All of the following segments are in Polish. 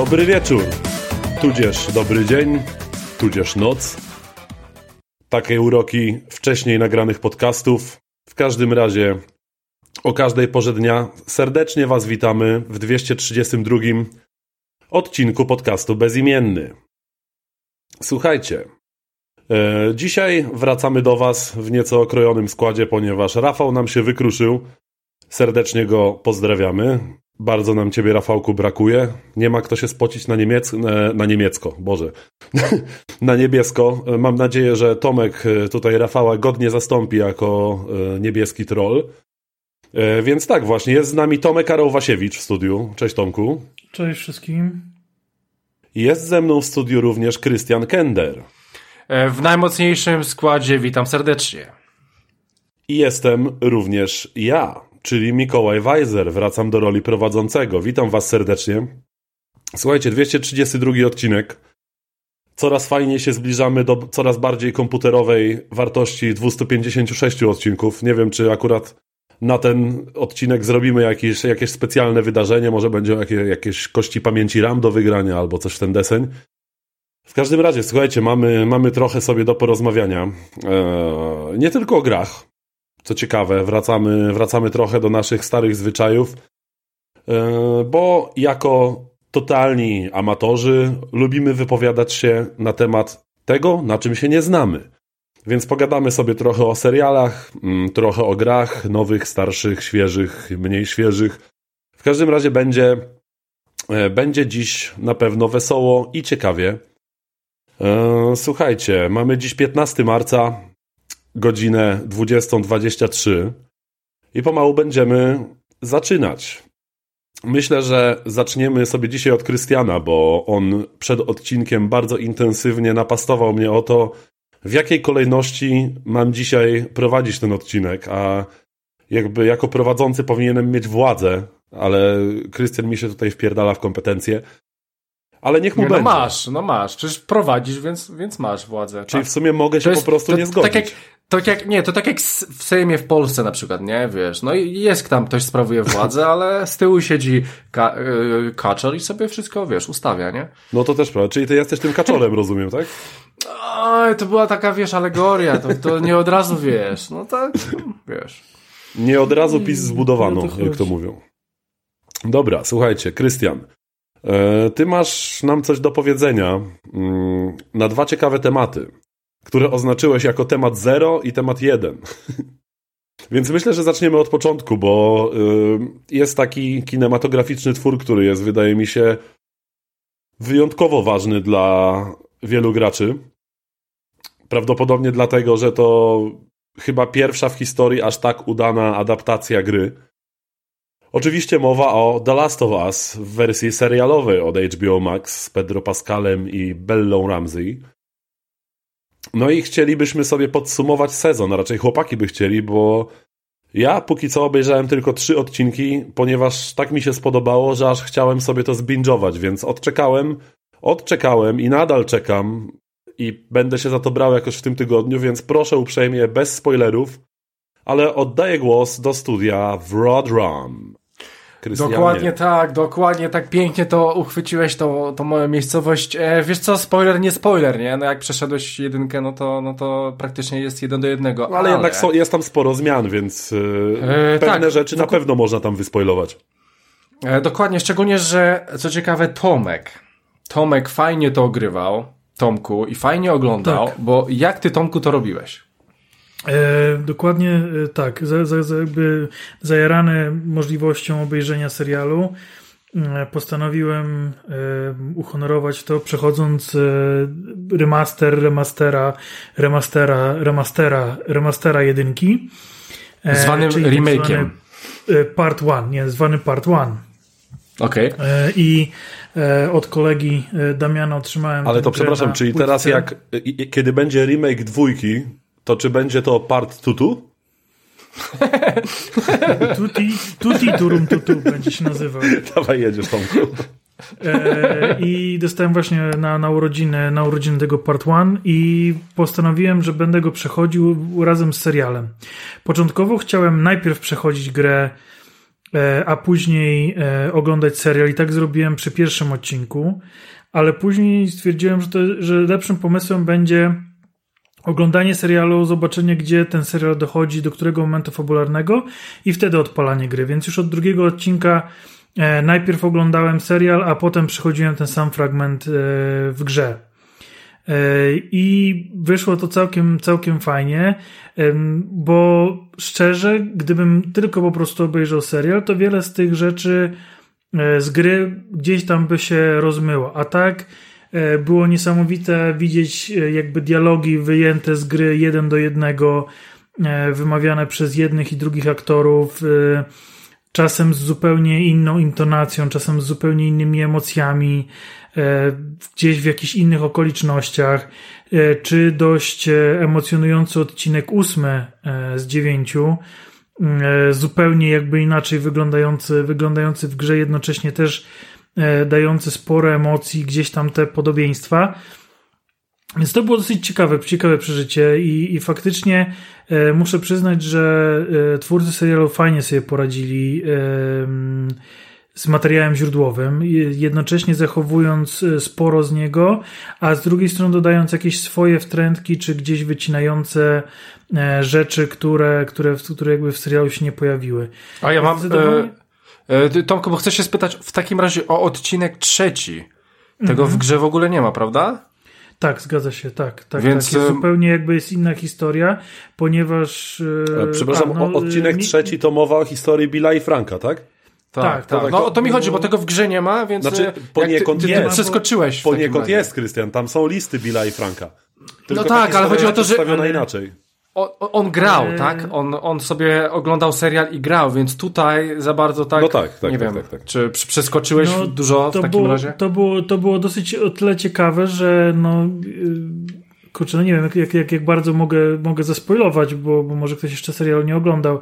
Dobry wieczór, tudzież dobry dzień, tudzież noc. Takie uroki wcześniej nagranych podcastów. W każdym razie o każdej porze dnia serdecznie Was witamy w 232 odcinku podcastu Bezimienny. Słuchajcie, e, dzisiaj wracamy do Was w nieco okrojonym składzie, ponieważ Rafał nam się wykruszył. Serdecznie go pozdrawiamy. Bardzo nam Ciebie, Rafałku, brakuje. Nie ma kto się spocić na, niemiec e, na niemiecko, Boże, na niebiesko. Mam nadzieję, że Tomek e, tutaj Rafała godnie zastąpi jako niebieski troll. Więc tak, właśnie, jest z nami Tomek Karol Wasiewicz w studiu. Cześć Tomku. Cześć wszystkim. Jest ze mną w studiu również Krystian Kender. E, w najmocniejszym składzie witam serdecznie. I jestem również ja, czyli Mikołaj Weiser. Wracam do roli prowadzącego. Witam Was serdecznie. Słuchajcie, 232 odcinek. Coraz fajniej się zbliżamy do coraz bardziej komputerowej wartości 256 odcinków. Nie wiem, czy akurat na ten odcinek zrobimy jakieś, jakieś specjalne wydarzenie, może będzie jakieś, jakieś kości pamięci RAM do wygrania albo coś w ten deseń. W każdym razie, słuchajcie, mamy, mamy trochę sobie do porozmawiania. Eee, nie tylko o grach. Co ciekawe, wracamy, wracamy trochę do naszych starych zwyczajów, eee, bo jako totalni amatorzy lubimy wypowiadać się na temat tego, na czym się nie znamy. Więc pogadamy sobie trochę o serialach, mm, trochę o grach, nowych, starszych, świeżych, mniej świeżych. W każdym razie będzie, e, będzie dziś na pewno wesoło i ciekawie. E, słuchajcie, mamy dziś 15 marca, godzinę 20.23 i pomału będziemy zaczynać. Myślę, że zaczniemy sobie dzisiaj od Krystiana, bo on przed odcinkiem bardzo intensywnie napastował mnie o to, w jakiej kolejności mam dzisiaj prowadzić ten odcinek, a jakby jako prowadzący powinienem mieć władzę, ale Krystian mi się tutaj wpierdala w kompetencje. Ale niech mu nie, no będzie. No masz, no masz. Przecież prowadzisz, więc, więc masz władzę. Czyli tak? w sumie mogę się jest, po prostu to, nie zgodzić. Tak jak, tak jak, nie, to tak jak w Sejmie w Polsce na przykład, nie? Wiesz, no i jest tam ktoś sprawuje władzę, ale z tyłu siedzi ka yy, kaczor i sobie wszystko, wiesz, ustawia, nie? No to też prawda. Czyli ty jesteś tym kaczorem, rozumiem, tak? Oj, to była taka, wiesz, alegoria, to, to nie od razu wiesz, no tak, wiesz. Nie od razu PiS zbudowano, no jak to mówią. Dobra, słuchajcie, Krystian, e, ty masz nam coś do powiedzenia mm, na dwa ciekawe tematy, które oznaczyłeś jako temat 0 i temat 1. Więc myślę, że zaczniemy od początku, bo y, jest taki kinematograficzny twór, który jest, wydaje mi się, wyjątkowo ważny dla wielu graczy. Prawdopodobnie dlatego, że to chyba pierwsza w historii aż tak udana adaptacja gry. Oczywiście mowa o The Last of Us w wersji serialowej od HBO Max z Pedro Pascalem i Bellą Ramsey. No i chcielibyśmy sobie podsumować sezon, a raczej chłopaki by chcieli, bo ja póki co obejrzałem tylko trzy odcinki, ponieważ tak mi się spodobało, że aż chciałem sobie to zbingować, więc odczekałem, odczekałem i nadal czekam i będę się za to brał jakoś w tym tygodniu, więc proszę uprzejmie, bez spoilerów, ale oddaję głos do studia w Rodrum. Dokładnie tak, dokładnie tak pięknie to uchwyciłeś tą, tą moją miejscowość. E, wiesz co, spoiler, nie spoiler, nie? No jak przeszedłeś jedynkę, no to, no to praktycznie jest jeden do jednego. ale, ale... jednak są, jest tam sporo zmian, więc e, pewne tak, rzeczy na pewno można tam wyspoilować. E, dokładnie, szczególnie, że co ciekawe, Tomek. Tomek fajnie to ogrywał, Tomku, i fajnie oglądał, tak. bo jak ty, Tomku, to robiłeś? E, dokładnie e, tak. Za, za, za jakby zajarany możliwością obejrzenia serialu, e, postanowiłem e, uhonorować to, przechodząc remaster, remastera, remastera, remastera, remastera jedynki. Zwanym tak remake'iem. Part One, nie, zwany Part One. Okej. Okay. I od kolegi Damiana otrzymałem. Ale to przepraszam, czyli teraz jak kiedy będzie remake dwójki, to czy będzie to part tutu? tuti, tuti turum tutu będzie się nazywał. Dawaj jedziesz Tomku. E, I dostałem właśnie na, na, urodziny, na urodziny tego part one i postanowiłem, że będę go przechodził razem z serialem. Początkowo chciałem najpierw przechodzić grę a później oglądać serial. I tak zrobiłem przy pierwszym odcinku, ale później stwierdziłem, że, to, że lepszym pomysłem będzie oglądanie serialu, zobaczenie, gdzie ten serial dochodzi, do którego momentu fabularnego i wtedy odpalanie gry. Więc już od drugiego odcinka e, najpierw oglądałem serial, a potem przychodziłem ten sam fragment e, w grze. E, I wyszło to całkiem, całkiem fajnie, bo szczerze, gdybym tylko po prostu obejrzał serial, to wiele z tych rzeczy e, z gry gdzieś tam by się rozmyło. A tak było niesamowite widzieć e, jakby dialogi wyjęte z gry jeden do jednego, e, wymawiane przez jednych i drugich aktorów, czasem z zupełnie inną intonacją, czasem z zupełnie innymi emocjami, gdzieś w jakichś innych okolicznościach, czy dość emocjonujący odcinek ósmy z dziewięciu, zupełnie jakby inaczej wyglądający, wyglądający w grze, jednocześnie też E, dający sporo emocji, gdzieś tam te podobieństwa. Więc to było dosyć ciekawe, ciekawe przeżycie i, i faktycznie e, muszę przyznać, że e, twórcy serialu fajnie sobie poradzili e, z materiałem źródłowym, jednocześnie zachowując e, sporo z niego, a z drugiej strony dodając jakieś swoje wtrętki, czy gdzieś wycinające e, rzeczy, które, które, które jakby w serialu się nie pojawiły. A ja mam... E, Tomku, bo chcę się spytać w takim razie o odcinek trzeci. Tego w grze w ogóle nie ma, prawda? Tak, zgadza się, tak. tak Więc tak. Jest zupełnie jakby jest inna historia, ponieważ. E, przepraszam, a, no, odcinek mi... trzeci to mowa o historii Billa i Franka, tak? Tak, tak. tak. tak. No o to mi chodzi, bo tego w grze nie ma, więc znaczy, e, poniekąd ty, ty, ty jest. przeskoczyłeś. Poniekąd jest, Krystian. Tam są listy Billa i Franka. Tylko no tak, ale chodzi o to, że. inaczej. On, on grał, ale... tak? On, on sobie oglądał serial i grał, więc tutaj za bardzo tak. No tak, tak. Nie tak, wiem, tak, tak. czy przeskoczyłeś no, dużo w takim było, razie? To było, to było dosyć o tyle ciekawe, że no. Y, kurczę, no nie wiem, jak, jak, jak bardzo mogę, mogę zaspoilować, bo, bo może ktoś jeszcze serial nie oglądał.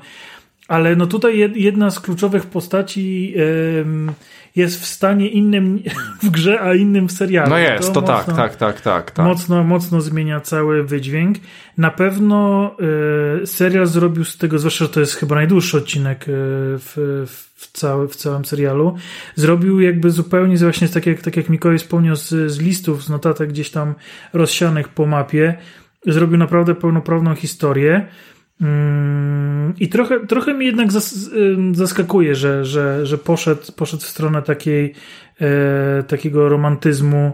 Ale no tutaj jedna z kluczowych postaci jest w stanie innym w grze, a innym w serialu. No jest, to, to tak, mocno, tak, tak, tak, tak. Mocno, mocno zmienia cały wydźwięk. Na pewno e, serial zrobił z tego, zwłaszcza, że to jest chyba najdłuższy odcinek e, w, w, cały, w całym serialu, zrobił jakby zupełnie właśnie tak jak, tak jak Mikołaj wspomniał z, z listów, z notatek gdzieś tam rozsianych po mapie, zrobił naprawdę pełnoprawną historię. Mm, I trochę, trochę mi jednak zaskakuje, że, że, że poszedł, poszedł w stronę takiej, e, takiego romantyzmu e,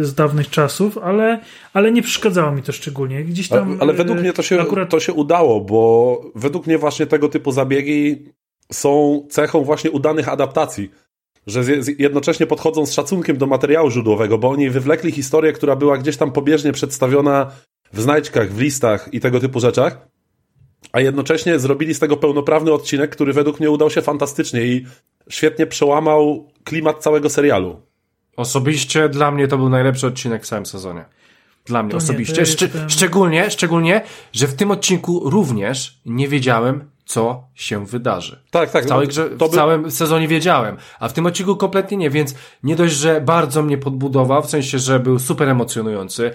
z dawnych czasów, ale, ale nie przeszkadzało mi to szczególnie. Gdzieś tam, ale, ale według mnie to się, akurat... to się udało, bo według mnie właśnie tego typu zabiegi są cechą właśnie udanych adaptacji. Że jednocześnie podchodzą z szacunkiem do materiału źródłowego, bo oni wywlekli historię, która była gdzieś tam pobieżnie przedstawiona w znajdźkach, w listach i tego typu rzeczach, a jednocześnie zrobili z tego pełnoprawny odcinek, który według mnie udał się fantastycznie i świetnie przełamał klimat całego serialu. Osobiście dla mnie to był najlepszy odcinek w całym sezonie. Dla mnie to osobiście. Nie, Szcz szczególnie, szczególnie, że w tym odcinku również nie wiedziałem, co się wydarzy. Tak, tak. W, całej no, grze, w by... całym sezonie wiedziałem, a w tym odcinku kompletnie nie, więc nie dość, że bardzo mnie podbudował, w sensie, że był super emocjonujący.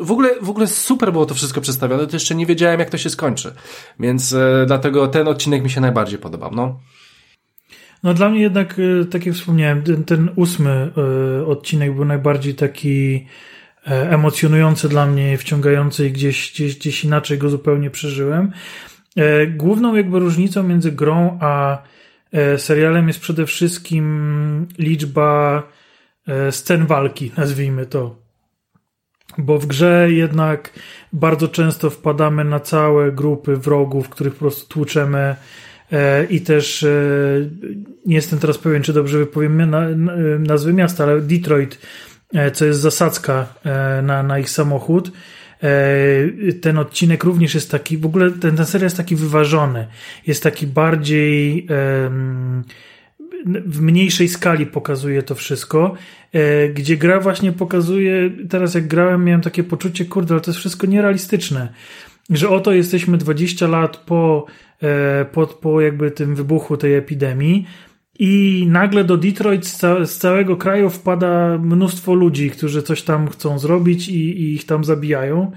w, ogóle, w ogóle super było to wszystko przedstawione, to jeszcze nie wiedziałem, jak to się skończy. Więc e, dlatego ten odcinek mi się najbardziej podobał. No. No dla mnie jednak, e, tak jak wspomniałem, ten, ten ósmy e, odcinek był najbardziej taki e, emocjonujący dla mnie, wciągający i gdzieś, gdzieś, gdzieś inaczej go zupełnie przeżyłem. E, główną jakby różnicą między grą a e, serialem jest przede wszystkim liczba e, scen walki, nazwijmy to. Bo w grze jednak bardzo często wpadamy na całe grupy wrogów, których po prostu tłuczemy i też nie jestem teraz pewien, czy dobrze wypowiem nazwy miasta, ale Detroit, co jest zasadzka na, na ich samochód ten odcinek również jest taki, w ogóle ten, ten serial jest taki wyważony. Jest taki bardziej w mniejszej skali pokazuje to wszystko, e, gdzie gra właśnie pokazuje, teraz jak grałem miałem takie poczucie, kurde, ale to jest wszystko nierealistyczne, że oto jesteśmy 20 lat po, e, po, po jakby tym wybuchu tej epidemii, i nagle do Detroit z, ca z, całego kraju wpada mnóstwo ludzi, którzy coś tam chcą zrobić i, i ich tam zabijają.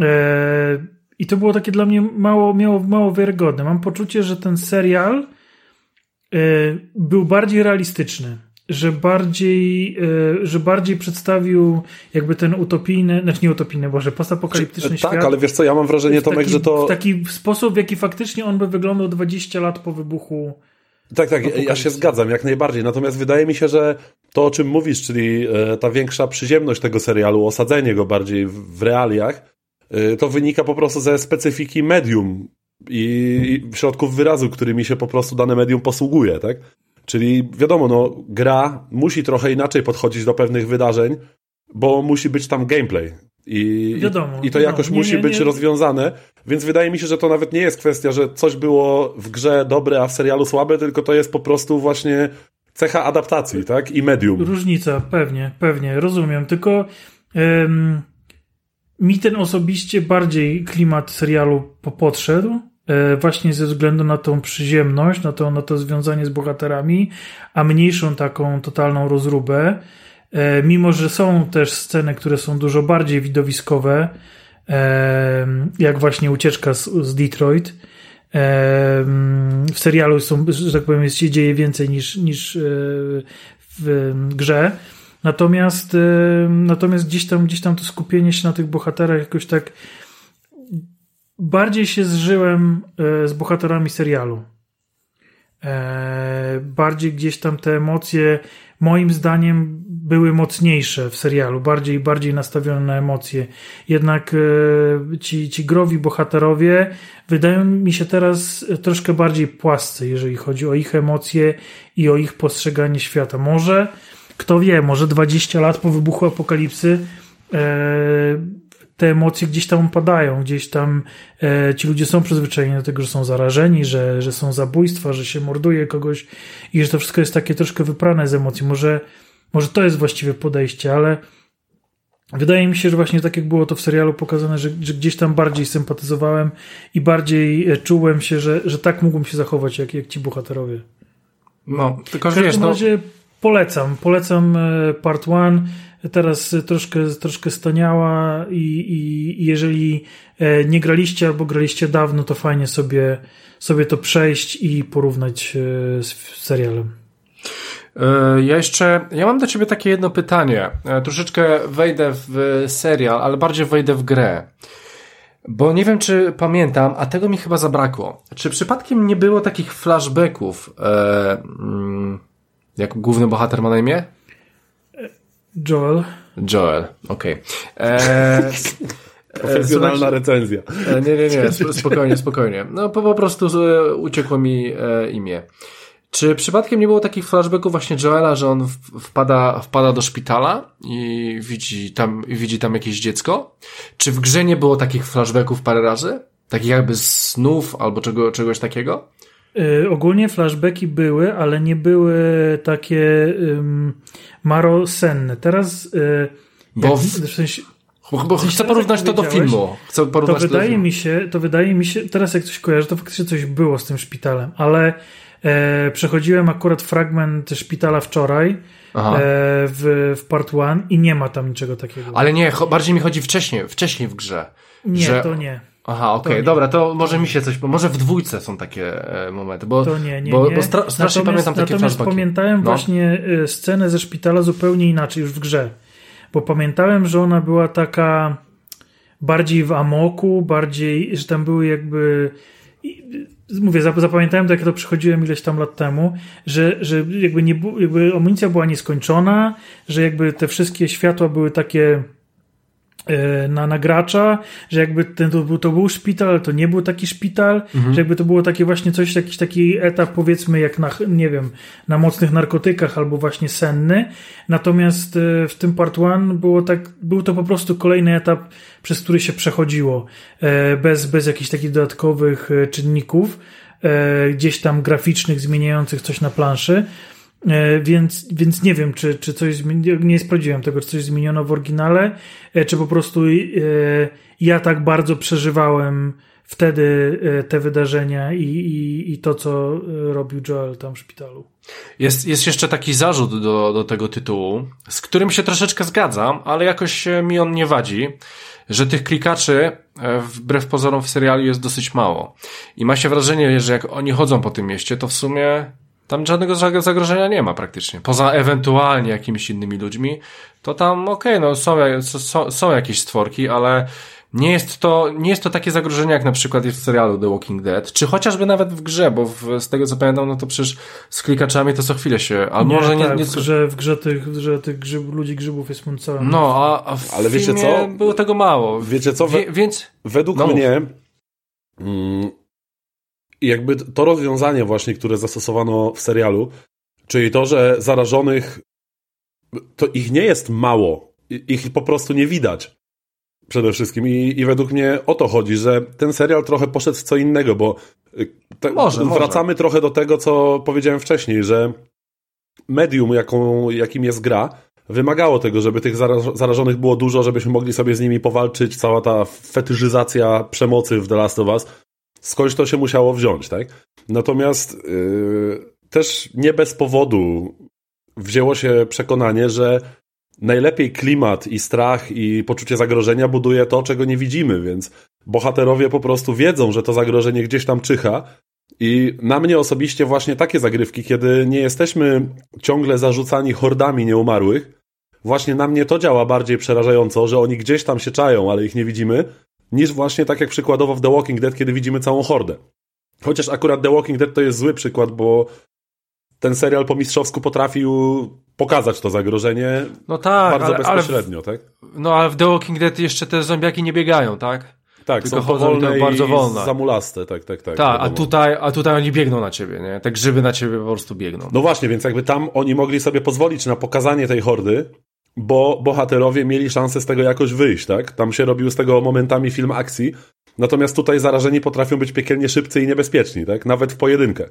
E I to było takie dla mnie mało, miało, mało wiarygodne. Mam poczucie, że ten serial y, był bardziej realistyczny że bardziej, e, że bardziej przedstawił jakby ten utopijny, znaczy nie utopijny, boże, postapokaliptyczny Czy, świat. Tak, ale wiesz co, ja mam wrażenie, Tomek, taki, że to... W taki sposób, w jaki faktycznie on by wyglądał 20 lat po wybuchu tak, tak, ja się zgadzam, jak najbardziej. Natomiast wydaje mi się, że to, o czym mówisz, czyli e, ta większa przyziemność tego serialu, osadzenie go bardziej w realiach, e, to wynika po prostu ze specyfiki medium i środków wyrazu, którymi się po prostu dane medium posługuje, tak? Czyli wiadomo, no, gra musi trochę inaczej podchodzić do pewnych wydarzeń, bo musi być tam gameplay. I, wiadomo, i to wiadomo. jakoś nie, musi nie, być nie. rozwiązane, więc wydaje mi się, że to nawet nie jest kwestia, że coś było w grze dobre, a w serialu słabe, tylko to jest po prostu właśnie cecha adaptacji, tak? I medium. Różnica, pewnie, pewnie, rozumiem, tylko ym, mi ten osobiście bardziej klimat serialu podszedł, E, właśnie ze względu na tą przyziemność, na to, na to związanie z bohaterami, a mniejszą taką totalną rozróbę. E, mimo, że są też sceny, które są dużo bardziej widowiskowe, e, jak właśnie ucieczka z, z Detroit. W serialu są, że tak powiem, się dzieje więcej niż, niż w grze. Natomiast, natomiast gdzieś tam, gdzieś tam to skupienie się na tych bohaterach jakoś tak bardziej się zżyłem e, z bohaterami serialu. E, bardziej gdzieś tam te emocje, moim zdaniem, były mocniejsze w serialu, bardziej bardziej nastawione na emocje. Jednak e, ci, ci growi bohaterowie wydają mi się teraz troszkę bardziej płascy, jeżeli chodzi o ich emocje i o ich postrzeganie świata. Może, kto wie, może 20 lat po wybuchu apokalipsy te emocje gdzieś tam padają, gdzieś tam e, ci ludzie są przyzwyczajeni do tego, że są zarażeni, że, że są zabójstwa, że się morduje kogoś i że to wszystko jest takie troszkę wyprane z emocji. Może, może to jest właściwe podejście, ale wydaje mi się, że właśnie tak jak było to w serialu pokazane, że, że gdzieś tam bardziej sympatyzowałem i bardziej e, czułem się, że, że tak mógłbym się zachować jak, jak ci bohaterowie. No, tylko w wiesz, każdym no... razie polecam, polecam e, part one teraz troszkę, troszkę staniała i, i, jeżeli e, nie graliście albo graliście dawno, to fajnie sobie, sobie to przejść i porównać e, z serialem. E, ja jeszcze, ja mam do ciebie takie jedno pytanie. Troszeczkę wejdę w serial, ale bardziej wejdę w grę. Bo nie wiem, czy pamiętam, a tego mi chyba zabrakło. Czy przypadkiem nie było takich flashbacków, e, mm, jak główny bohater ma na imię? Joel. Joel, okej. Okay. Profesjonalna recenzja. E, nie, nie, nie, spokojnie, spokojnie. No po, po prostu uciekło mi e, imię. Czy przypadkiem nie było takich flashbacków właśnie Joela, że on wpada, wpada do szpitala i widzi tam, widzi tam jakieś dziecko? Czy w grze nie było takich flashbacków parę razy? Takich jakby snów albo czego, czegoś takiego? Y, ogólnie flashbacki były, ale nie były takie marosenne. Teraz. Y, Bo jak, w, w sensie, bo chcę porównać to do filmu. Chcę porównać to wydaje mi się, to wydaje mi się, teraz jak coś kojarzę, to faktycznie coś było z tym szpitalem, ale e, przechodziłem akurat fragment szpitala wczoraj e, w, w part one i nie ma tam niczego takiego. Ale nie, bardziej mi chodzi wcześniej, wcześniej w grze. Nie, że... to nie. Aha, okej, okay, dobra, to może mi się coś, może w dwójce są takie e, momenty, bo, to nie, nie, bo, nie. bo stra strasznie pamiętam takie Natomiast pamiętałem no. właśnie e, scenę ze szpitala zupełnie inaczej już w grze, bo pamiętałem, że ona była taka bardziej w amoku, bardziej, że tam były jakby mówię, zapamiętałem to, jak to przechodziłem ileś tam lat temu, że, że jakby, nie, jakby amunicja była nieskończona, że jakby te wszystkie światła były takie na, na gracza, że jakby ten, to, był, to był szpital, to nie był taki szpital, mhm. że jakby to było takie właśnie coś, jakiś taki etap powiedzmy jak na, nie wiem, na mocnych narkotykach albo właśnie senny. Natomiast e, w tym part one było tak, był to po prostu kolejny etap, przez który się przechodziło, e, bez, bez jakichś takich dodatkowych czynników, gdzieś tam graficznych, zmieniających coś na planszy. E, więc, więc nie wiem, czy, czy coś nie sprawdziłem tego, czy coś zmieniono w oryginale, e, czy po prostu e, ja tak bardzo przeżywałem wtedy te wydarzenia i, i, i to, co robił Joel tam w szpitalu. Jest, jest jeszcze taki zarzut do, do tego tytułu, z którym się troszeczkę zgadzam, ale jakoś mi on nie wadzi, że tych klikaczy wbrew pozorom w serialu jest dosyć mało. I ma się wrażenie, że jak oni chodzą po tym mieście, to w sumie tam żadnego zagrożenia nie ma praktycznie. Poza ewentualnie jakimiś innymi ludźmi, to tam okej, okay, no są, są, są jakieś stworki, ale nie jest to, nie jest to takie zagrożenie, jak na przykład jest w serialu The Walking Dead, czy chociażby nawet w grze, bo w, z tego co pamiętam, no to przecież z klikaczami to co chwilę się, albo nie, może nie, tak, nie... W grze, w grze tych, w grze tych grzyb, ludzi grzybów jest mnóstwo. No, a, a w Ale wiecie co? było tego mało. Wiecie co? Wie, więc... Według no. mnie mm, jakby to rozwiązanie właśnie, które zastosowano w serialu, czyli to, że zarażonych to ich nie jest mało, ich po prostu nie widać przede wszystkim. I, i według mnie o to chodzi, że ten serial trochę poszedł w co innego, bo y, te, może, wracamy może. trochę do tego, co powiedziałem wcześniej, że medium, jaką, jakim jest gra, wymagało tego, żeby tych zarażonych było dużo, żebyśmy mogli sobie z nimi powalczyć, cała ta fetyszyzacja przemocy w The Last of Us, skądś to się musiało wziąć, tak? Natomiast yy, też nie bez powodu wzięło się przekonanie, że najlepiej klimat i strach i poczucie zagrożenia buduje to, czego nie widzimy, więc bohaterowie po prostu wiedzą, że to zagrożenie gdzieś tam czyha. I na mnie osobiście właśnie takie zagrywki, kiedy nie jesteśmy ciągle zarzucani hordami nieumarłych, właśnie na mnie to działa bardziej przerażająco, że oni gdzieś tam się czają, ale ich nie widzimy, niż właśnie tak jak przykładowo w The Walking Dead, kiedy widzimy całą hordę. Chociaż akurat The Walking Dead to jest zły przykład, bo ten serial po mistrzowsku potrafił pokazać to zagrożenie no tak, bardzo ale, bezpośrednio, ale w, tak? No ale w The Walking Dead jeszcze te zombiaki nie biegają, tak? Tak, Tylko są chodzą to bardzo wolne. zamulaste, tak, tak, tak. Tak, a tutaj, a tutaj oni biegną na ciebie, nie? Tak grzyby na ciebie po prostu biegną. No właśnie, więc jakby tam oni mogli sobie pozwolić na pokazanie tej hordy, bo bohaterowie mieli szansę z tego jakoś wyjść, tak? Tam się robił z tego momentami film akcji, natomiast tutaj zarażeni potrafią być piekielnie szybcy i niebezpieczni, tak? Nawet w pojedynkę.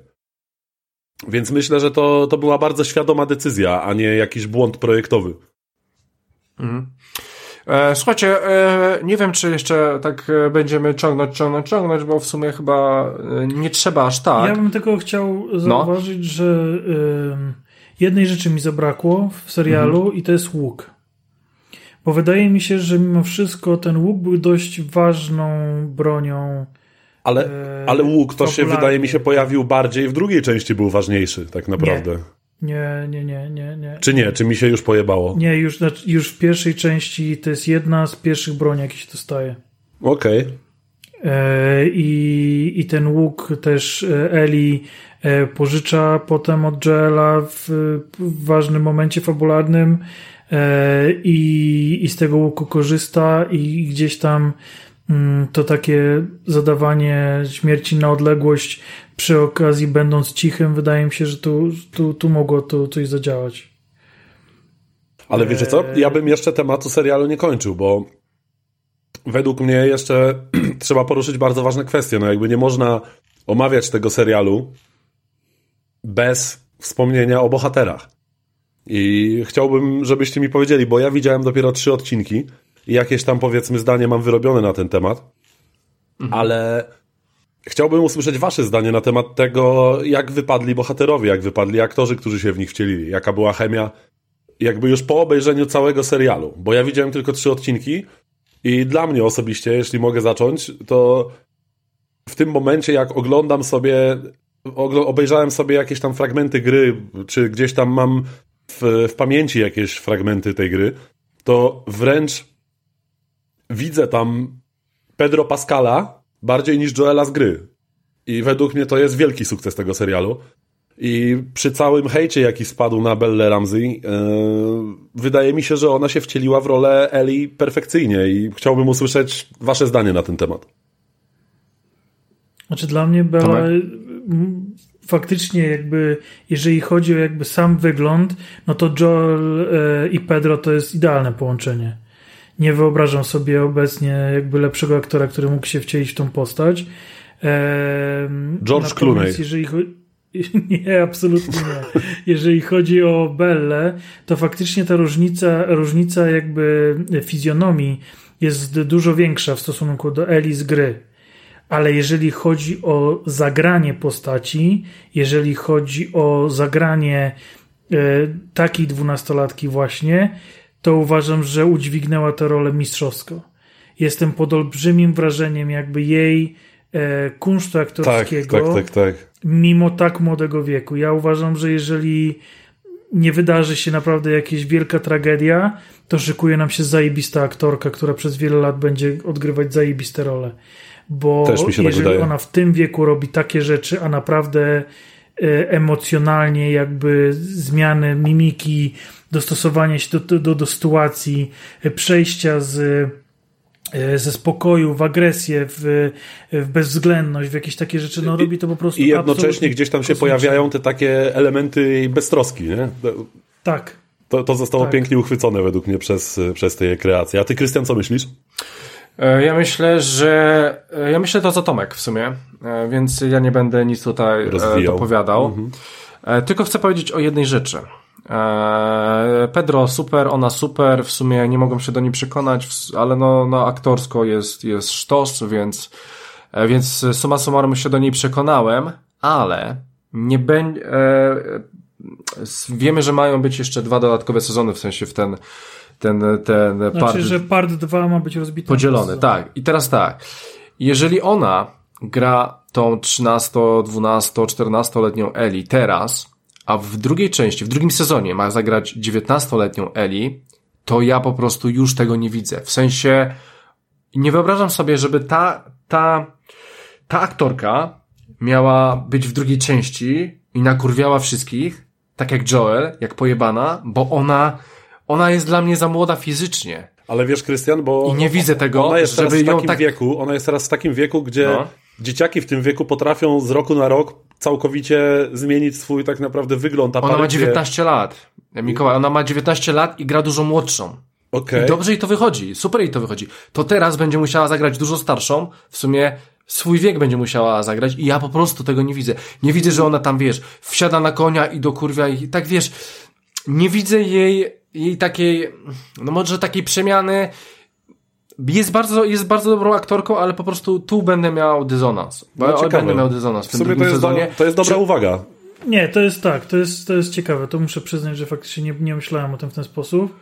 Więc myślę, że to, to była bardzo świadoma decyzja, a nie jakiś błąd projektowy. Mhm. E, słuchajcie, e, nie wiem, czy jeszcze tak e, będziemy ciągnąć, ciągnąć, ciągnąć, bo w sumie chyba nie trzeba aż tak. Ja bym tylko chciał no. zauważyć, no. że jednej rzeczy mi zabrakło w serialu mhm. i to jest łuk. Bo wydaje mi się, że mimo wszystko ten łuk był dość ważną bronią. Ale, e, ale łuk to się wydaje mi się pojawił bardziej w drugiej części był ważniejszy, tak naprawdę. Nie, nie, nie, nie, nie. Czy nie? Czy mi się już pojebało? Nie, już, znaczy, już w pierwszej części to jest jedna z pierwszych broni, jakie się dostaje. Okej. Okay. E, I, I ten łuk też e, Eli e, pożycza potem od Joela w, w ważnym momencie fabularnym i, i z tego łuku korzysta i gdzieś tam mm, to takie zadawanie śmierci na odległość przy okazji będąc cichym, wydaje mi się, że tu, tu, tu mogło to coś zadziałać. Ale wiecie co? Ja bym jeszcze tematu serialu nie kończył, bo według mnie jeszcze trzeba poruszyć bardzo ważne kwestie. No jakby nie można omawiać tego serialu bez wspomnienia o bohaterach. I chciałbym, żebyście mi powiedzieli, bo ja widziałem dopiero trzy odcinki i jakieś tam powiedzmy zdanie mam wyrobione na ten temat, mhm. ale chciałbym usłyszeć wasze zdanie na temat tego, jak wypadli bohaterowie, jak wypadli aktorzy, którzy się w nich wcielili, jaka była chemia, jakby już po obejrzeniu całego serialu, bo ja widziałem tylko trzy odcinki i dla mnie osobiście, jeśli mogę zacząć, to w tym momencie, jak oglądam sobie, obejrzałem sobie jakieś tam fragmenty gry, czy gdzieś tam mam w, w pamięci jakieś fragmenty tej gry, to wręcz widzę tam Pedro Pascala bardziej niż Joela z gry. I według mnie to jest wielki sukces tego serialu. I przy całym hejcie, jaki spadł na Belle Ramsey, yy, wydaje mi się, że ona się wcieliła w rolę Eli perfekcyjnie i chciałbym usłyszeć wasze zdanie na ten temat. Znaczy dla mnie Bella faktycznie jakby, jeżeli chodzi o jakby sam wygląd, no to Joel e, i Pedro to jest idealne połączenie. Nie wyobrażam sobie obecnie jakby lepszego aktora, który mógł się wcielić w tą postać. George Clooney. Jeżeli chodzi Nie, absolutnie nie. Jeżeli chodzi o Belle, to faktycznie ta różnica, różnica jakby fizjonomii jest dużo większa w stosunku do Eli z gry. ale jeżeli chodzi o zagranie postaci, jeżeli chodzi o zagranie e, takiej dwunastolatki właśnie, to uważam, że udźwignęła tę rolę mistrzowsko. Jestem pod olbrzymim wrażeniem jakby jej kunsztu aktorskiego. Tak, tak, tak, tak. Mimo tak młodego wieku. Ja uważam, że jeżeli nie wydarzy się naprawdę jakaś wielka tragedia, to szykuje nam się zajebista aktorka, która przez wiele lat będzie odgrywać zajebiste role. Bo się jeżeli tak ona w tym wieku robi takie rzeczy, a naprawdę e, emocjonalnie jakby zmiany mimiki, dostosowanie się do, do, do sytuacji, e, przejścia z e, ze spokoju w agresję, w, w bezwzględność, w jakieś takie rzeczy, no robi to po prostu I jednocześnie gdzieś tam się kosmicznie. pojawiają te takie elementy jej beztroski, nie? Tak. To, to zostało Tak. pięknie uchwycone według mnie przez, przez te jej kreacje. A ty, Krystian, co myślisz? E, Ja myślę, że. e, Ja myślę to co Tomek w sumie, e, więc ja nie będę nic tutaj e, Rozwijał. dopowiadał. E, Tylko chcę powiedzieć o jednej rzeczy. E, Pedro super, ona super, w sumie nie mogłem się do niej przekonać, ale no, no aktorsko jest, jest sztos, więc, e, więc summa summarum się do niej przekonałem, ale nie będzie. Wiemy, że mają być jeszcze dwa dodatkowe sezony, w sensie w ten, ten, ten Znaczy, part że part 2 ma być rozbity. Podzielony, tak. I teraz tak. Jeżeli ona gra tą 13, 12, 14-letnią Eli teraz, a w drugiej części, w drugim sezonie ma zagrać 19-letnią Eli, to ja po prostu już tego nie widzę. W sensie nie wyobrażam sobie, żeby ta, ta, ta aktorka miała być w drugiej części i nakurwiała wszystkich, tak jak Joel, jak pojebana, bo ona, ona jest dla mnie za młoda fizycznie. Ale wiesz, Krystian, bo... I nie widzę tego, ona jest teraz żeby w ją takim tak- wieku, ona jest teraz w takim wieku, gdzie No. dzieciaki w tym wieku potrafią z roku na rok całkowicie zmienić swój tak naprawdę wygląd. Ona ma aparycję. 19 lat. Mikołaj, ona ma 19 lat i gra dużo młodszą. Okej. I dobrze jej to wychodzi, super jej to wychodzi. To teraz będzie musiała zagrać dużo starszą, w sumie swój wiek będzie musiała zagrać i ja po prostu tego nie widzę. Nie widzę, że ona tam, wiesz, wsiada na konia i do kurwia i tak, wiesz, nie widzę jej, jej takiej, no może takiej przemiany. Jest bardzo, jest bardzo dobrą aktorką, ale po prostu tu będę miał dysonans. No, Bo ciekawe. będę miał dysonans w W tym sumie to drugim jest, do, sezonie. to jest dobra Czy- uwaga. Nie, to jest tak, to jest, to jest ciekawe. To muszę przyznać, że faktycznie nie, nie myślałem o tym w ten sposób.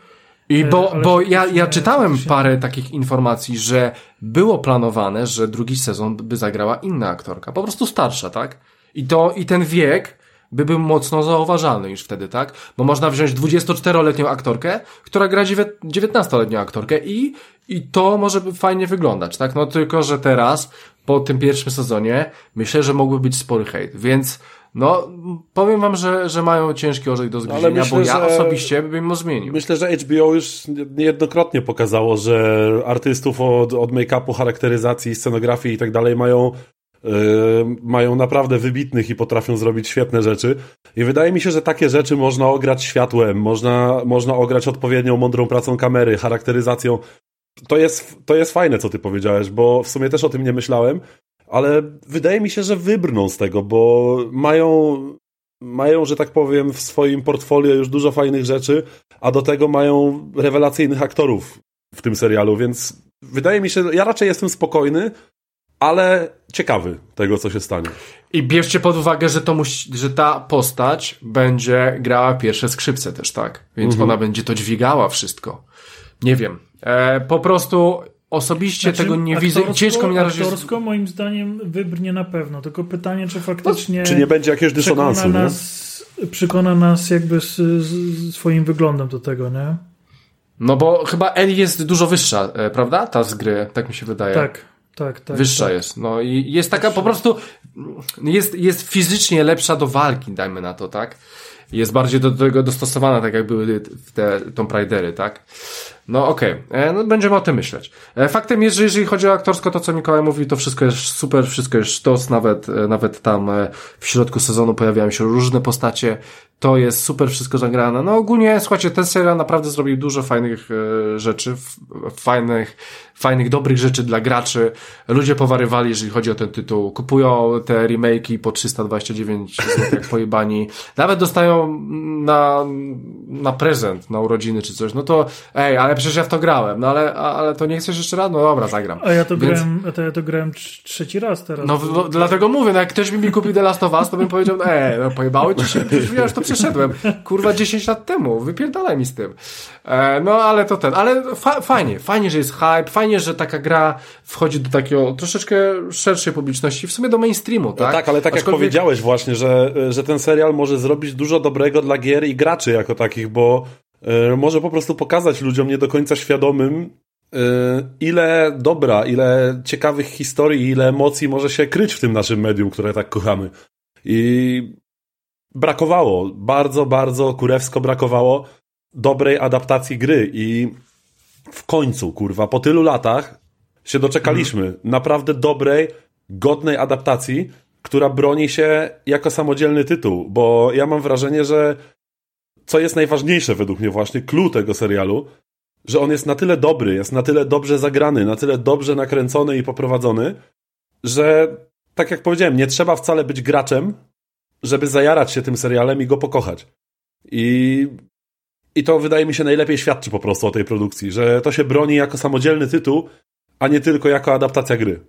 I bo, ale bo ja, ja czytałem faktycznie- parę takich informacji, że było planowane, że drugi sezon by zagrała inna aktorka, po prostu starsza, tak? I to, i ten wiek by był mocno zauważalny już wtedy, tak? Bo można wziąć 24-letnią aktorkę, która gra dziewię- 19-letnią aktorkę i, i to może by fajnie wyglądać, tak? No tylko, że teraz, po tym pierwszym sezonie, myślę, że mógłby być spory hejt, więc no, powiem wam, że, że mają ciężki orzech do zgryzienia, myślę, bo ja osobiście bym mu zmienił. Myślę, że HBO już niejednokrotnie pokazało, że artystów od, od make-upu, charakteryzacji, scenografii i tak dalej mają, yy, mają naprawdę wybitnych i potrafią zrobić świetne rzeczy. I wydaje mi się, że takie rzeczy można ograć światłem, można, można ograć odpowiednią, mądrą pracą kamery, charakteryzacją. To jest, to jest fajne, co ty powiedziałeś, bo w sumie też o tym nie myślałem, ale wydaje mi się, że wybrną z tego, bo mają, mają, że tak powiem, w swoim portfolio już dużo fajnych rzeczy, a do tego mają rewelacyjnych aktorów w tym serialu, więc wydaje mi się, ja raczej jestem spokojny, ale ciekawy tego, co się stanie. I bierzcie pod uwagę, że to musi, że ta postać będzie grała pierwsze skrzypce też, tak? Więc Mhm. ona będzie to dźwigała wszystko. Nie wiem. E, po prostu osobiście Znaczy, tego nie widzę. Ciężko mi na razie... Aktorsko moim zdaniem wybrnie na pewno, tylko pytanie, czy faktycznie Czy nie będzie jakiegoś dysonansu, przekona nie? nas, przekona nas jakby z, z swoim wyglądem do tego, nie? No bo chyba Eli jest dużo wyższa, e, prawda? Ta z gry, tak mi się wydaje. Tak, tak, tak. Wyższa tak. jest. No i jest taka po prostu, jest, jest fizycznie lepsza do walki, dajmy na to, tak? Jest bardziej do tego dostosowana, tak jak były te Tomb Raidery, tak? No okej, E, no będziemy o tym myśleć. E, Faktem jest, że jeżeli chodzi o aktorsko, to co Mikołaj mówi, to wszystko jest super, wszystko jest sztos, nawet, e, nawet tam w środku sezonu pojawiają się różne postacie, to jest super wszystko zagrane. No ogólnie, słuchajcie, ten serial naprawdę zrobił dużo fajnych rzeczy, fajnych, fajnych, dobrych rzeczy dla graczy. Ludzie powarywali, jeżeli chodzi o ten tytuł. Kupują te remake'i po 329 zł jak pojebani. Nawet dostają na, na prezent, na urodziny czy coś. No to ej, ale przecież ja w to grałem. No ale, ale to nie chcesz jeszcze raz? No dobra, zagram. A ja to Więc- grałem, a to ja to grałem trz- trzeci raz teraz. No, w- dlatego mówię, no jak ktoś by mi kupił The Last of Us, to bym powiedział, e, no pojebały ci się, ja już to przeszedłem, kurwa 10 lat temu, wypierdalaj mi z tym. E, no ale to ten, ale fa fajnie, fajnie, że jest hype, fajnie, że taka gra wchodzi do takiego troszeczkę szerszej publiczności, w sumie do mainstreamu, tak? Tak, tak ale tak jak Aczkolwiek- powiedziałeś właśnie, że, że ten serial może zrobić dużo dobrego dla gier i graczy jako takich, bo e, może po prostu pokazać ludziom nie do końca świadomym, e, ile dobra, ile ciekawych historii, ile emocji może się kryć w tym naszym medium, które tak kochamy. I brakowało, bardzo, bardzo kurewsko brakowało dobrej adaptacji gry i w końcu, kurwa, po tylu latach się doczekaliśmy naprawdę dobrej, godnej adaptacji, która broni się jako samodzielny tytuł, bo ja mam wrażenie, że co jest najważniejsze według mnie właśnie, clue tego serialu, że on jest na tyle dobry, jest na tyle dobrze zagrany, na tyle dobrze nakręcony i poprowadzony, że tak jak powiedziałem, nie trzeba wcale być graczem, żeby zajarać się tym serialem i go pokochać. I, I to wydaje mi się najlepiej świadczy po prostu o tej produkcji, że to się broni jako samodzielny tytuł, a nie tylko jako adaptacja gry.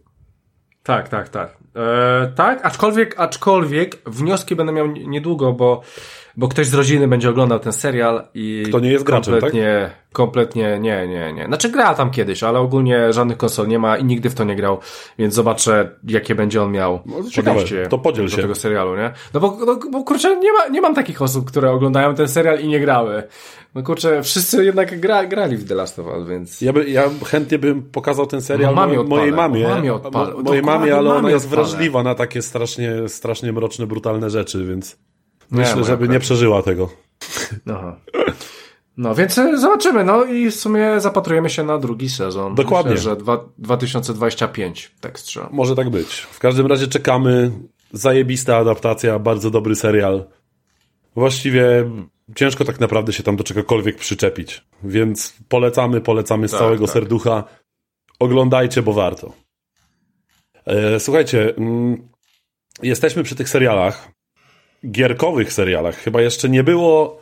Tak, tak, tak. E, tak, aczkolwiek, aczkolwiek wnioski będę miał niedługo, bo, bo ktoś z rodziny będzie oglądał ten serial i. Kto nie jest graczem, tak? kompletnie, Kompletnie, nie, nie, nie. Znaczy gra tam kiedyś, ale ogólnie żadnych konsol nie ma i nigdy w to nie grał, więc zobaczę, jakie będzie on miał No, to ciekawe. podejście To podziel do się. tego serialu, nie? No bo, no, bo kurczę, nie, ma, nie mam takich osób, które oglądają ten serial i nie grały. No kurczę, wszyscy jednak gra, grali w The Last of Us, więc. Ja, by, ja chętnie bym pokazał ten serial No, mamie mo- mojej mamie. mamie odpalę. Mo- mojej mamie, ale ona jest odpalę. wrażliwa na takie strasznie, strasznie mroczne, brutalne rzeczy, więc myślę, żeby nie przeżyła tego. Aha. No więc e, zobaczymy, no i w sumie zapatrujemy się na drugi sezon. Dokładnie. Myślę, że dwa, 2025, tak strzelam. Może tak być. W każdym razie czekamy. Zajebista adaptacja, bardzo dobry serial. Właściwie ciężko tak naprawdę się tam do czegokolwiek przyczepić. Więc polecamy, polecamy z Tak, całego tak. serducha. Oglądajcie, bo warto. E, słuchajcie, mm, jesteśmy przy tych serialach, gierkowych serialach. Chyba jeszcze nie było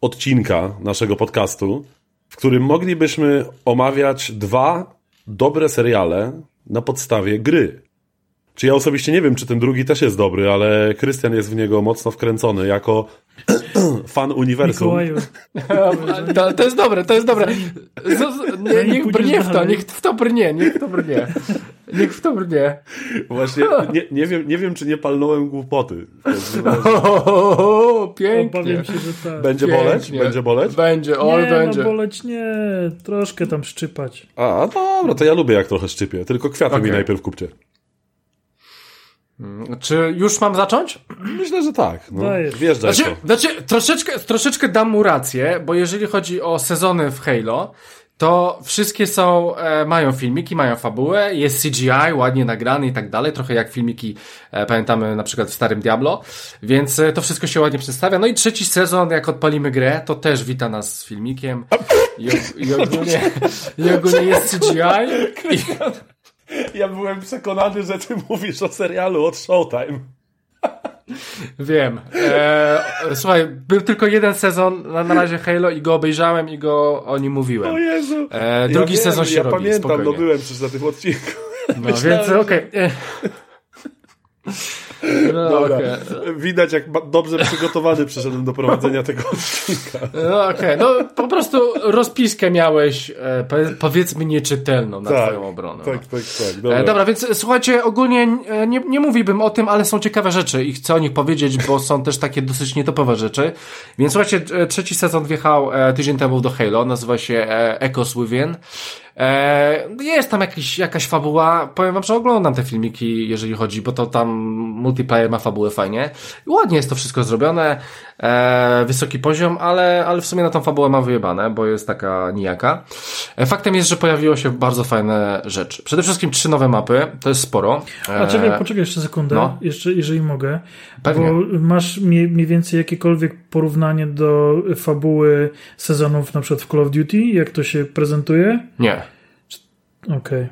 odcinka naszego podcastu, w którym moglibyśmy omawiać dwa dobre seriale na podstawie gry. Czy ja osobiście nie wiem, czy ten drugi też jest dobry, ale Krystian jest w niego mocno wkręcony jako fan uniwersum. Mikołaju. To, to jest dobre, to jest dobre. Z, z, nie, niech brnie w to, niech w to brnie, niech w to brnie. Niech w to brnie. Właśnie nie, nie, wiem, nie wiem, czy nie palnąłem głupoty. Razie. O, pięknie. Obawiam się, że tak. Będzie boleć? Pięknie. Będzie boleć? Będzie, oj, nie, będzie. no boleć nie. Troszkę tam szczypać. A, dobra, to ja lubię jak trochę szczypie. Tylko kwiaty mi Okej. najpierw kupcie. Czy już mam zacząć? Myślę, że tak. No. Dajesz. Wjeżdżaj w Znaczy, to. znaczy troszeczkę, troszeczkę dam mu rację, bo jeżeli chodzi o sezony w Halo, to wszystkie są, e, mają filmiki, mają fabułę, jest CGI, ładnie nagrany i tak dalej, trochę jak filmiki e, pamiętamy na przykład w starym Diablo, więc e, to wszystko się ładnie przedstawia. No i trzeci sezon, jak odpalimy grę, to też wita nas z filmikiem i, og- i, ogólnie, i ogólnie jest CGI i, Ja byłem przekonany, że ty mówisz o serialu od Showtime. Wiem. E, słuchaj, był tylko jeden sezon na, na razie Halo i go obejrzałem i go o nim mówiłem. O Jezu. E, drugi ja sezon wiem, się ja robi. pamiętam, spokojnie. no byłem przecież na tym odcinku. No więc okej. E. No, Dobra. okej. Widać, jak dobrze przygotowany przyszedłem do prowadzenia tego odcinka. No okej, no po prostu rozpiskę miałeś, e, powie- powiedzmy nieczytelną na twoją obronę. Tak, tak, tak. Dobra. E, dobra, więc e, słuchajcie, ogólnie nie, nie mówiłbym o tym, ale są ciekawe rzeczy i chcę o nich powiedzieć, bo są też takie dosyć nietopowe rzeczy. Więc słuchajcie, trzeci sezon wjechał tydzień temu do Halo, nazywa się Echoes Within. E, jest tam jakiś, jakaś fabuła, powiem wam, że oglądam te filmiki, jeżeli chodzi, bo to tam multiplayer ma fabułę fajnie. I ładnie jest to wszystko zrobione, e, wysoki poziom, ale, ale w sumie na tą fabułę ma wyjebane, bo jest taka nijaka. E, faktem jest, że pojawiło się bardzo fajne rzeczy. Przede wszystkim trzy nowe mapy, to jest sporo. E, A czekaj, poczekaj jeszcze sekundę, no. jeszcze, jeżeli mogę. Pewnie. Bo masz mniej, mniej więcej jakiekolwiek porównanie do fabuły sezonów na przykład w Call of Duty, jak to się prezentuje? Nie. Okej.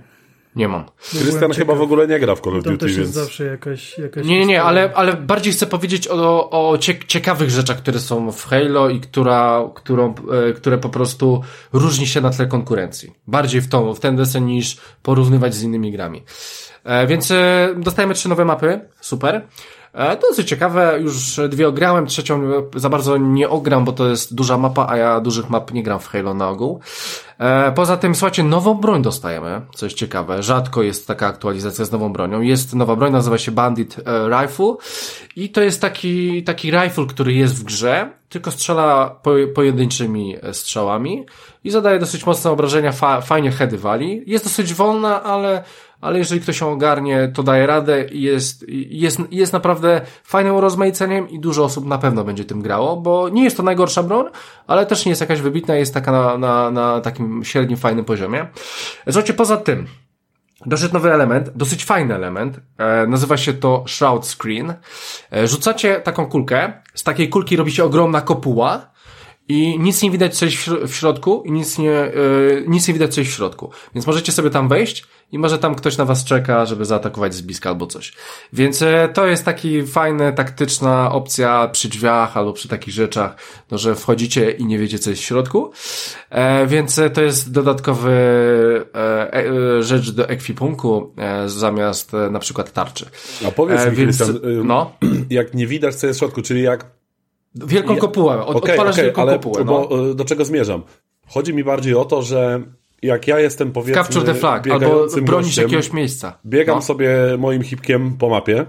Nie mam. Krystian chyba w ogóle nie gra w Call of Duty, też więc... jest zawsze jakaś... jakaś Nie, nie, nie, ale, ale bardziej chcę powiedzieć o, o cie- ciekawych rzeczach, które są w Halo i która, którą, e, które po prostu różni się na tle konkurencji. Bardziej w tą, w ten desen niż porównywać z innymi grami. E, więc e, dostajemy trzy nowe mapy. Super. E, dosyć ciekawe, już dwie ograłem, trzecią za bardzo nie ogram, bo to jest duża mapa, a ja dużych map nie gram w Halo na ogół. E, poza tym, słuchajcie, nową broń dostajemy, coś ciekawe. Rzadko jest taka aktualizacja z nową bronią. Jest nowa broń, nazywa się Bandit e, Rifle i to jest taki, taki rifle, który jest w grze, tylko strzela po, pojedynczymi e, strzałami i zadaje dosyć mocne obrażenia, fa, fajnie heady wali. Jest dosyć wolna, ale, ale jeżeli ktoś ją ogarnie, to daje radę i jest, jest, jest naprawdę fajnym urozmaiceniem i dużo osób na pewno będzie tym grało, bo nie jest to najgorsza broń, ale też nie jest jakaś wybitna, jest taka na, na, na takim średnim, fajnym poziomie. Słuchajcie, poza tym, Doszedł nowy element, dosyć fajny element, e, nazywa się to Shroud Screen. E, rzucacie taką kulkę, z takiej kulki robi się ogromna kopuła i nic nie widać coś w śro- w środku i nic nie, e, nic nie widać coś w środku. Więc możecie sobie tam wejść i może tam ktoś na was czeka, żeby zaatakować z bliska albo coś. Więc e, to jest taki fajny, taktyczna opcja przy drzwiach albo przy takich rzeczach, no, że wchodzicie i nie wiecie co jest w środku. E, więc e, to jest dodatkowy e, e, rzecz do ekwipunku e, zamiast e, na przykład tarczy. A powiedz E, mi, więc, y, no, jak nie widać co jest w środku, czyli jak... wielką kopułę, od, Okej, odpalasz okej, wielką ale kopułę, no. bo, y, do czego zmierzam? Chodzi mi bardziej o to, że jak ja jestem powiedzmy Capture the flag, albo bronisz gościem, jakiegoś miejsca. biegam no. sobie moim hipkiem po mapie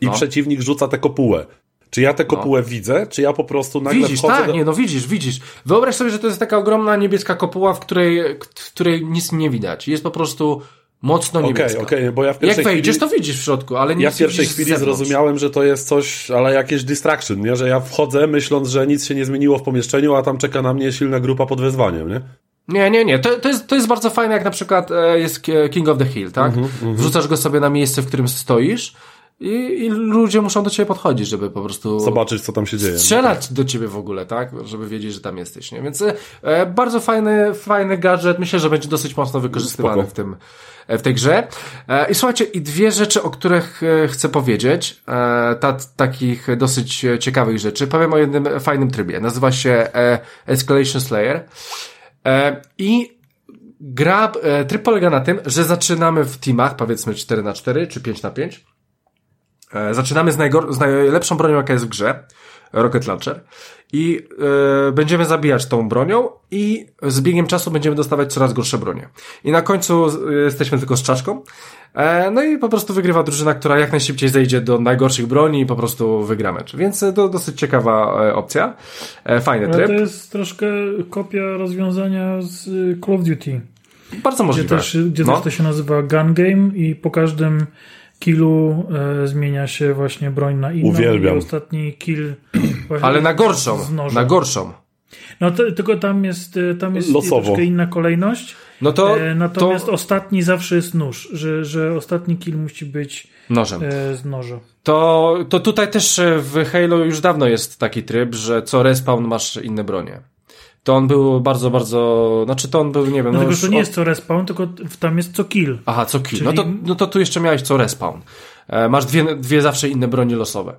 i No. przeciwnik rzuca tę kopułę. Czy ja tę kopułę widzę, czy ja po prostu nagle Widzisz, wchodzę... tak, do... nie, no widzisz, widzisz. Wyobraź sobie, że to jest taka ogromna niebieska kopuła, w której, w której nic nie widać. Jest po prostu mocno Okej, niebieska. okej, bo ja w Jak pierwszej wejdziesz, chwili... to widzisz w środku, ale nic Ja w nie pierwszej chwili zrozumiałem, że to jest coś, ale jakieś distraction, nie? Że ja wchodzę myśląc, że nic się nie zmieniło w pomieszczeniu, a tam czeka na mnie silna grupa pod wezwaniem, nie? Nie, nie, nie. To, to, jest, to jest bardzo fajne, jak na przykład e, jest Ki- King of the Hill, tak? Mhm, Wrzucasz go sobie na miejsce, w którym stoisz i, i ludzie muszą do ciebie podchodzić, żeby po prostu Zobaczyć, co tam się dzieje. strzelać do ciebie w ogóle, tak? Żeby wiedzieć, że tam jesteś, nie? Więc e, bardzo fajny, fajny gadżet. Myślę, że będzie dosyć mocno wykorzystywany Spoko. w tym, e, w tej grze. E, I słuchajcie, i dwie rzeczy, o których e, chcę powiedzieć, e, ta, takich dosyć e, ciekawych rzeczy. Powiem o jednym fajnym trybie. Nazywa się e, Escalation Slayer. E, I gra, e, tryb polega na tym, że zaczynamy w teamach, powiedzmy 4 na 4 czy 5 na 5 E, Zaczynamy z, najgor- z najlepszą bronią, jaka jest w grze, Rocket Launcher, i e, będziemy zabijać tą bronią i z biegiem czasu będziemy dostawać coraz gorsze bronie. I na końcu jesteśmy tylko z czaszką, e, no i po prostu wygrywa drużyna, która jak najszybciej zejdzie do najgorszych broni i po prostu wygra mecz. Więc e, to dosyć ciekawa e, opcja, e, fajny Ale tryb, to jest troszkę kopia rozwiązania z Call of Duty, bardzo gdzie, możliwe. też, gdzie No. też to się nazywa gun game i po każdym killu e, zmienia się właśnie broń na inną. Uwielbiam. I ostatni kill właśnie Ale na gorszą, na gorszą. No to, tylko tam jest, e, tam jest Losowo. troszkę inna kolejność. No to, e, natomiast to ostatni zawsze jest nóż, że, że ostatni kill musi być nożem. e, z noża. To, to tutaj też e, w Halo już dawno jest taki tryb, że co respawn masz inne bronie. To on był bardzo, bardzo, znaczy to on był, nie wiem, No, no tylko to nie od- jest co respawn, tylko tam jest co kill. Aha, co kill. Czyli- No, to, no to tu jeszcze miałeś co respawn. E, masz dwie, dwie zawsze inne bronie losowe.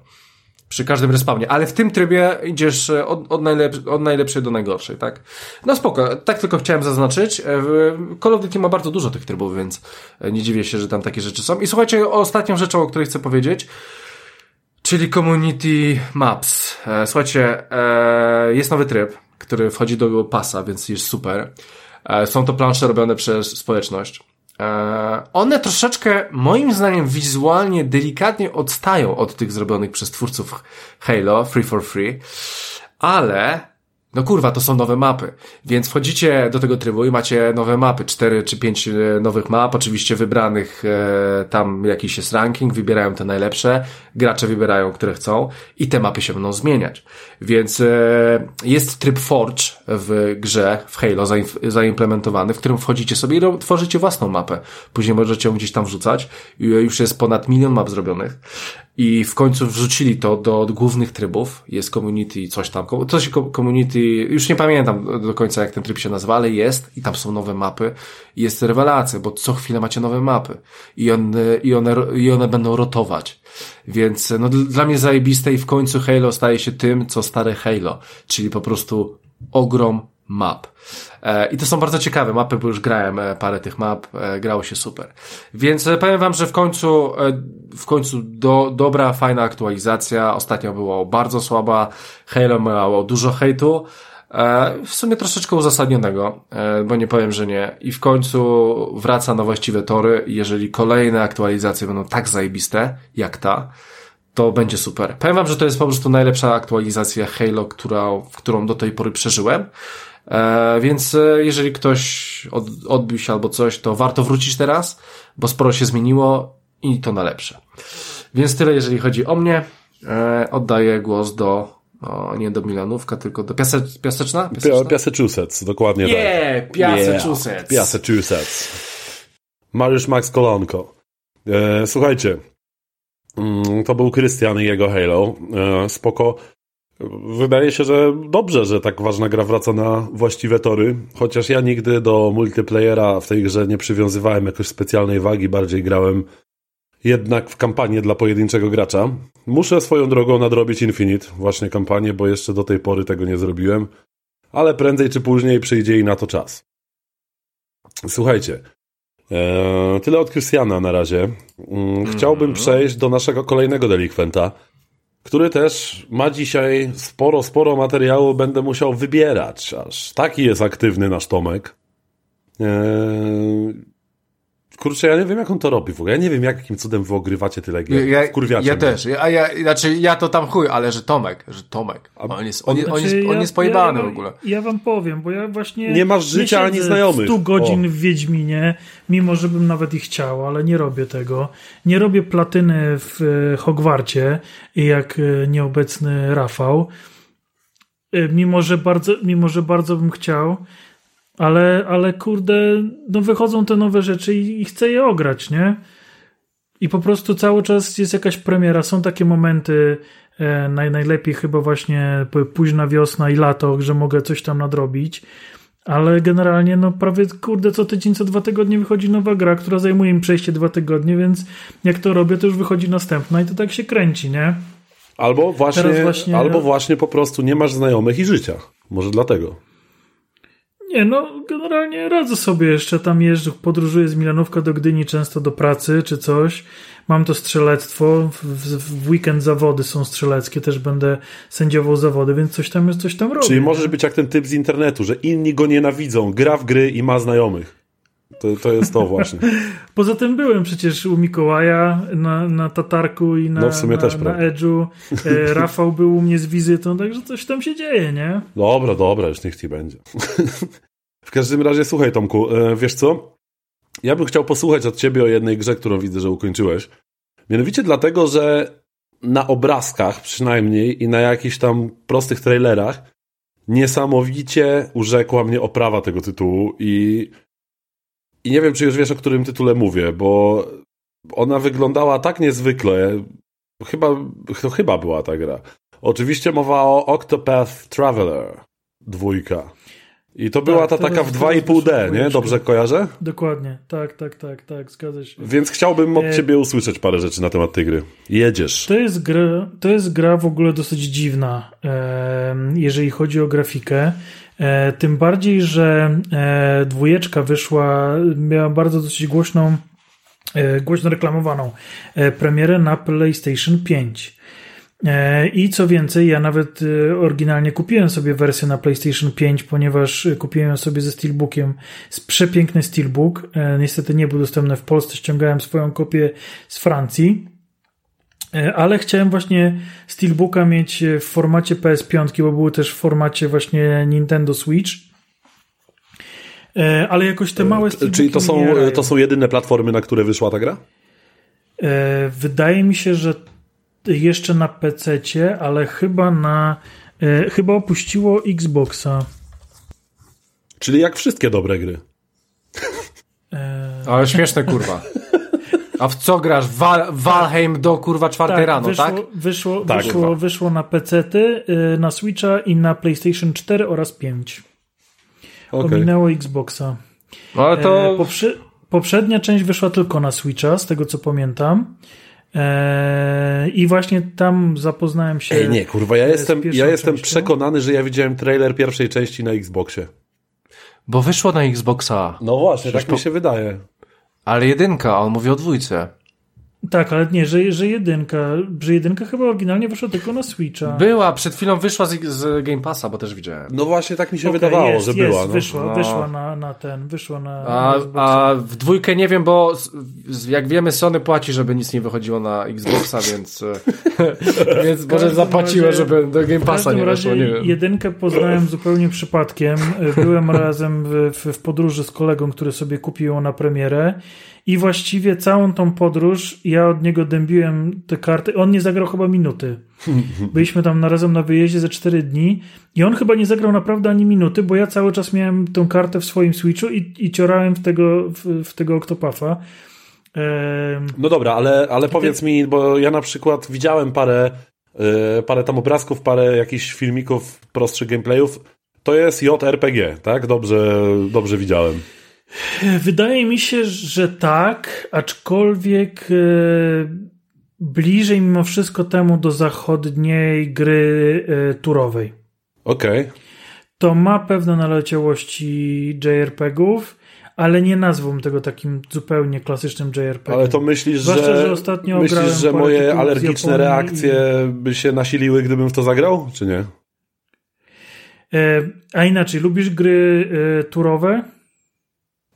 Przy każdym respawnie, ale w tym trybie idziesz e, od, od, najlep od najlepszej do najgorszej, tak? No spoko, tak tylko chciałem zaznaczyć. E, Call of Duty ma bardzo dużo tych trybów, więc e, nie dziwię się, że tam takie rzeczy są. I słuchajcie, ostatnią rzeczą, o której chcę powiedzieć, czyli Community Maps. Słuchajcie, jest nowy tryb, który wchodzi do pasa, więc jest super. E, Są to plansze robione przez społeczność. E, One troszeczkę, moim zdaniem, wizualnie delikatnie odstają od tych zrobionych przez twórców Halo, Free for Free, ale no kurwa, to są nowe mapy. Więc wchodzicie do tego trybu i macie nowe mapy, cztery czy pięć e, nowych map, oczywiście wybranych, e, tam jakiś jest ranking, wybierają te najlepsze, gracze wybierają, które chcą i te mapy się będą zmieniać. Więc e, jest tryb Forge w grze, w Halo zaimplementowany, w którym wchodzicie sobie i tworzycie własną mapę. Później możecie ją gdzieś tam wrzucać. I Już jest ponad milion map zrobionych. I w końcu wrzucili to do, głównych trybów. Jest community, coś tam. Coś co- community już nie pamiętam do końca jak ten tryb się nazywa, ale jest i tam są nowe mapy. I jest rewelacja, bo co chwilę macie nowe mapy. I one, i one, i one będą rotować. Więc no dla mnie zajebiste i w końcu Halo staje się tym, co stare Halo, czyli po prostu ogrom map. E, I to są bardzo ciekawe mapy, bo już grałem e, parę tych map, e, grało się super. Więc powiem wam, że w końcu, w końcu do, dobra, fajna aktualizacja. Ostatnio było bardzo słaba. Halo miało dużo hejtu. W sumie troszeczkę uzasadnionego, bo nie powiem, że nie. I w końcu wraca na właściwe tory. Jeżeli kolejne aktualizacje będą tak zajebiste, jak ta, to będzie super. Powiem wam, że to jest po prostu najlepsza aktualizacja Halo, która, którą do tej pory przeżyłem. E, więc e, jeżeli ktoś od, odbił się albo coś, to warto wrócić teraz, bo sporo się zmieniło i to na lepsze. Więc tyle, jeżeli chodzi o mnie. E, oddaję głos do nie do Milanówka, tylko do Piase, Piaseczna? Piaseczna? Piaseczusets, dokładnie yeah, tak. Piaseczusets. Yeah, Piaseczusets. Mariusz Max Kolonko. E, słuchajcie, mm, to był Krystian i jego Halo. E, spoko. Wydaje się, że dobrze, że tak ważna gra wraca na właściwe tory, chociaż ja nigdy do multiplayera w tej grze nie przywiązywałem jakoś specjalnej wagi, bardziej grałem jednak w kampanię dla pojedynczego gracza. Muszę swoją drogą nadrobić Infinite, właśnie kampanię, bo jeszcze do tej pory tego nie zrobiłem, ale prędzej czy później przyjdzie i na to czas. Słuchajcie, ee, tyle od Krystiana na razie. Mm, chciałbym mhm. przejść do naszego kolejnego delikwenta, który też ma dzisiaj sporo, sporo materiału, będę musiał wybierać, aż taki jest aktywny nasz Tomek. Eee, kurczę, ja nie wiem, jak on to robi w ogóle. Ja nie wiem, jakim cudem wy ogrywacie tyle gier. Ja, ja, ja też. Ja, ja, znaczy, ja to tam chuj, ale że Tomek, że Tomek. On jest, on, znaczy, on jest, on jest pojebany ja, w ogóle. Ja wam powiem, bo ja właśnie... Nie masz życia nie ani znajomych. 100 godzin o. w Wiedźminie, mimo żebym nawet i chciał, ale nie robię tego. Nie robię platyny w e, Hogwarcie, jak e, nieobecny Rafał. E, mimo, że bardzo, mimo, że bardzo bym chciał ale, ale kurde, no wychodzą te nowe rzeczy i, i chcę je ograć, nie? I po prostu cały czas jest jakaś premiera. Są takie momenty, e, naj, najlepiej chyba właśnie późna wiosna i lato, że mogę coś tam nadrobić. Ale generalnie, no prawie kurde, co tydzień, co dwa tygodnie wychodzi nowa gra, która zajmuje mi przejście dwa tygodnie, więc jak to robię, to już wychodzi następna i to tak się kręci, nie? Albo właśnie, właśnie... albo właśnie po prostu nie masz znajomych i życia. Może dlatego. Nie, no generalnie radzę sobie jeszcze tam jeżdżę, podróżuję z Milanówka do Gdyni często do pracy czy coś. Mam to strzelectwo, w, w weekend zawody są strzeleckie, też będę sędziował zawody, więc coś tam jest, coś tam robię. Czyli możesz być jak ten typ z internetu, że inni go nienawidzą, gra w gry i ma znajomych. To, to jest to właśnie. Poza tym byłem przecież u Mikołaja na, na Tatarku i na, no w sumie na, też na Edge'u. E, Rafał był u mnie z wizytą, także coś tam się dzieje, nie? Dobra, dobra, już niech ci będzie. w każdym razie, słuchaj Tomku, e, wiesz co? Ja bym chciał posłuchać od ciebie o jednej grze, którą widzę, że ukończyłeś. Mianowicie dlatego, że na obrazkach przynajmniej i na jakichś tam prostych trailerach niesamowicie urzekła mnie oprawa tego tytułu i i nie wiem, czy już wiesz, o którym tytule mówię, bo ona wyglądała tak niezwykle. Chyba, to chyba była ta gra. Oczywiście mowa o Octopath Traveler dwójka. I to była tak, ta taka w 2,5D, nie? Dobrze kojarzę? Dokładnie, tak, tak, tak, tak, zgadza się. Więc chciałbym od e... ciebie usłyszeć parę rzeczy na temat tej gry. Jedziesz. To jest gra, to jest gra w ogóle dosyć dziwna, jeżeli chodzi o grafikę. E, tym bardziej, że e, dwójeczka wyszła, miała bardzo dosyć głośną, e, głośno reklamowaną premierę na PlayStation 5. I co więcej, ja nawet oryginalnie kupiłem sobie wersję na PlayStation 5, ponieważ kupiłem sobie ze Steelbookiem przepiękny Steelbook. Niestety nie był dostępny w Polsce, ściągałem swoją kopię z Francji. E, ale chciałem właśnie Steelbooka mieć w formacie PS5, bo był też w formacie właśnie Nintendo Switch. E, ale jakoś te małe Steelbooki Czyli to są, to są jedyne platformy, na które wyszła ta gra? E, wydaje mi się, że jeszcze na PC, ale chyba na. Chyba opuściło Xboxa. Czyli jak wszystkie dobre gry. Ale śmieszne kurwa. A w co grasz? Val Valheim do kurwa czwartej Tak, rano, wyszło, tak? Wyszło, Tak, wyszło, kurwa. wyszło na PC-ty, y, na Switcha i na PlayStation 4 oraz 5. Okej. Ominęło Xboxa. No ale E, to... poprze- poprzednia część wyszła tylko na Switcha, z tego co pamiętam. E, I właśnie tam zapoznałem się. Ej, nie, kurwa, ja jestem, ja jestem częścią. przekonany, że ja widziałem trailer pierwszej części na Xboxie. Bo wyszło na Xboxa, No właśnie, tak po- mi się wydaje. Ale jedynka, on mówi o dwójce. Tak, ale nie, że, że jedynka. Że jedynka chyba oryginalnie wyszła tylko na Switcha. Była, przed chwilą wyszła z, z Game Passa, bo też widziałem. No właśnie, tak mi się Okej, wydawało, jest, że jest, była. No. Wyszła, No. wyszła na, na ten, wyszła na. A, na a w dwójkę nie wiem, bo jak wiemy Sony płaci, żeby nic nie wychodziło na Xboxa, więc, więc może razie- żeby do Game Passa nie weszło, nie wiem. jedynkę poznałem zupełnie przypadkiem. Byłem razem w, w, w podróży z kolegą, który sobie kupił ją na premierę i właściwie całą tą podróż ja od niego dębiłem te karty. On nie zagrał chyba minuty. Byliśmy tam razem na wyjeździe ze cztery dni i on chyba nie zagrał naprawdę ani minuty, bo ja cały czas miałem tą kartę w swoim Switchu i, i ciorałem w tego, w, w tego Octopafa. Ehm, No dobra, ale, ale powiedz mi, bo ja na przykład widziałem parę, e, parę tam obrazków, parę jakichś filmików prostszych gameplayów. To jest JRPG, tak? Dobrze, dobrze widziałem. Wydaje mi się, że tak, aczkolwiek e, bliżej mimo wszystko temu do zachodniej gry e, turowej. Okej. To ma pewne naleciałości JRPG-ów, ale nie nazwą tego takim zupełnie klasycznym JRPG. Ale to myślisz, Zwłaszcza, że, że ostatnio myślisz, że moje alergiczne reakcje by się nasiliły, gdybym w to zagrał, czy nie? E, a inaczej, lubisz gry turowe?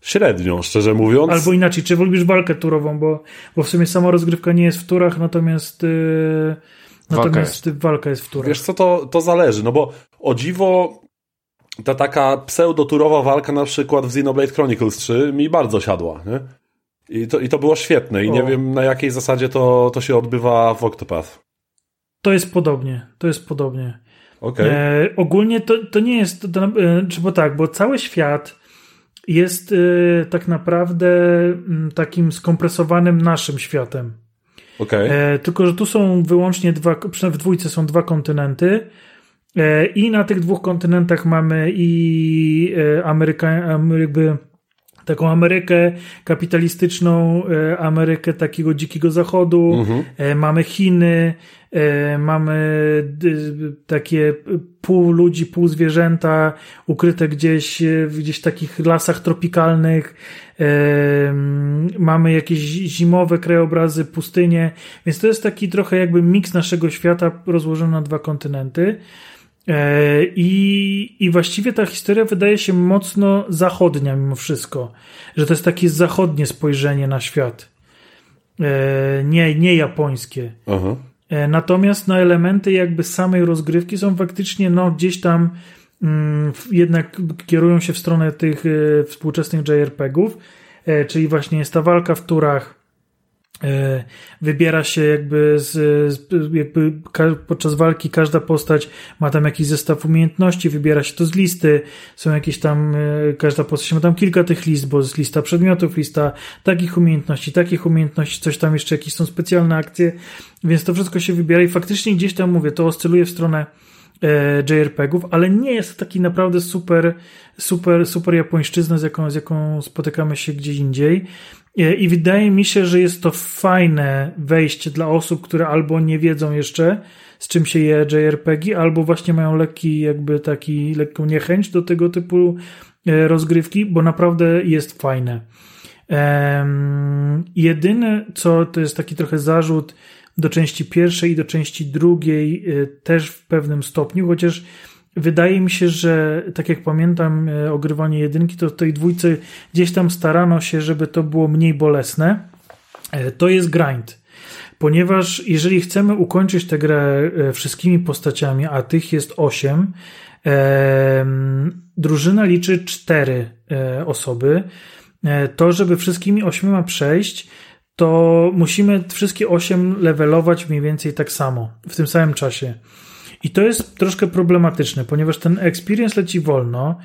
Średnio, szczerze mówiąc. Albo inaczej, czy lubisz walkę turową, bo, bo w sumie sama rozgrywka nie jest w turach, natomiast, e, natomiast walka jest w turach. Wiesz co, to, to zależy, no bo o dziwo ta taka pseudoturowa walka na przykład w Xenoblade Chronicles 3 mi bardzo siadła, nie? I to, I to było świetne i nie O. wiem na jakiej zasadzie to, to się odbywa w Octopath. To jest podobnie, to jest podobnie. Okej. E, ogólnie to, to nie jest, to, e, czy bo tak, bo cały świat jest e, tak naprawdę m, takim skompresowanym naszym światem. Okej. E, tylko, że tu są wyłącznie dwa, w dwójce są dwa kontynenty e, i na tych dwóch kontynentach mamy i e, Ameryka, am- jakby taką Amerykę kapitalistyczną, e, Amerykę takiego dzikiego zachodu, Mhm. e, mamy Chiny, e, mamy takie pół ludzi, pół zwierzęta ukryte gdzieś e, w gdzieś takich lasach tropikalnych. Mamy jakieś zimowe krajobrazy, pustynie, więc to jest taki trochę jakby miks naszego świata rozłożony na dwa kontynenty. E, I, I właściwie ta historia wydaje się mocno zachodnia mimo wszystko, że to jest takie zachodnie spojrzenie na świat. E, Nie, nie japońskie. Aha. E, Natomiast no, elementy jakby samej rozgrywki są faktycznie no, gdzieś tam mm, jednak kierują się w stronę tych współczesnych JRPG-ów, czyli właśnie jest ta walka w turach, wybiera się jakby, z, jakby podczas walki każda postać ma tam jakiś zestaw umiejętności, wybiera się to z listy, są jakieś tam, e, każda postać ma tam kilka tych list, bo jest lista przedmiotów, lista takich umiejętności, takich umiejętności, coś tam jeszcze, jakieś są specjalne akcje, więc to wszystko się wybiera i faktycznie gdzieś tam mówię, to oscyluje w stronę e, JRPG-ów, ale nie jest to taki naprawdę super, super, super japońszczyzna, z jaką, z jaką spotykamy się gdzie indziej. I wydaje mi się, że jest to fajne wejście dla osób, które albo nie wiedzą jeszcze, z czym się je JRPG, albo właśnie mają lekki, jakby taki, lekką niechęć do tego typu e, rozgrywki, bo naprawdę jest fajne. Em, jedyne, co to jest taki trochę zarzut do części pierwszej i do części drugiej, e, też w pewnym stopniu, chociaż wydaje mi się, że tak jak pamiętam e, ogrywanie jedynki, to w tej dwójce gdzieś tam starano się, żeby to było mniej bolesne. E, To jest grind. Ponieważ jeżeli chcemy ukończyć tę grę e, wszystkimi postaciami, a tych jest 8, drużyna liczy 4 e, osoby. E, To, żeby wszystkimi ośmioma przejść, to musimy wszystkie 8 levelować mniej więcej tak samo, w tym samym czasie. I to jest troszkę problematyczne, ponieważ ten experience leci wolno.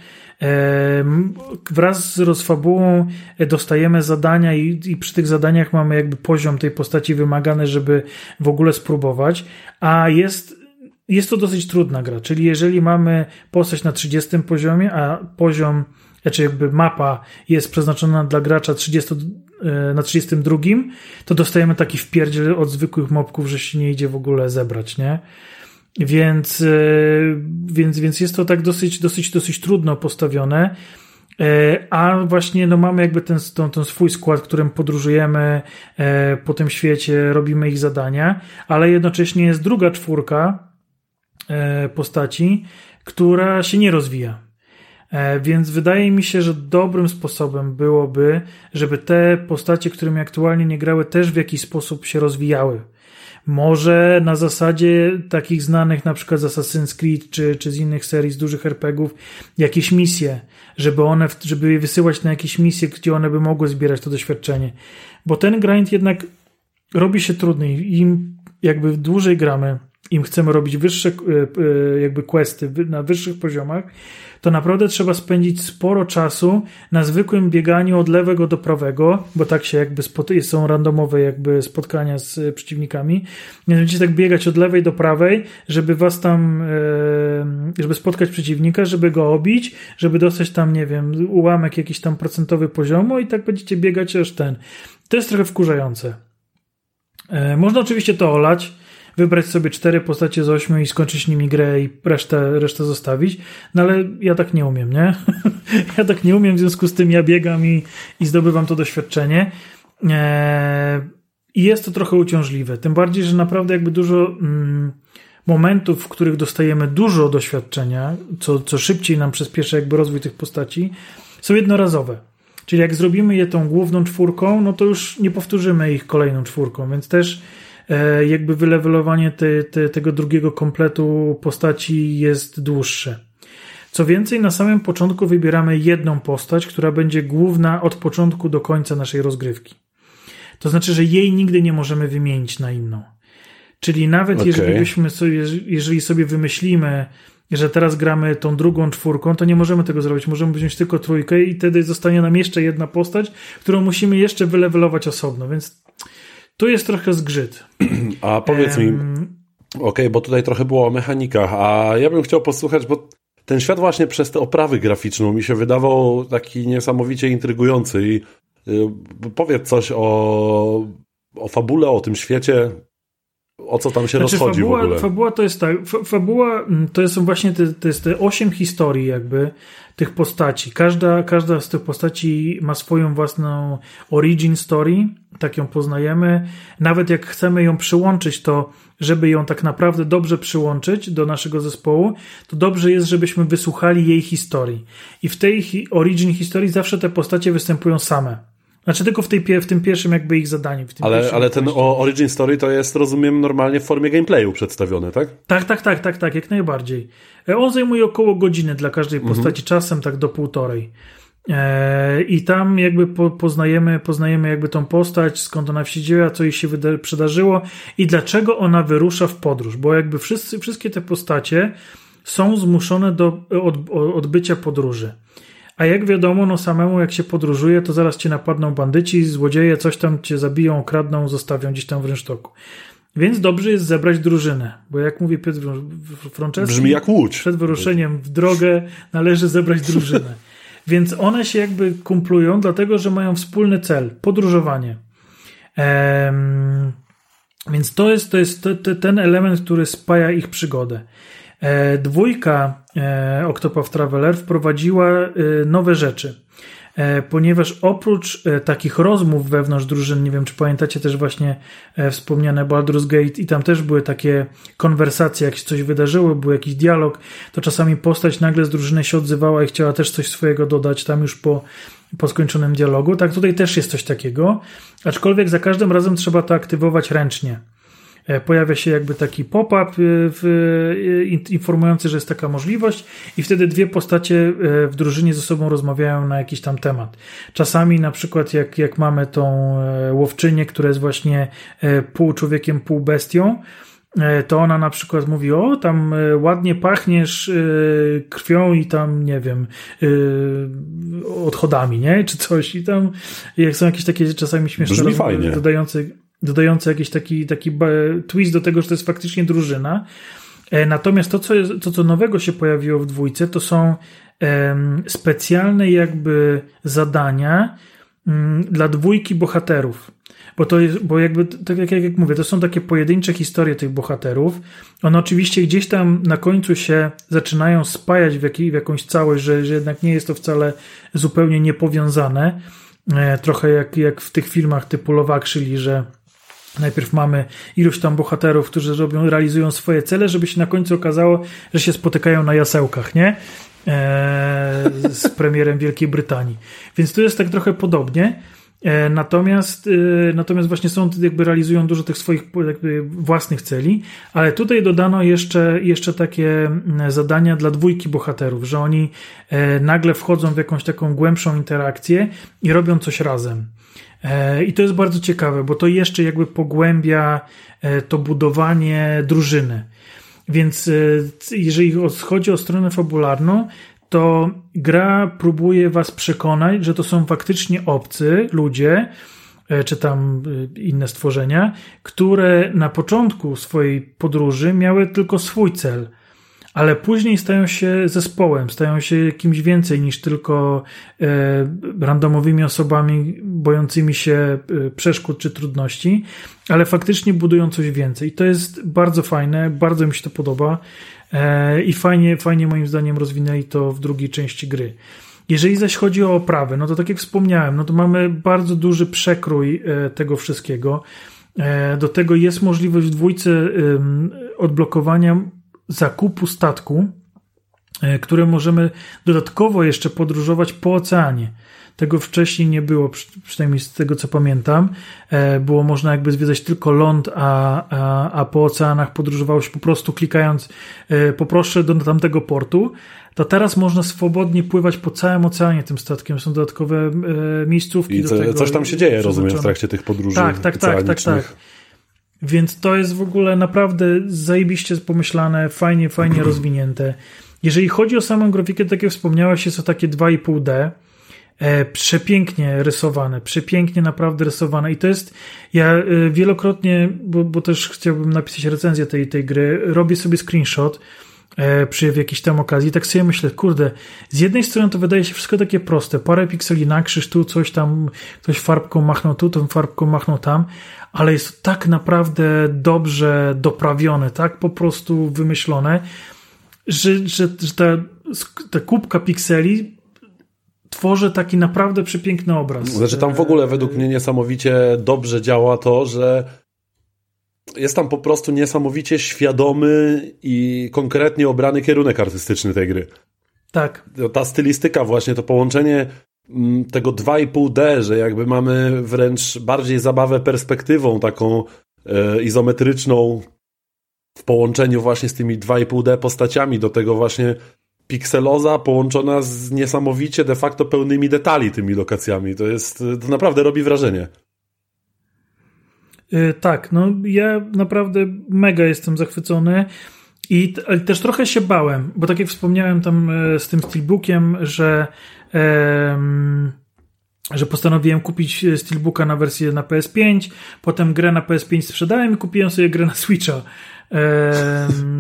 Wraz z rozfabułą dostajemy zadania i, i, przy tych zadaniach mamy jakby poziom tej postaci wymagany, żeby w ogóle spróbować, a jest, jest to dosyć trudna gra, czyli jeżeli mamy postać na 30 poziomie, a poziom, znaczy jakby mapa jest przeznaczona dla gracza 30, e, na 32, to dostajemy taki wpierdziel od zwykłych mobków, że się nie idzie w ogóle zebrać, nie? Więc, e, więc, więc jest to tak dosyć, dosyć, dosyć trudno postawione. E, a właśnie no mamy jakby ten, ten, ten swój skład, którym podróżujemy e, po tym świecie, robimy ich zadania, ale jednocześnie jest druga czwórka postaci, która się nie rozwija. Więc wydaje mi się, że dobrym sposobem byłoby, żeby te postacie, którymi aktualnie nie grały, też w jakiś sposób się rozwijały może na zasadzie takich znanych na przykład z Assassin's Creed czy, czy z innych serii, z dużych RPGów, jakieś misje, żeby one, żeby je wysyłać na jakieś misje, gdzie one by mogły zbierać to doświadczenie. Bo ten grind jednak robi się trudniej. Im jakby dłużej gramy, im chcemy robić wyższe e, e, jakby questy na wyższych poziomach, to naprawdę trzeba spędzić sporo czasu na zwykłym bieganiu od lewego do prawego, bo tak się jakby są randomowe jakby spotkania z przeciwnikami. Będziecie tak biegać od lewej do prawej, żeby was tam, e, żeby spotkać przeciwnika, żeby go obić, żeby dostać tam, nie wiem, ułamek jakiś tam procentowy poziomu i tak będziecie biegać aż ten. To jest trochę wkurzające. Można oczywiście to olać, wybrać sobie cztery postacie z ośmiu i skończyć nimi grę i resztę, resztę zostawić. No ale ja tak nie umiem, nie? ja tak nie umiem, w związku z tym ja biegam i, i zdobywam to doświadczenie. Eee, I jest to trochę uciążliwe. Tym bardziej, że naprawdę jakby dużo mm, momentów, w których dostajemy dużo doświadczenia, co, co szybciej nam przyspieszy jakby rozwój tych postaci, są jednorazowe. Czyli jak zrobimy je tą główną czwórką, no to już nie powtórzymy ich kolejną czwórką, więc też jakby wylewelowanie te, te, tego drugiego kompletu postaci jest dłuższe. Co więcej, na samym początku wybieramy jedną postać, która będzie główna od początku do końca naszej rozgrywki. To znaczy, że jej nigdy nie możemy wymienić na inną. Czyli nawet okay. jeżeli byśmy sobie, jeżeli sobie wymyślimy, że teraz gramy tą drugą czwórką, to nie możemy tego zrobić. Możemy wziąć tylko trójkę i wtedy zostanie nam jeszcze jedna postać, którą musimy jeszcze wylewelować osobno, więc tu jest trochę zgrzyt. A powiedz mi, okej, okay, bo tutaj trochę było o mechanikach, a ja bym chciał posłuchać, bo ten świat właśnie przez tę oprawę graficzną mi się wydawał taki niesamowicie intrygujący i y, powiedz coś o, o fabule, o tym świecie, o co tam się znaczy, rozchodzi fabuła, w ogóle. Fabuła to jest tak, fabuła mm, to są właśnie te, to jest te osiem historii jakby tych postaci. Każda, każda z tych postaci ma swoją własną origin story, tak ją poznajemy. Nawet jak chcemy ją przyłączyć, to żeby ją tak naprawdę dobrze przyłączyć do naszego zespołu, to dobrze jest, żebyśmy wysłuchali jej historii. I w tej origin historii zawsze te postacie występują same. Znaczy tylko w, tej, w tym pierwszym jakby ich zadaniu. ale ale ten Origin Story to jest, rozumiem, normalnie w formie gameplayu przedstawione, tak? Tak, tak, tak, tak, tak, jak najbardziej. E, on zajmuje około godziny dla każdej mhm. postaci, czasem tak do półtorej. E, I tam jakby poznajemy, poznajemy jakby tą postać, skąd ona się dzieje, co jej się przydarzyło i dlaczego ona wyrusza w podróż, bo jakby wszyscy, wszystkie te postacie są zmuszone do od, odbycia podróży. A jak wiadomo, no samemu jak się podróżuje, to zaraz cię napadną bandyci, złodzieje, coś tam cię zabiją, kradną, zostawią gdzieś tam w rynsztoku. Więc dobrze jest zebrać drużynę, bo jak mówi Piotr Franceski, Brzmi jak łódź. przed wyruszeniem w drogę należy zebrać drużynę. Więc one się jakby kumplują, dlatego że mają wspólny cel podróżowanie. Ehm, więc to jest, to jest ten element, który spaja ich przygodę. E, dwójka Octopath Traveler wprowadziła e, nowe rzeczy ponieważ oprócz takich rozmów wewnątrz drużyn, nie wiem czy pamiętacie też właśnie wspomniane Baldur's Gate i tam też były takie konwersacje, jak się coś wydarzyło, był jakiś dialog, to czasami postać nagle z drużyny się odzywała i chciała też coś swojego dodać tam już po, po skończonym dialogu. Tak tutaj też jest coś takiego, aczkolwiek za każdym razem trzeba to aktywować ręcznie. E, pojawia się jakby taki pop-up e, informujący, że jest taka możliwość i wtedy dwie postacie e, w drużynie ze sobą rozmawiają na jakiś tam temat. Czasami na przykład jak, jak mamy tą łowczynię, która jest właśnie pół człowiekiem, pół bestią, e, to ona na przykład mówi, o tam e, ładnie pachniesz krwią i tam, nie wiem, odchodami, nie? Czy coś i tam, jak są jakieś takie czasami śmieszne dodające, dodające jakiś taki, taki twist do tego, że to jest faktycznie drużyna. Natomiast to, co, jest, to, co nowego się pojawiło w dwójce, to są specjalne jakby zadania mm, dla dwójki bohaterów. Bo to jest, bo jakby, tak jak, jak mówię, to są takie pojedyncze historie tych bohaterów. One oczywiście gdzieś tam na końcu się zaczynają spajać w, jak, w jakąś całość, że, że jednak nie jest to wcale zupełnie niepowiązane. E, trochę jak, jak w tych filmach typu Love Actually, że Najpierw mamy iluś tam bohaterów, którzy robią, realizują swoje cele, żeby się na końcu okazało, że się spotykają na jasełkach, nie? E, z premierem Wielkiej Brytanii. Więc tu jest tak trochę podobnie. E, natomiast, e, natomiast właśnie są, jakby realizują dużo tych swoich własnych celi, ale tutaj dodano jeszcze, jeszcze takie mm, zadania dla dwójki bohaterów, że oni nagle wchodzą w jakąś taką głębszą interakcję i robią coś razem. I to jest bardzo ciekawe, bo to jeszcze jakby pogłębia to budowanie drużyny. Więc e, jeżeli chodzi o stronę fabularną, to gra próbuje was przekonać, że to są faktycznie obcy ludzie, e, czy tam e, inne stworzenia, które na początku swojej podróży miały tylko swój cel ale później stają się zespołem, stają się kimś więcej niż tylko e, randomowymi osobami bojącymi się e, przeszkód czy trudności, ale faktycznie budują coś więcej. I to jest bardzo fajne, bardzo mi się to podoba e, i fajnie, fajnie moim zdaniem rozwinęli to w drugiej części gry. Jeżeli zaś chodzi o oprawę, no to tak jak wspomniałem, no to mamy bardzo duży przekrój tego wszystkiego. Do tego jest możliwość w dwójce odblokowania zakupu statku, e, które możemy dodatkowo jeszcze podróżować po oceanie. Tego wcześniej nie było, przynajmniej z tego co pamiętam. E, było można jakby zwiedzać tylko ląd, a, a, a po oceanach podróżowało się po prostu klikając e, poproszę do tamtego portu. To teraz można swobodnie pływać po całym oceanie tym statkiem. Są dodatkowe miejscówki. I co, coś tam się dzieje, rozumiem, w trakcie tych podróży. Tak, tak, tak, tak, tak. Więc to jest w ogóle naprawdę zajebiście pomyślane, fajnie, fajnie rozwinięte. Jeżeli chodzi o samą grafikę, tak jak wspomniałeś, jest to takie 2,5D. E, przepięknie rysowane, przepięknie naprawdę rysowane i to jest, ja e, wielokrotnie, bo, bo też chciałbym napisać recenzję tej, tej gry, robię sobie screenshot e, przy jakiejś tam okazji, tak sobie myślę, kurde, z jednej strony to wydaje się wszystko takie proste, parę pikseli na krzyż, tu coś tam, ktoś farbką machnął tu, tą farbką machnął tam, ale jest tak naprawdę dobrze doprawione, tak po prostu wymyślone, że, że, że ta, ta kubka pikseli tworzy taki naprawdę przepiękny obraz. Znaczy tam w ogóle według mnie niesamowicie dobrze działa to, że jest tam po prostu niesamowicie świadomy i konkretnie obrany kierunek artystyczny tej gry. Tak. Ta stylistyka właśnie, to połączenie tego 2,5D, że jakby mamy wręcz bardziej zabawę perspektywą taką e, izometryczną w połączeniu właśnie z tymi 2,5D postaciami, do tego właśnie pikseloza połączona z niesamowicie de facto pełnymi detali tymi lokacjami. To jest, to naprawdę robi wrażenie. Yy, tak, no ja naprawdę mega jestem zachwycony. I też trochę się bałem, bo tak jak wspomniałem tam e, z tym steelbookiem, że że postanowiłem kupić Steelbooka na wersję na PS5, potem grę na PS5 sprzedałem i kupiłem sobie grę na Switcha.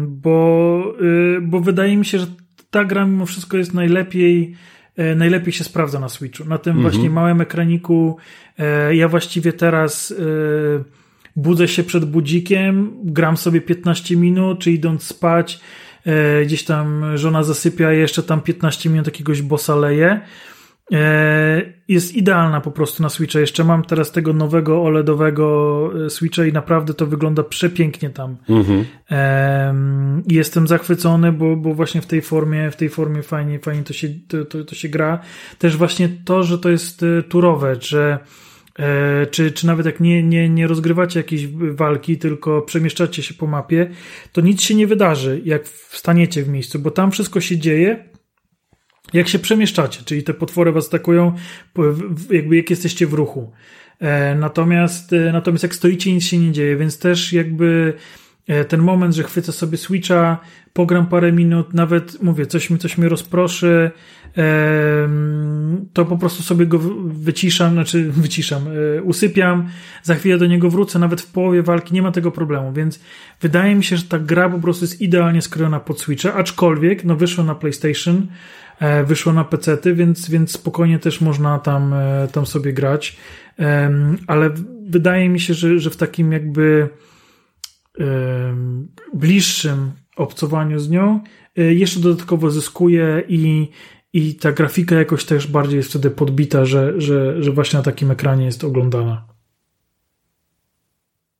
Bo, y, bo wydaje mi się, że ta gra mimo wszystko jest najlepiej e, najlepiej się sprawdza na Switchu. Na tym mhm. właśnie małym ekraniku e, ja właściwie teraz e, budzę się przed budzikiem, gram sobie 15 minut, czy idąc spać, e, gdzieś tam żona zasypia, jeszcze tam 15 minut jakiegoś bossa leje. E, jest idealna po prostu na Switcha. Jeszcze mam teraz tego nowego OLEDowego e, Switcha i naprawdę to wygląda przepięknie tam. Mhm. E, jestem zachwycony, bo, bo właśnie w tej formie, w tej formie fajnie, fajnie to się, to, to, to się gra. Też właśnie to, że to jest e, turowe, że czy, czy nawet jak nie, nie, nie rozgrywacie jakiejś walki, tylko przemieszczacie się po mapie, to nic się nie wydarzy, jak wstaniecie w miejscu, bo tam wszystko się dzieje, jak się przemieszczacie, czyli te potwory was atakują, jakby jak jesteście w ruchu. E, natomiast, e, natomiast jak stoicie, nic się nie dzieje, więc też jakby e, ten moment, że chwycę sobie Switcha, pogram parę minut, nawet mówię, coś mi, coś mnie rozproszy, to po prostu sobie go wyciszam, znaczy wyciszam, e, usypiam, za chwilę do niego wrócę, nawet w połowie walki nie ma tego problemu, więc wydaje mi się, że ta gra po prostu jest idealnie skrojona pod Switcha, aczkolwiek no wyszło na PlayStation, e, wyszło na PC-ty, więc, więc spokojnie też można tam, tam sobie grać, ale wydaje mi się, że, że w takim jakby bliższym obcowaniu z nią, e, jeszcze dodatkowo zyskuje i, i ta grafika jakoś też bardziej jest wtedy podbita, że, że, że właśnie na takim ekranie jest oglądana.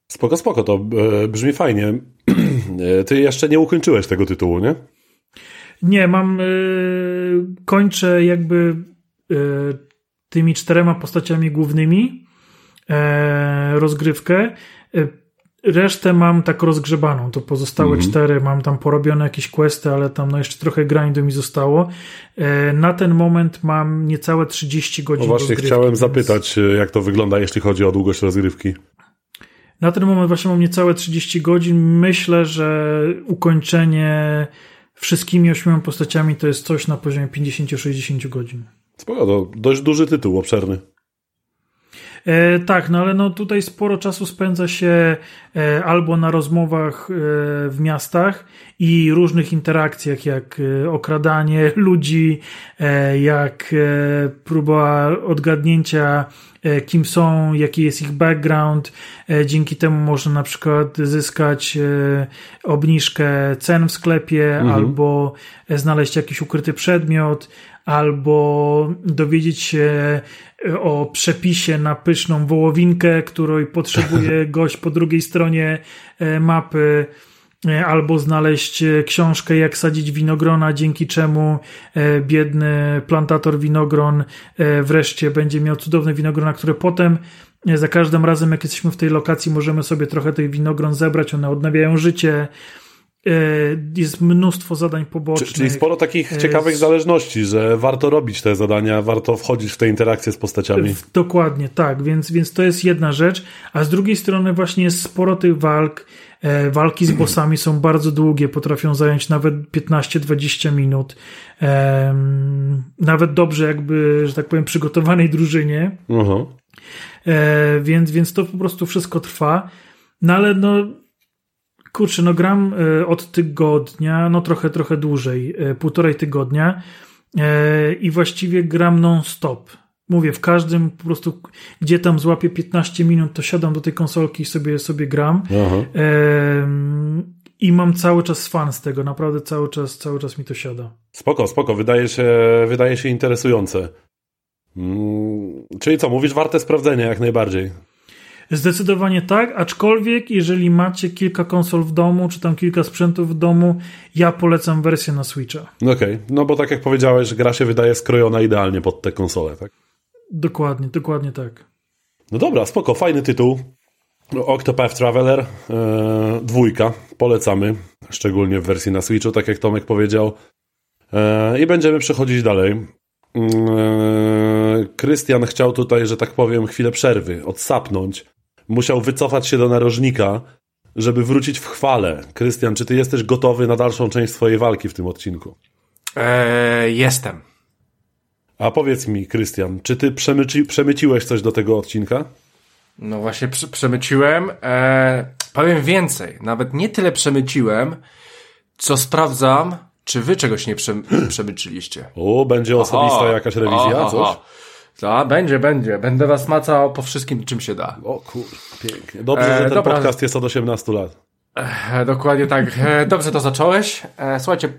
Spoko, spoko, to e, brzmi fajnie. E, ty jeszcze nie ukończyłeś tego tytułu, nie? Nie, mam. kończę jakby tymi czterema postaciami głównymi rozgrywkę. Resztę mam tak rozgrzebaną, to pozostałe mm -hmm. cztery mam tam porobione jakieś questy, ale tam no jeszcze trochę grindu mi zostało. E, na ten moment mam niecałe 30 godzin. No właśnie chciałem więc... zapytać, e, jak to wygląda, jeśli chodzi o długość rozgrywki. Na ten moment właśnie mam niecałe 30 godzin. Myślę, że ukończenie wszystkimi ośmioma postaciami to jest coś na poziomie 50-60 godzin. Spoko, to dość duży tytuł, obszerny. E, tak, no ale no tutaj sporo czasu spędza się e, albo na rozmowach e, w miastach i różnych interakcjach, jak e, okradanie ludzi, e, jak e, próba odgadnięcia kim są, jaki jest ich background. Dzięki temu można na przykład zyskać obniżkę cen w sklepie mhm. albo znaleźć jakiś ukryty przedmiot, albo dowiedzieć się e, o przepisie na pyszną wołowinkę, której potrzebuje gość po drugiej stronie e, mapy, e, albo znaleźć książkę jak sadzić winogrona, dzięki czemu biedny plantator winogron wreszcie będzie miał cudowne winogrona, które potem za każdym razem jak jesteśmy w tej lokacji możemy sobie trochę tych winogron zebrać, one odnawiają życie, jest mnóstwo zadań pobocznych. Czyli sporo takich e, ciekawych zależności, że warto robić te zadania, warto wchodzić w te interakcje z postaciami. Dokładnie, tak, więc, więc to jest jedna rzecz, a z drugiej strony właśnie jest sporo tych walk, e, walki z bossami są bardzo długie, potrafią zająć nawet 15-20 minut. Nawet dobrze jakby, że tak powiem, przygotowanej drużynie. Uh -huh. Więc, więc to po prostu wszystko trwa. No ale no Kurczę, no gram e, od tygodnia, no trochę, trochę dłużej, e, półtorej tygodnia e, i właściwie gram non-stop. Mówię, w każdym po prostu, gdzie tam złapię 15 minut, to siadam do tej konsolki i sobie, sobie gram. I mam cały czas fan z tego, naprawdę cały czas, cały czas mi to siada. Spoko, spoko, wydaje się, wydaje się interesujące. Mm, czyli co, mówisz, warte sprawdzenia jak najbardziej. Zdecydowanie tak, aczkolwiek jeżeli macie kilka konsol w domu, czy tam kilka sprzętów w domu, ja polecam wersję na Switcha. Okej, okay. no bo tak jak powiedziałeś, gra się wydaje skrojona idealnie pod te konsole, tak? Dokładnie, dokładnie tak. No dobra, spoko, fajny tytuł. Octopath Traveler, e, dwójka, polecamy, szczególnie w wersji na Switchu, tak jak Tomek powiedział. E, I będziemy przechodzić dalej. Mm, e, Krystian chciał tutaj, że tak powiem, chwilę przerwy, odsapnąć musiał wycofać się do narożnika, żeby wrócić w chwale. Krystian, czy ty jesteś gotowy na dalszą część swojej walki w tym odcinku? Eee, jestem. A powiedz mi, Krystian, czy ty przemyci, przemyciłeś coś do tego odcinka? No właśnie, przy, przemyciłem. Eee, powiem więcej. Nawet nie tyle przemyciłem, co sprawdzam, czy wy czegoś nie prze, przemyczyliście. O, będzie osobista aha, jakaś rewizja, aha, coś? A, będzie, będzie. Będę was macał po wszystkim, czym się da. O kur... pięknie. Dobrze, e, że ten dobra. podcast jest od 18 lat. E, dokładnie tak. E, dobrze to zacząłeś. E, słuchajcie, e,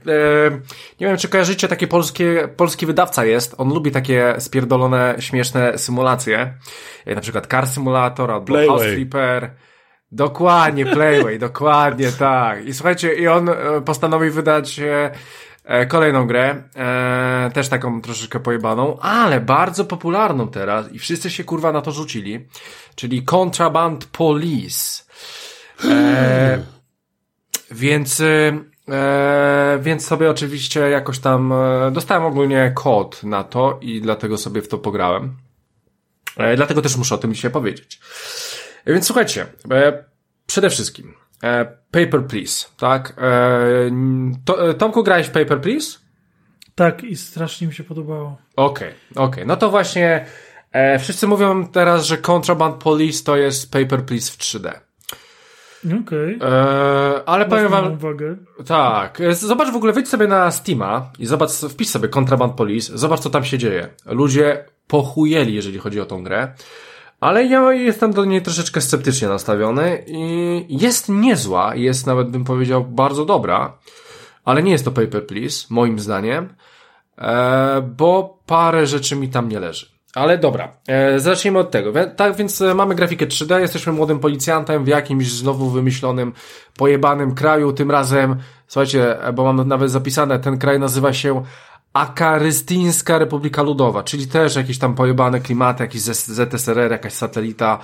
nie wiem, czy kojarzycie, taki polskie, polski wydawca jest. On lubi takie spierdolone, śmieszne symulacje. E, na przykład Car Simulator albo Playway. House Flipper. Dokładnie, Playway, dokładnie tak. I słuchajcie, i on postanowił wydać E, kolejną grę, e, też taką troszeczkę pojebaną, ale bardzo popularną teraz i wszyscy się kurwa na to rzucili, czyli Contraband Police. E, więc, e, więc sobie oczywiście jakoś tam e, dostałem ogólnie kod na to i dlatego sobie w to pograłem. E, dlatego też muszę o tym dzisiaj powiedzieć. Więc słuchajcie, przede wszystkim e, Paper Please, tak? E, to, e, Tomku, grałeś w Paper Please? Tak, i strasznie mi się podobało. Okej, okay, okej. Okay. No to właśnie e, wszyscy mówią teraz, że Contraband Police to jest Paper Please w 3D. Okej. Okay. E, ale powiem wam. Uwagę. Tak. E, zobacz w ogóle, wyjdź sobie na Steama i zobacz, wpisz sobie Contraband Police, zobacz co tam się dzieje. Ludzie pochujeli, jeżeli chodzi o tą grę. Ale ja jestem do niej troszeczkę sceptycznie nastawiony i jest niezła, jest nawet bym powiedział bardzo dobra, ale nie jest to Paper Please, moim zdaniem, e, bo parę rzeczy mi tam nie leży. Ale dobra, e, zacznijmy od tego. Tak więc e, mamy grafikę 3D, jesteśmy młodym policjantem w jakimś znowu wymyślonym, pojebanym kraju, tym razem, słuchajcie, bo mam nawet zapisane, ten kraj nazywa się Akarystyńska Republika Ludowa, czyli też jakieś tam pojebane klimaty, jakiś ZSRR, jakaś satelita.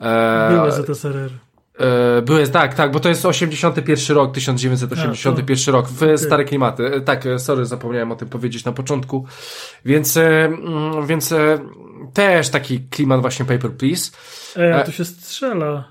E, Były ZSRR. E, były, tak, tak, bo to jest 81 rok, 1981 A, rok, w okay. stare klimaty. E, tak, e, sorry, zapomniałem o tym powiedzieć na początku. Więc, mm, więc też taki klimat właśnie Paper Please. Ej, a tu się strzela.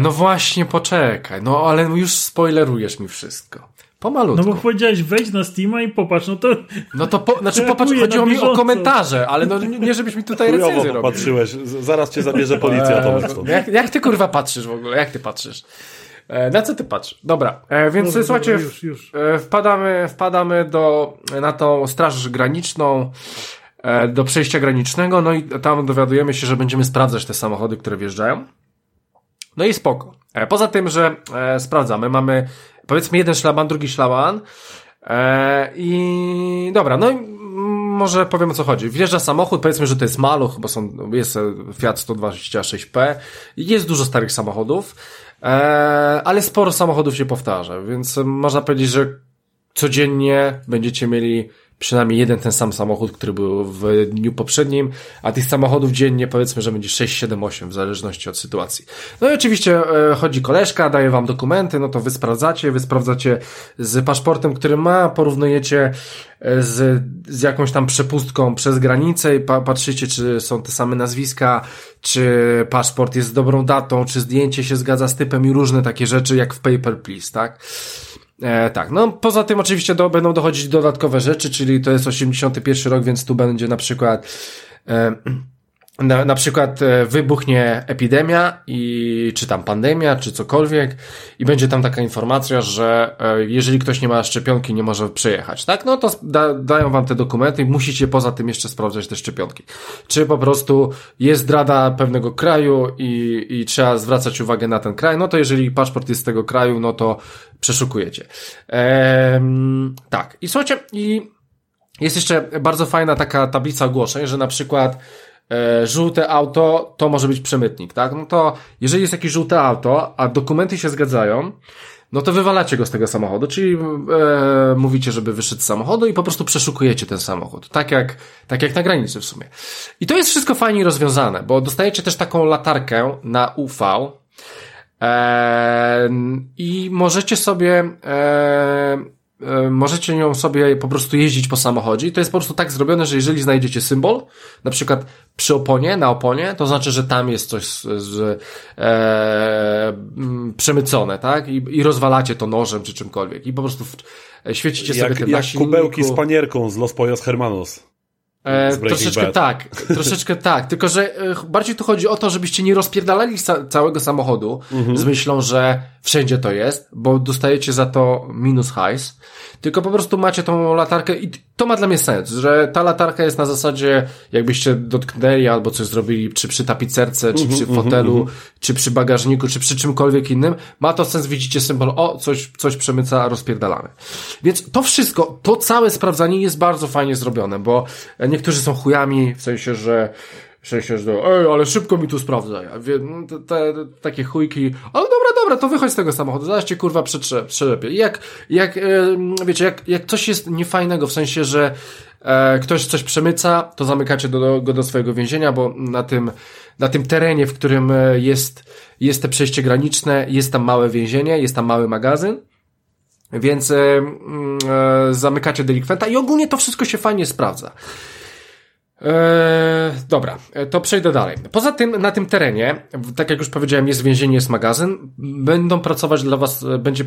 No właśnie, poczekaj, no ale już spoilerujesz mi wszystko. Pomalutku. No bo powiedziałeś wejdź na Steama i popatrz, no to... No to, po, znaczy popatrz, chodziło mi o komentarze, ale no nie żebyś mi tutaj recenzję robił. patrzyłeś, zaraz cię zabierze policja, to jak, jak ty kurwa patrzysz w ogóle, jak ty patrzysz? E, na co ty patrzysz? Dobra, e, więc dobra, słuchajcie, dobra, już, już. E, wpadamy, wpadamy do, na tą straż graniczną, e, do przejścia granicznego, no i tam dowiadujemy się, że będziemy sprawdzać te samochody, które wjeżdżają. No i spoko. E, poza tym, że e, sprawdzamy, mamy powiedzmy jeden szlaban, drugi szlaban. E, I dobra, no i może powiem o co chodzi. Wjeżdża samochód, powiedzmy, że to jest maluch, bo są, jest Fiat 126P. Jest dużo starych samochodów, e, ale sporo samochodów się powtarza, więc można powiedzieć, że codziennie będziecie mieli przynajmniej jeden ten sam samochód, który był w dniu poprzednim, a tych samochodów dziennie powiedzmy, że będzie 6, 7, 8 w zależności od sytuacji. No i oczywiście e, chodzi koleżka, daje wam dokumenty, no to wy sprawdzacie, wy sprawdzacie z paszportem, który ma, porównujecie e, z, z jakąś tam przepustką przez granicę i pa, patrzycie, czy są te same nazwiska, czy paszport jest z dobrą datą, czy zdjęcie się zgadza z typem i różne takie rzeczy, jak w Paper Please, tak? E, tak, no poza tym oczywiście do, będą dochodzić dodatkowe rzeczy, czyli to jest 81 rok, więc tu będzie na przykład e, na, na przykład e, wybuchnie epidemia i czy tam pandemia, czy cokolwiek i będzie tam taka informacja, że e, jeżeli ktoś nie ma szczepionki, nie może przejechać, tak? No to da, dają wam te dokumenty i musicie poza tym jeszcze sprawdzać te szczepionki. Czy po prostu jest zdrada pewnego kraju i, i trzeba zwracać uwagę na ten kraj, no to jeżeli paszport jest z tego kraju, no to przeszukujecie. Ehm, tak. I słuchajcie, i jest jeszcze bardzo fajna taka tablica ogłoszeń, że na przykład e, żółte auto to może być przemytnik, tak? No to jeżeli jest jakieś żółte auto, a dokumenty się zgadzają, no to wywalacie go z tego samochodu, czyli e, mówicie, żeby wyszedł z samochodu i po prostu przeszukujecie ten samochód. Tak jak, tak jak na granicy w sumie. I to jest wszystko fajnie rozwiązane, bo dostajecie też taką latarkę na UV, e, i możecie sobie e, możecie nią sobie po prostu jeździć po samochodzie i to jest po prostu tak zrobione, że jeżeli znajdziecie symbol, na przykład przy oponie, na oponie, to znaczy, że tam jest coś z, z, e, przemycone, tak? I, I rozwalacie to nożem czy czymkolwiek i po prostu w, świecicie sobie jak, tym jak na kubełki z panierką z Los Poyos Hermanos. E, troszeczkę Bad. tak, troszeczkę tak, tylko że e, bardziej tu chodzi o to, żebyście nie rozpierdalali całego samochodu mhm. z myślą, że wszędzie to jest, bo dostajecie za to minus hajs, tylko po prostu macie tą latarkę i to ma dla mnie sens, że ta latarka jest na zasadzie, jakbyście dotknęli albo coś zrobili, czy przy tapicerce, czy przy mhm, fotelu, mhm, czy przy bagażniku, czy przy czymkolwiek innym, ma to sens, widzicie symbol, o, coś, coś przemyca, rozpierdalamy. Więc to wszystko, to całe sprawdzanie jest bardzo fajnie zrobione, bo niektórzy są chujami, w sensie, że w sensie, że ej, ale szybko mi tu sprawdza. Ja wie, no, te, te, takie chujki, ale dobra, dobra, to wychodź z tego samochodu, zaraz cię kurwa przetrzepię. I jak, jak, wiecie, jak, jak coś jest niefajnego, w sensie, że e, ktoś coś przemyca, to zamykacie do, do, go do swojego więzienia, bo na tym, na tym terenie, w którym e, jest, jest te przejście graniczne, jest tam małe więzienie, jest tam mały magazyn, więc e, e, zamykacie delikwenta i ogólnie to wszystko się fajnie sprawdza. Eee, dobra, e, to przejdę dalej. Poza tym, na tym terenie, tak jak już powiedziałem, jest więzienie, jest magazyn, będą pracować dla was, e, będzie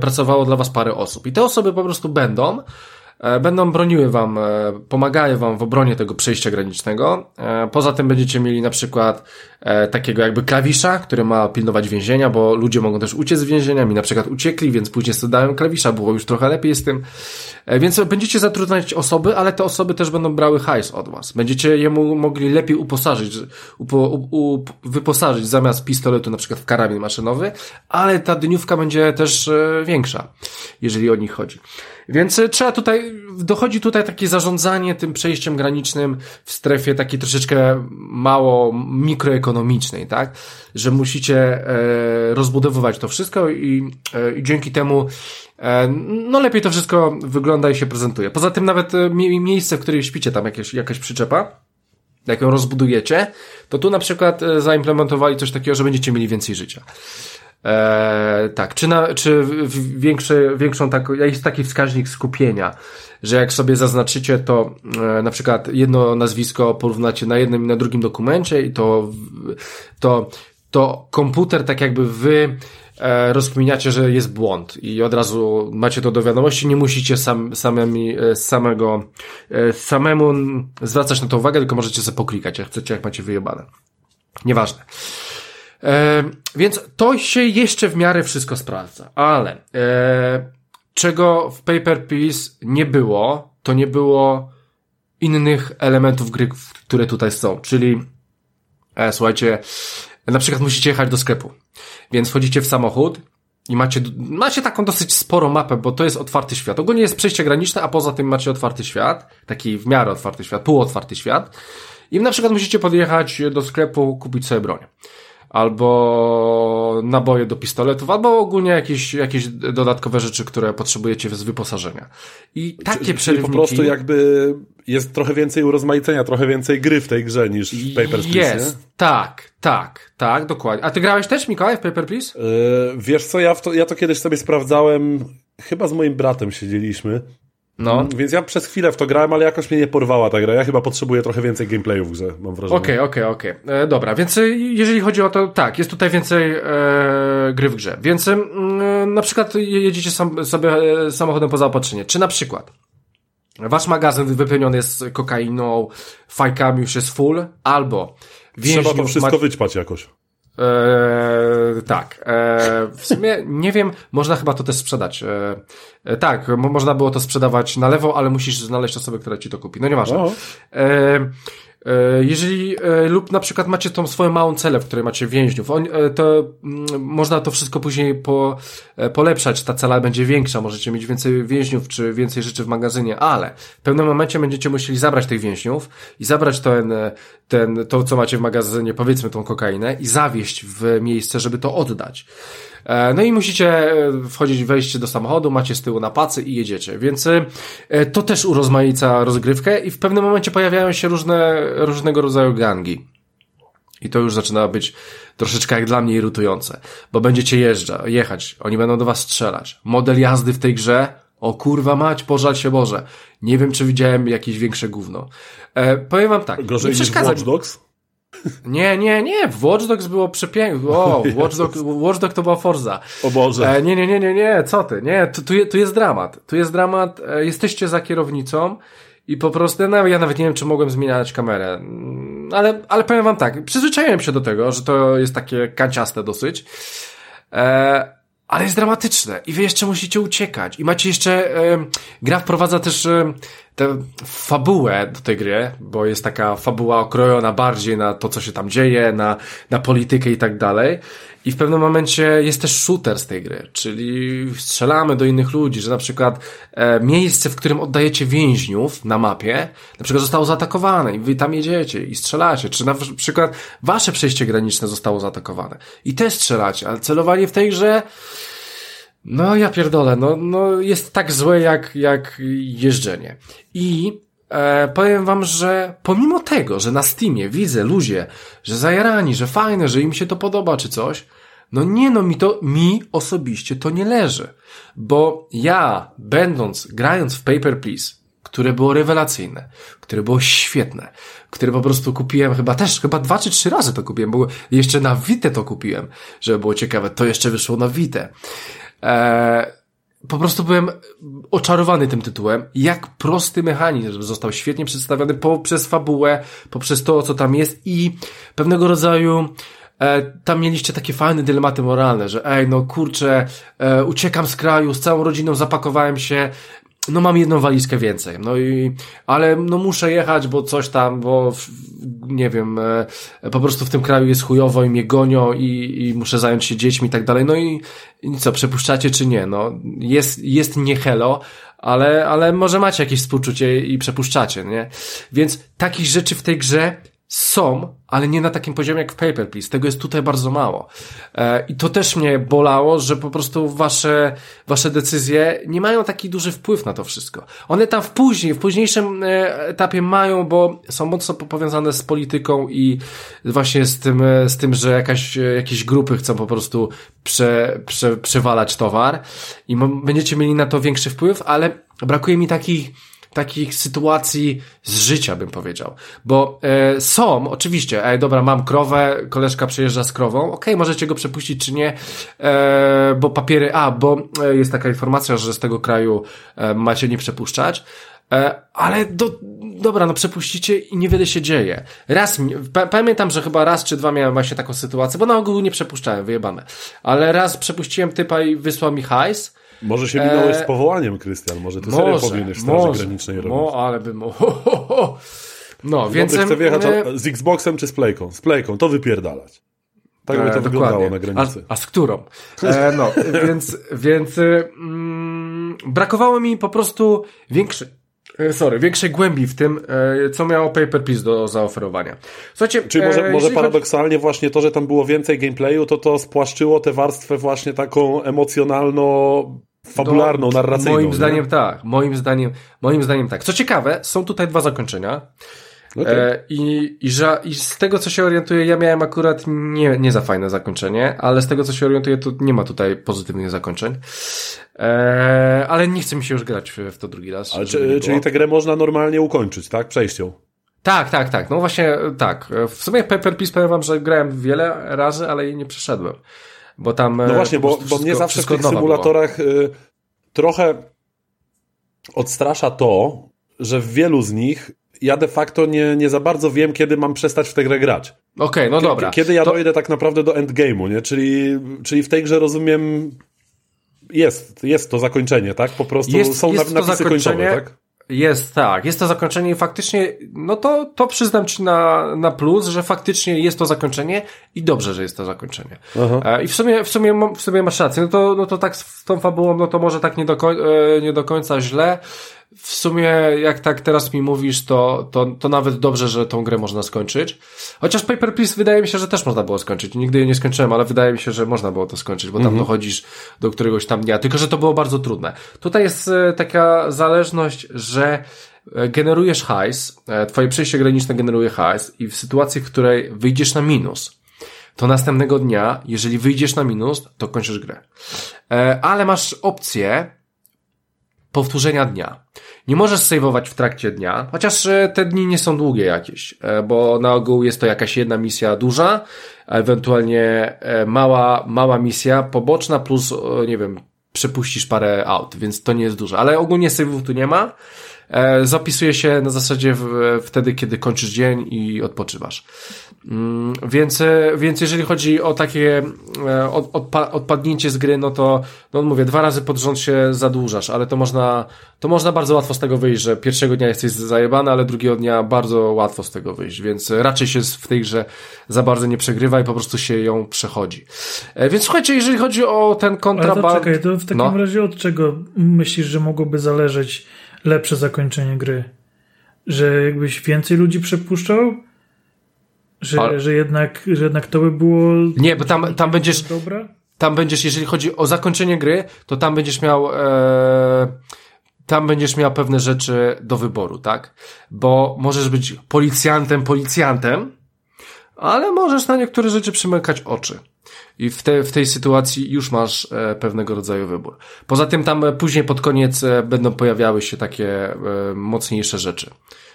pracowało dla was parę osób. I te osoby po prostu będą będą broniły wam, e, pomagają wam w obronie tego przejścia granicznego. E, poza tym będziecie mieli na przykład takiego jakby klawisza, który ma pilnować więzienia, bo ludzie mogą też uciec z więzienia, mi na przykład uciekli, więc później sobie dałem klawisza, było już trochę lepiej z tym. Więc będziecie zatrudniać osoby, ale te osoby też będą brały hajs od was. Będziecie je mogli lepiej uposażyć, upo, wyposażyć zamiast pistoletu na przykład w karabin maszynowy, ale ta dniówka będzie też większa, jeżeli o nich chodzi. Więc e, trzeba tutaj, dochodzi tutaj takie zarządzanie tym przejściem granicznym w strefie takiej troszeczkę mało mikroekonomicznej, tak? Że musicie e, rozbudowywać to wszystko i, e, i dzięki temu e, no lepiej to wszystko wygląda i się prezentuje. Poza tym nawet e, miejsce, w którym śpicie, tam jakieś, jakaś przyczepa, jak ją rozbudujecie, to tu na przykład e, zaimplementowali coś takiego, że będziecie mieli więcej życia. E, tak, czy, na, czy większy, większą taką, jest taki wskaźnik skupienia, że jak sobie zaznaczycie to e, na przykład jedno nazwisko porównacie na jednym i na drugim dokumencie i to, to, to komputer tak jakby wy e, rozkminiacie, że jest błąd i od razu macie to do wiadomości, nie musicie sam, samemi, e, samego, e, samemu zwracać na to uwagę, tylko możecie sobie poklikać, jak chcecie, jak macie wyjebane. Nieważne. E, więc to się jeszcze w miarę wszystko sprawdza, ale e, czego w Paper Peace nie było, to nie było innych elementów gry, które tutaj są, czyli e, słuchajcie, na przykład musicie jechać do sklepu, więc wchodzicie w samochód i macie, macie taką dosyć sporą mapę, bo to jest otwarty świat. Ogólnie jest przejście graniczne, a poza tym macie otwarty świat, taki w miarę otwarty świat, półotwarty świat. I na przykład musicie podjechać do sklepu, kupić sobie broń albo naboje do pistoletów, albo ogólnie jakieś, jakieś dodatkowe rzeczy, które potrzebujecie z wyposażenia. I takie czyli, przerywniki... po prostu jakby jest trochę więcej urozmaicenia, trochę więcej gry w tej grze niż w Paper Please, Jest, nie? tak, tak, tak, dokładnie. A ty grałeś też, Mikołaj, w Paper Please? Yy, wiesz co, ja, to, ja to kiedyś sobie sprawdzałem, chyba z moim bratem siedzieliśmy no. Mm, więc ja przez chwilę w to grałem, ale jakoś mnie nie porwała ta gra. Ja chyba potrzebuję trochę więcej gameplayu w grze, mam wrażenie. Okej, okej, okej. E, dobra, więc e, jeżeli chodzi o to, tak, jest tutaj więcej e, gry w grze. Więc e, na przykład jedziecie sam, sobie e, samochodem po zaopatrzenie. Czy na przykład wasz magazyn wypełniony jest kokainą, fajkami już jest full, albo Trzeba to wszystko ma... wyćpać jakoś. Eee, tak. Eee, w sumie nie wiem, można chyba to też sprzedać. Eee, tak, można było to sprzedawać na lewo, ale musisz znaleźć osobę, która ci to kupi. No nieważne. Eee, E, jeżeli e, lub na przykład macie tą swoją małą celę, w której macie więźniów, e, to mm, można to wszystko później po, polepszać, ta cela będzie większa, możecie mieć więcej więźniów czy więcej rzeczy w magazynie, ale w pewnym momencie będziecie musieli zabrać tych więźniów i zabrać ten, ten, to co macie w magazynie, powiedzmy tą kokainę i zawieść w miejsce, żeby to oddać. E, no i musicie e, wchodzić, wejść do samochodu, macie z tyłu na pacy i jedziecie. Więc e, to też urozmaica rozgrywkę i w pewnym momencie pojawiają się różne, różnego rodzaju gangi. I to już zaczyna być troszeczkę jak dla mnie irytujące, bo będziecie jeżdża, jechać, oni będą do was strzelać. Model jazdy w tej grze, o kurwa mać, pożal się Boże. Nie wiem, czy widziałem jakieś większe gówno. E, powiem wam tak. Gorzej nie przeszkadza... niż Watch Dogs? Nie, nie, nie, w Watch Dogs było przepiękne. O, Watch, Dog, Watch Dog to była Forza. O Boże. E, nie, nie, nie, nie, nie, co ty, nie, tu, tu, tu jest dramat. Tu jest dramat, e, jesteście za kierownicą i po prostu, no, ja nawet nie wiem, czy mogłem zmieniać kamerę, mm, ale, ale powiem wam tak, przyzwyczaiłem się do tego, że to jest takie kanciaste dosyć. E, ale jest dramatyczne i wy jeszcze musicie uciekać i macie jeszcze, e, gra wprowadza też e, tę fabułę do tej gry, bo jest taka fabuła okrojona bardziej na to, co się tam dzieje, na, na politykę i tak dalej. I w pewnym momencie jest też shooter z tej gry, czyli strzelamy do innych ludzi, że na przykład e, miejsce, w którym oddajecie więźniów na mapie, na przykład zostało zaatakowane i wy tam jedziecie i strzelacie, czy na przykład wasze przejście graniczne zostało zaatakowane i też strzelacie, ale celowanie w tej grze no ja pierdolę, no, no jest tak złe jak, jak jeżdżenie. I e, powiem wam, że pomimo tego, że na Steamie widzę ludzie, że zajarani, że fajne, że im się to podoba czy coś, no nie no, mi to, mi osobiście to nie leży. Bo ja, będąc, grając w Paper Please, które było rewelacyjne, które było świetne, które po prostu kupiłem chyba też, chyba dwa czy trzy razy to kupiłem, bo jeszcze na Vita to kupiłem, żeby było ciekawe, to jeszcze wyszło na Vita. Eee, po prostu byłem oczarowany tym tytułem, jak prosty mechanizm został świetnie przedstawiony poprzez fabułę, poprzez to, co tam jest i pewnego rodzaju e, tam mieliście takie fajne dylematy moralne, że ej, no kurczę, e, uciekam z kraju, z całą rodziną zapakowałem się, no mam jedną walizkę więcej, no i, ale no muszę jechać, bo coś tam, bo nie wiem, e, po prostu w tym kraju jest chujowo i mnie gonią i, i muszę zająć się dziećmi i tak dalej, no i, i co, przepuszczacie czy nie, no jest, jest nie hello, ale, ale może macie jakieś współczucie i przepuszczacie, nie? Więc takich rzeczy w tej grze są, ale nie na takim poziomie jak w Paper Please. Tego jest tutaj bardzo mało. E, I to też mnie bolało, że po prostu wasze, wasze decyzje nie mają taki duży wpływ na to wszystko. One tam w później, w późniejszym e, etapie mają, bo są mocno powiązane z polityką i właśnie z tym, e, z tym, że jakaś, jakieś grupy chcą po prostu prze, prze, przewalać towar i będziecie mieli na to większy wpływ, ale brakuje mi takich takich sytuacji z życia, bym powiedział. Bo e, są, oczywiście, ej, dobra, mam krowę, koleżka przyjeżdża z krową, okej, okay, możecie go przepuścić czy nie, e, bo papiery, a, bo e, jest taka informacja, że z tego kraju e, macie nie przepuszczać, e, ale do, dobra, no przepuścicie i niewiele się dzieje. Raz, pamiętam, że chyba raz czy dwa miałem właśnie taką sytuację, bo na ogół nie przepuszczałem, wyjebane. Ale raz przepuściłem typa i wysłał mi hajs, może się minąłeś z powołaniem, Krystian. Może ty serio powinieneś w Straży może, Granicznej robić. Mo, ale bym... No, no więc... Chcę wjechać e... z Xboxem czy z Playką? Z Playką, to wypierdalać. Tak by to e, wyglądało na granicy. A, a z którą? E, no, więc, więc mm, brakowało mi po prostu większej, e, sorry, większej głębi w tym, e, co miało Paper Please do zaoferowania. Słuchajcie, Czyli może, może paradoksalnie chodzi... właśnie to, że tam było więcej gameplayu, to to spłaszczyło tę warstwę właśnie taką emocjonalno fabularną, do, narracyjną. Moim nie? zdaniem tak, moim zdaniem, moim zdaniem tak. Co ciekawe, są tutaj dwa zakończenia. Okay. E, i, i, że, I z tego, co się orientuję, ja miałem akurat nie, nie za fajne zakończenie, ale z tego, co się orientuję, to nie ma tutaj pozytywnych zakończeń. E, ale nie chce mi się już grać w, w to drugi raz. Ale czy, czyli tę grę można normalnie ukończyć, tak? Przejścią. Tak, tak, tak. No właśnie, tak. W sumie Paper Peace powiem wam, że grałem wiele razy, ale jej nie przeszedłem. Bo tam. No właśnie, bo, bo mnie zawsze w tych symulatorach y, trochę odstrasza to, że w wielu z nich ja de facto nie, nie za bardzo wiem, kiedy mam przestać w tę grę grać. Okej, okay, no dobra. Kiedy ja to... dojdę tak naprawdę do endgame'u, nie? Czyli, czyli w tej grze rozumiem jest, jest to zakończenie, tak? Po prostu jest, są jest napisy końcowe, tak? Jest, tak. Jest to zakończenie i faktycznie, no to, to przyznam Ci na, na plus, że faktycznie jest to zakończenie i dobrze, że jest to zakończenie. Aha. E, I w sumie, w sumie, w sumie masz rację. No to, no to tak z tą fabułą, no to może tak nie do, e, nie do końca źle w sumie, jak tak teraz mi mówisz, to, to, to nawet dobrze, że tą grę można skończyć. Chociaż Paper Please wydaje mi się, że też można było skończyć. Nigdy jej nie skończyłem, ale wydaje mi się, że można było to skończyć, bo tam mhm. dochodzisz do któregoś tam dnia. Tylko, że to było bardzo trudne. Tutaj jest e, taka zależność, że e, generujesz hajs, e, twoje przejście graniczne generuje hajs i w sytuacji, w której wyjdziesz na minus, to następnego dnia, jeżeli wyjdziesz na minus, to kończysz grę. Ale masz opcję, powtórzenia dnia. Nie możesz saveować w trakcie dnia, chociaż e, te dni nie są długie jakieś, e, bo na ogół jest to jakaś jedna misja duża, ewentualnie e, mała, mała misja poboczna plus, nie wiem, przepuścisz parę aut, więc to nie jest dużo. Ale ogólnie saveów tu nie ma. Zapisuje się na zasadzie w, wtedy, kiedy kończysz dzień i odpoczywasz. Mm, więc, e, więc jeżeli chodzi o takie e, odpa odpadnięcie z gry, no to, no mówię, dwa razy pod rząd się zadłużasz, ale to można, to można bardzo łatwo z tego wyjść, że pierwszego dnia jesteś zajebany, ale drugiego dnia bardzo łatwo z tego wyjść, więc raczej się w tej grze za bardzo nie przegrywa i po prostu się ją przechodzi. E, więc słuchajcie, jeżeli chodzi o ten kontraband... Ale to czekaj, to w takim no. razie od czego myślisz, że mogłoby zależeć lepsze zakończenie gry? Że jakbyś więcej ludzi przepuszczał? Że, Ale... że, jednak, że jednak to by było. Nie, bo tam, tam będziesz. Dobra? Tam będziesz, jeżeli chodzi o zakończenie gry, to tam będziesz miał. E, tam będziesz miał pewne rzeczy do wyboru, tak? Bo możesz być policjantem, policjantem, ale możesz na niektóre rzeczy przymykać oczy. I w, te, w tej sytuacji już masz e, pewnego rodzaju wybór. Poza tym tam e, później pod koniec e, będą pojawiały się takie e, mocniejsze rzeczy.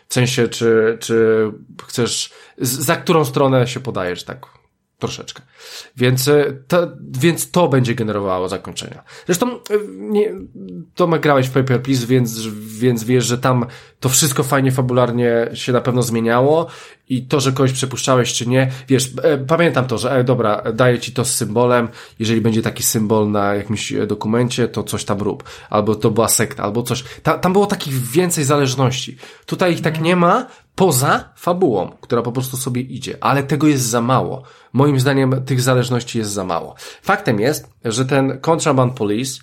W sensie, czy, czy chcesz, z, za którą stronę się podajesz, tak Troszeczkę. Więc e, to, więc to będzie generowało zakończenia. Zresztą e, nie, Tomek grałeś w Paper Please, więc, więc wiesz, że tam to wszystko fajnie fabularnie się na pewno zmieniało i to, że kogoś przepuszczałeś czy nie, wiesz, e, pamiętam to, że e, dobra, daję ci to z symbolem, jeżeli będzie taki symbol na jakimś dokumencie, to coś tam rób. Albo to była sekta, albo coś. Ta, tam było takich więcej zależności. Tutaj ich tak nie ma, poza fabułą, która po prostu sobie idzie, ale tego jest za mało. Moim zdaniem tych zależności jest za mało. Faktem jest, że ten Contraband Police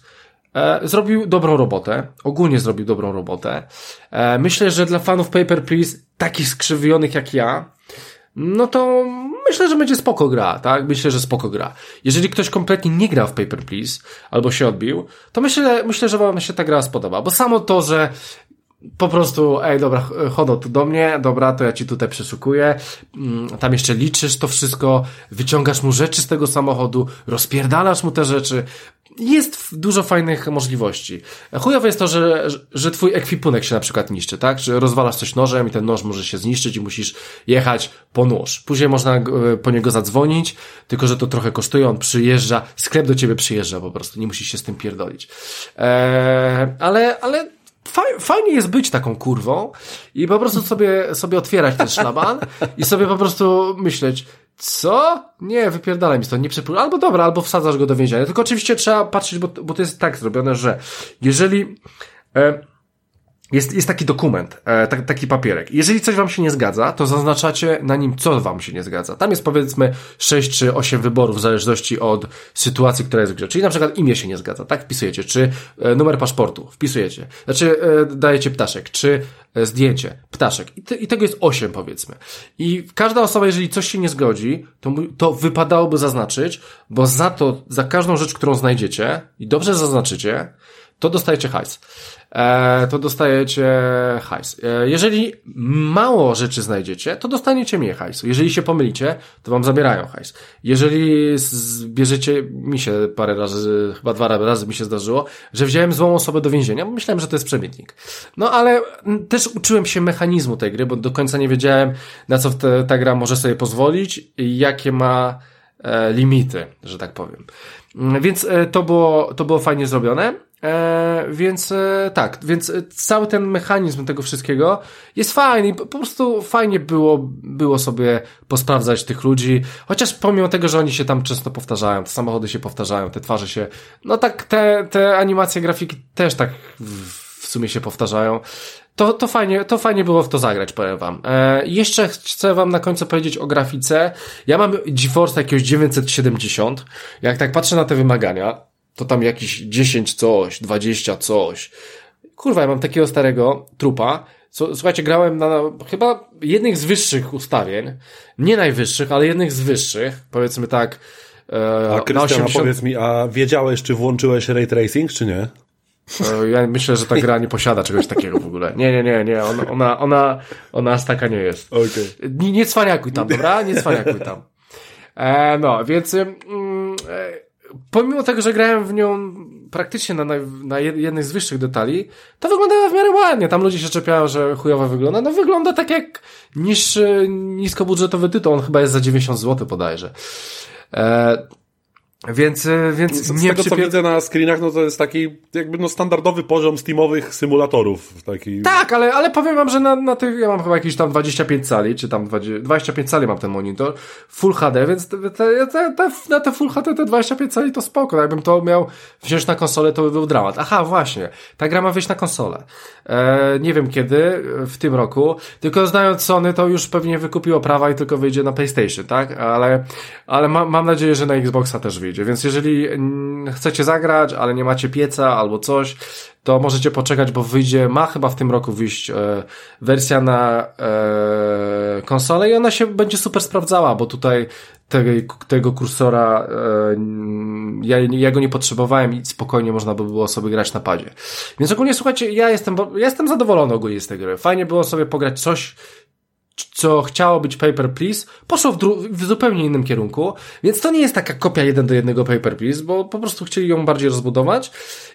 e, zrobił dobrą robotę, ogólnie zrobił dobrą robotę. E, myślę, że dla fanów Paper Please, takich skrzywionych jak ja, no to myślę, że będzie spoko gra, tak? Myślę, że spoko gra. Jeżeli ktoś kompletnie nie grał w Paper Please, albo się odbił, to myślę, myślę, że wam się ta gra spodoba, bo samo to, że po prostu, ej, dobra, chodo tu do mnie, dobra, to ja ci tutaj przeszukuję, mm, tam jeszcze liczysz to wszystko, wyciągasz mu rzeczy z tego samochodu, rozpierdalasz mu te rzeczy, jest dużo fajnych możliwości. Chujowe jest to, że, że twój ekwipunek się na przykład niszczy, tak? Że rozwalasz coś nożem i ten noż może się zniszczyć i musisz jechać po nóż. Później można e, po niego zadzwonić, tylko że to trochę kosztuje, on przyjeżdża, sklep do ciebie przyjeżdża po prostu, nie musisz się z tym pierdolić. Eee, ale, ale fajnie jest być taką kurwą i po prostu sobie, sobie otwierać ten szlaban i sobie po prostu myśleć, co? Nie, wypierdalaj mi to, nie przypuszczam. Albo dobra, albo wsadzasz go do więzienia. Tylko oczywiście trzeba patrzeć, bo, bo to jest tak zrobione, że jeżeli... E, jest, jest taki dokument, e, tak, taki papierek. Jeżeli coś wam się nie zgadza, to zaznaczacie na nim, co wam się nie zgadza. Tam jest powiedzmy 6 czy 8 wyborów w zależności od sytuacji, która jest w grze. Czyli na przykład imię się nie zgadza, tak wpisujecie, czy e, numer paszportu wpisujecie, znaczy e, dajecie ptaszek, czy e, zdjęcie, ptaszek. I, te, I, tego jest 8 powiedzmy. I każda osoba, jeżeli coś się nie zgodzi, to, to wypadałoby zaznaczyć, bo za to, za każdą rzecz, którą znajdziecie i dobrze zaznaczycie, to dostajecie hajs. E, to dostajecie hajs. E, jeżeli mało rzeczy znajdziecie, to dostaniecie mniej hajsu. Jeżeli się pomylicie, to wam zabierają hajs. Jeżeli bierzecie, mi się parę razy, chyba dwa razy mi się zdarzyło, że wziąłem złą osobę do więzienia, bo myślałem, że to jest przemytnik. No ale też uczyłem się mechanizmu tej gry, bo do końca nie wiedziałem, na co te, ta gra może sobie pozwolić i jakie ma e, limity, że tak powiem. Więc to było, to było fajnie zrobione. E, więc e, tak, więc cały ten mechanizm tego wszystkiego jest fajny. Po prostu fajnie było, było sobie posprawdzać tych ludzi. Chociaż pomimo tego, że oni się tam często powtarzają, te samochody się powtarzają, te twarze się. No tak, te, te animacje grafiki też tak w, w sumie się powtarzają. To, to, fajnie, to fajnie było w to zagrać, powiem wam. E, jeszcze chcę wam na końcu powiedzieć o grafice. Ja mam GeForce jakiegoś 970. Jak tak patrzę na te wymagania, to tam jakiś 10 coś, 20 coś. Kurwa, ja mam takiego starego trupa. Co, słuchajcie, grałem na, na chyba jednych z wyższych ustawień. Nie najwyższych, ale jednych z wyższych. Powiedzmy tak. E, a Krystian, 80... powiedz mi, a wiedziałeś, czy włączyłeś ray tracing, czy nie? E, ja myślę, że ta gra nie posiada czegoś takiego w ogóle. Nie, nie, nie, nie. Ona, ona, ona, ona aż taka nie jest. Okay. Nie, nie cwaniakuj tam, dobra? Nie cwaniakuj tam. E, no, więc mm, e, pomimo tego, że grałem w nią praktycznie na, na, jednych z wyższych detali, to wyglądała w miarę ładnie. Tam ludzie się czepiają, że chujowo wygląda. No wygląda tak jak niższy, niskobudżetowy tytuł. On chyba jest za 90 zł bodajże. E, więc, e, więc z nie tego, przypier... co widzę na screenach, no to jest taki jakby no standardowy poziom steamowych symulatorów. Taki... Tak, ale, ale powiem wam, że na, na tych, ja mam chyba jakieś tam 25 cali, czy tam 20, 25 cali mam ten monitor, Full HD, więc te, te, te, na te Full HD te 25 cali to spoko. Jakbym to miał wziąć na konsolę, to by był dramat. Aha, właśnie, ta gra ma wyjść na konsolę. E, nie wiem kiedy, w tym roku, tylko znając Sony, to już pewnie wykupiło prawa i tylko wyjdzie na PlayStation, tak? Ale, ale ma, mam nadzieję, że na Xboxa też wyjdzie Więc jeżeli chcecie zagrać, ale nie macie pieca albo coś, to możecie poczekać, bo wyjdzie, ma chyba w tym roku wyjść e, wersja na e, konsolę i ona się będzie super sprawdzała, bo tutaj tego, tego kursora e, ja, ja go nie potrzebowałem i spokojnie można by było sobie grać na padzie. Więc ogólnie słuchajcie, ja jestem, ja jestem zadowolony ogólnie z tej gry. Fajnie było sobie pograć coś, co chciało być Paper Please, poszło w, w, zupełnie innym kierunku, więc to nie jest taka kopia jeden do jednego Paper Please, bo po prostu chcieli ją bardziej rozbudować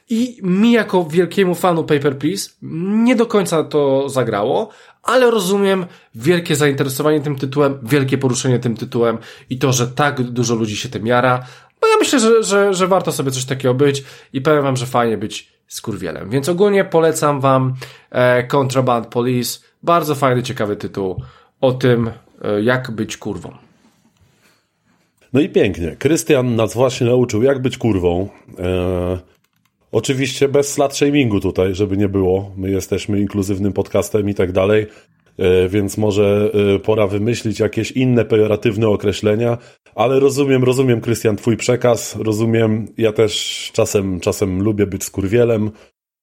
i mi jako wielkiemu fanu Paper Please nie do końca to zagrało, ale rozumiem wielkie zainteresowanie tym tytułem, wielkie poruszenie tym tytułem i to, że tak dużo ludzi się tym jara, bo ja myślę, że, że, że warto sobie coś takiego być i powiem wam, że fajnie być skurwielem. Więc ogólnie polecam wam e, Contraband Police, bardzo fajny, ciekawy tytuł o tym, e, jak być kurwą. No i pięknie. Krystian nas właśnie nauczył, jak być kurwą. E, oczywiście bez slut shamingu tutaj, żeby nie było. My jesteśmy inkluzywnym podcastem i tak dalej, e, więc może e, pora wymyślić jakieś inne pejoratywne określenia, ale rozumiem, rozumiem, Krystian, twój przekaz, rozumiem. Ja też czasem, czasem lubię być skurwielem.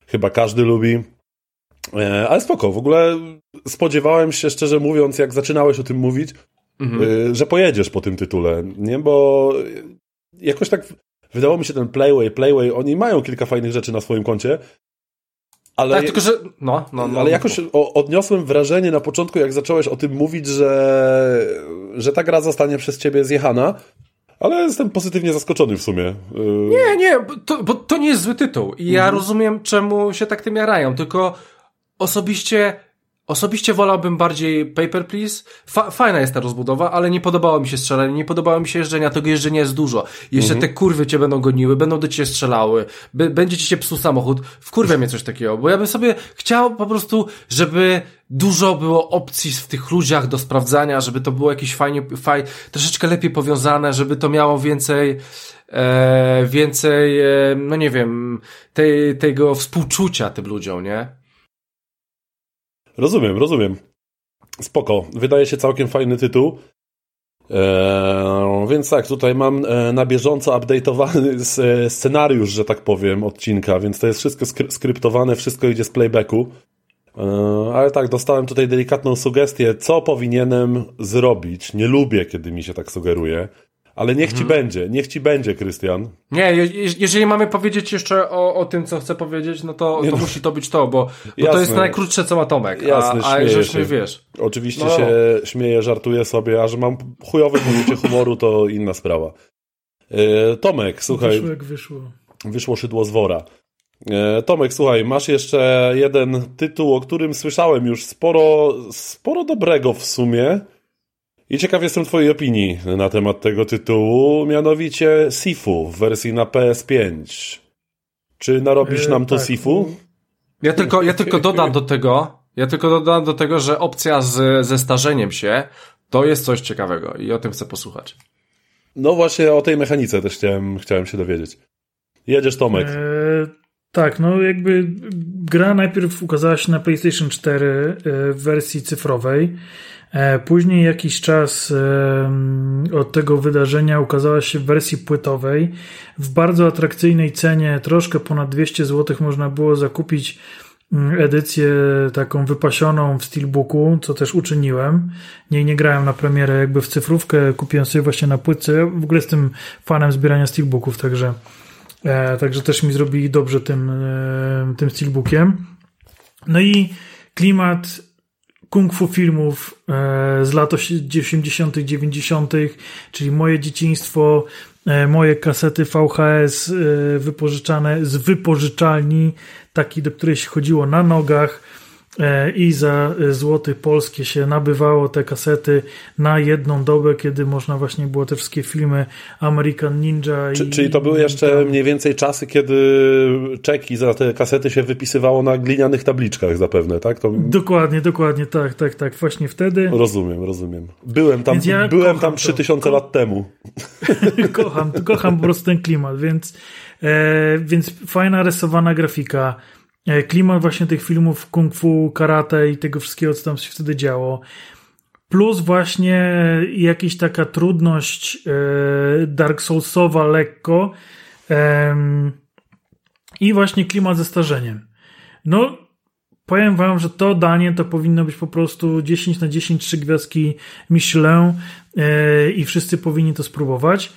Chyba każdy lubi. E, ale spoko, w ogóle spodziewałem się, szczerze mówiąc, jak zaczynałeś o tym mówić, mhm. E, że pojedziesz po tym tytule, nie? Bo jakoś tak wydało mi się ten Playway, Playway, oni mają kilka fajnych rzeczy na swoim koncie, ale, tak, tylko że. No, no, no, ale jakoś odniosłem wrażenie na początku, jak zacząłeś o tym mówić, że, że ta gra zostanie przez ciebie zjechana. Ale jestem pozytywnie zaskoczony w sumie. Nie, nie, to, bo to nie jest zły tytuł. I ja mhm. rozumiem, czemu się tak tym jarają, tylko osobiście Osobiście wolałbym bardziej Paper Please. Fa fajna jest ta rozbudowa, ale nie podobało mi się strzelanie, nie podobało mi się jeżdżenia, tego jeżdżenia jest dużo. Jeszcze mhm. te kurwy cię będą goniły, będą do ciebie strzelały, będzie ci się psuł samochód. Wkurwia mnie coś takiego, bo ja bym sobie chciał po prostu, żeby dużo było opcji w tych ludziach do sprawdzania, żeby to było jakieś fajnie, faj, troszeczkę lepiej powiązane, żeby to miało więcej, e, więcej, e, no nie wiem, tej, tego współczucia tym ludziom, nie? Rozumiem, rozumiem. Spoko. Wydaje się całkiem fajny tytuł. Eee, więc tak, tutaj mam e, na bieżąco update'owany e, scenariusz, że tak powiem, odcinka, więc to jest wszystko skry skryptowane, wszystko idzie z playbacku. Eee, ale tak, dostałem tutaj delikatną sugestię, co powinienem zrobić. Nie lubię, kiedy mi się tak sugeruje. Ale niech ci mhm. będzie, niech ci będzie, Krystian. Nie, je, jeżeli mamy powiedzieć jeszcze o, o tym, co chcę powiedzieć, no to, to no. musi to być to, bo, bo to jest najkrótsze, co ma Tomek. Jasne, a, a jeżeli wiesz. Oczywiście no. się śmieję, żartuję sobie, a że mam chujowe poczucie humoru, to inna sprawa. E, Tomek, słuchaj. Wyszło jak wyszło. Wyszło szydło z wora. E, Tomek, słuchaj, masz jeszcze jeden tytuł, o którym słyszałem już sporo, sporo dobrego w sumie. I ciekaw jestem Twojej opinii na temat tego tytułu, mianowicie Sifu w wersji na PS5. Czy narobisz nam to tak. Sifu? Ja tylko, ja tylko dodam do tego, ja tylko dodam do tego, że opcja z, ze starzeniem się to jest coś ciekawego i o tym chcę posłuchać. No właśnie o tej mechanice też chciałem, chciałem się dowiedzieć. Jedziesz Tomek. Eee, tak, no jakby gra najpierw ukazała się na PlayStation 4 e, w wersji cyfrowej. E, później jakiś czas od tego wydarzenia ukazała się w wersji płytowej. W bardzo atrakcyjnej cenie, troszkę ponad 200 zł, można było zakupić mm, edycję taką wypasioną w steelbooku, co też uczyniłem. Nie, nie grałem na premierę jakby w cyfrówkę, kupiłem sobie właśnie na płytce. Ja w ogóle jestem fanem zbierania steelbooków, także, e, także też mi zrobili dobrze tym, e, tym steelbookiem. No i klimat kung fu filmów e, z lat 80., 90., czyli moje dzieciństwo, e, moje kasety VHS e, wypożyczane z wypożyczalni, taki, do której się chodziło na nogach i za złoty polskie się nabywało te kasety na jedną dobę, kiedy można właśnie było te wszystkie filmy American Ninja. Czy, i, czyli to były jeszcze mniej więcej czasy, kiedy czeki za te kasety się wypisywało na glinianych tabliczkach zapewne, tak? To... Dokładnie, dokładnie, tak, tak, tak, właśnie wtedy. Rozumiem, rozumiem. Byłem tam, ja byłem tam 3000 lat temu. kocham, kocham po prostu ten klimat, więc, e, więc fajna rysowana grafika, E, klimat właśnie tych filmów kung fu, karate i tego wszystkiego, co tam się wtedy działo. Plus właśnie jakaś taka trudność e, Dark Soulsowa lekko i właśnie klimat ze starzeniem. No, powiem wam, że to danie to powinno być po prostu 10 na 10 trzy gwiazdki Michelin e, i wszyscy powinni to spróbować.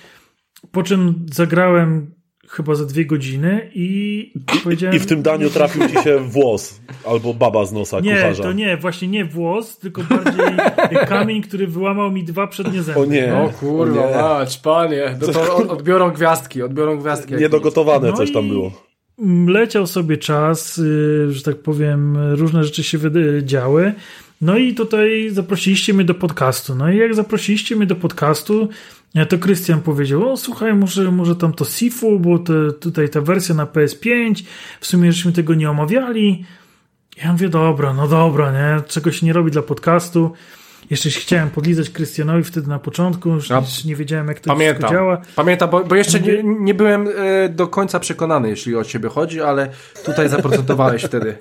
Po czym zagrałem chyba za dwie godziny i powiedziałem... I w tym daniu trafił ci się włos albo baba z nosa nie, kucharza. to nie, właśnie nie włos, tylko bardziej kamień, który wyłamał mi dwa przednie zęby. O nie. O kurwa, O nie. mać, panie. No to od- odbiorą gwiazdki, odbiorą gwiazdki. Niedogotowane No coś tam było. Leciał sobie czas, y, że tak powiem, różne rzeczy się działy. No i tutaj zaprosiliście mnie do podcastu. No i jak zaprosiliście mnie do podcastu, to Krystian powiedział, o słuchaj, może, może tam to Sifu, bo te, tutaj ta wersja na PS5, w sumie żeśmy tego nie omawiali. Ja mówię, dobra, no dobra, nie? Czego się nie robi dla podcastu. Jeszcze się chciałem podlizać Krystianowi wtedy na początku, już Ja nie wiedziałem jak to Pamiętam. działa. Pamiętam, bo, bo jeszcze nie, nie byłem e, do końca przekonany, jeśli o ciebie chodzi, ale tutaj zaprocentowałeś wtedy.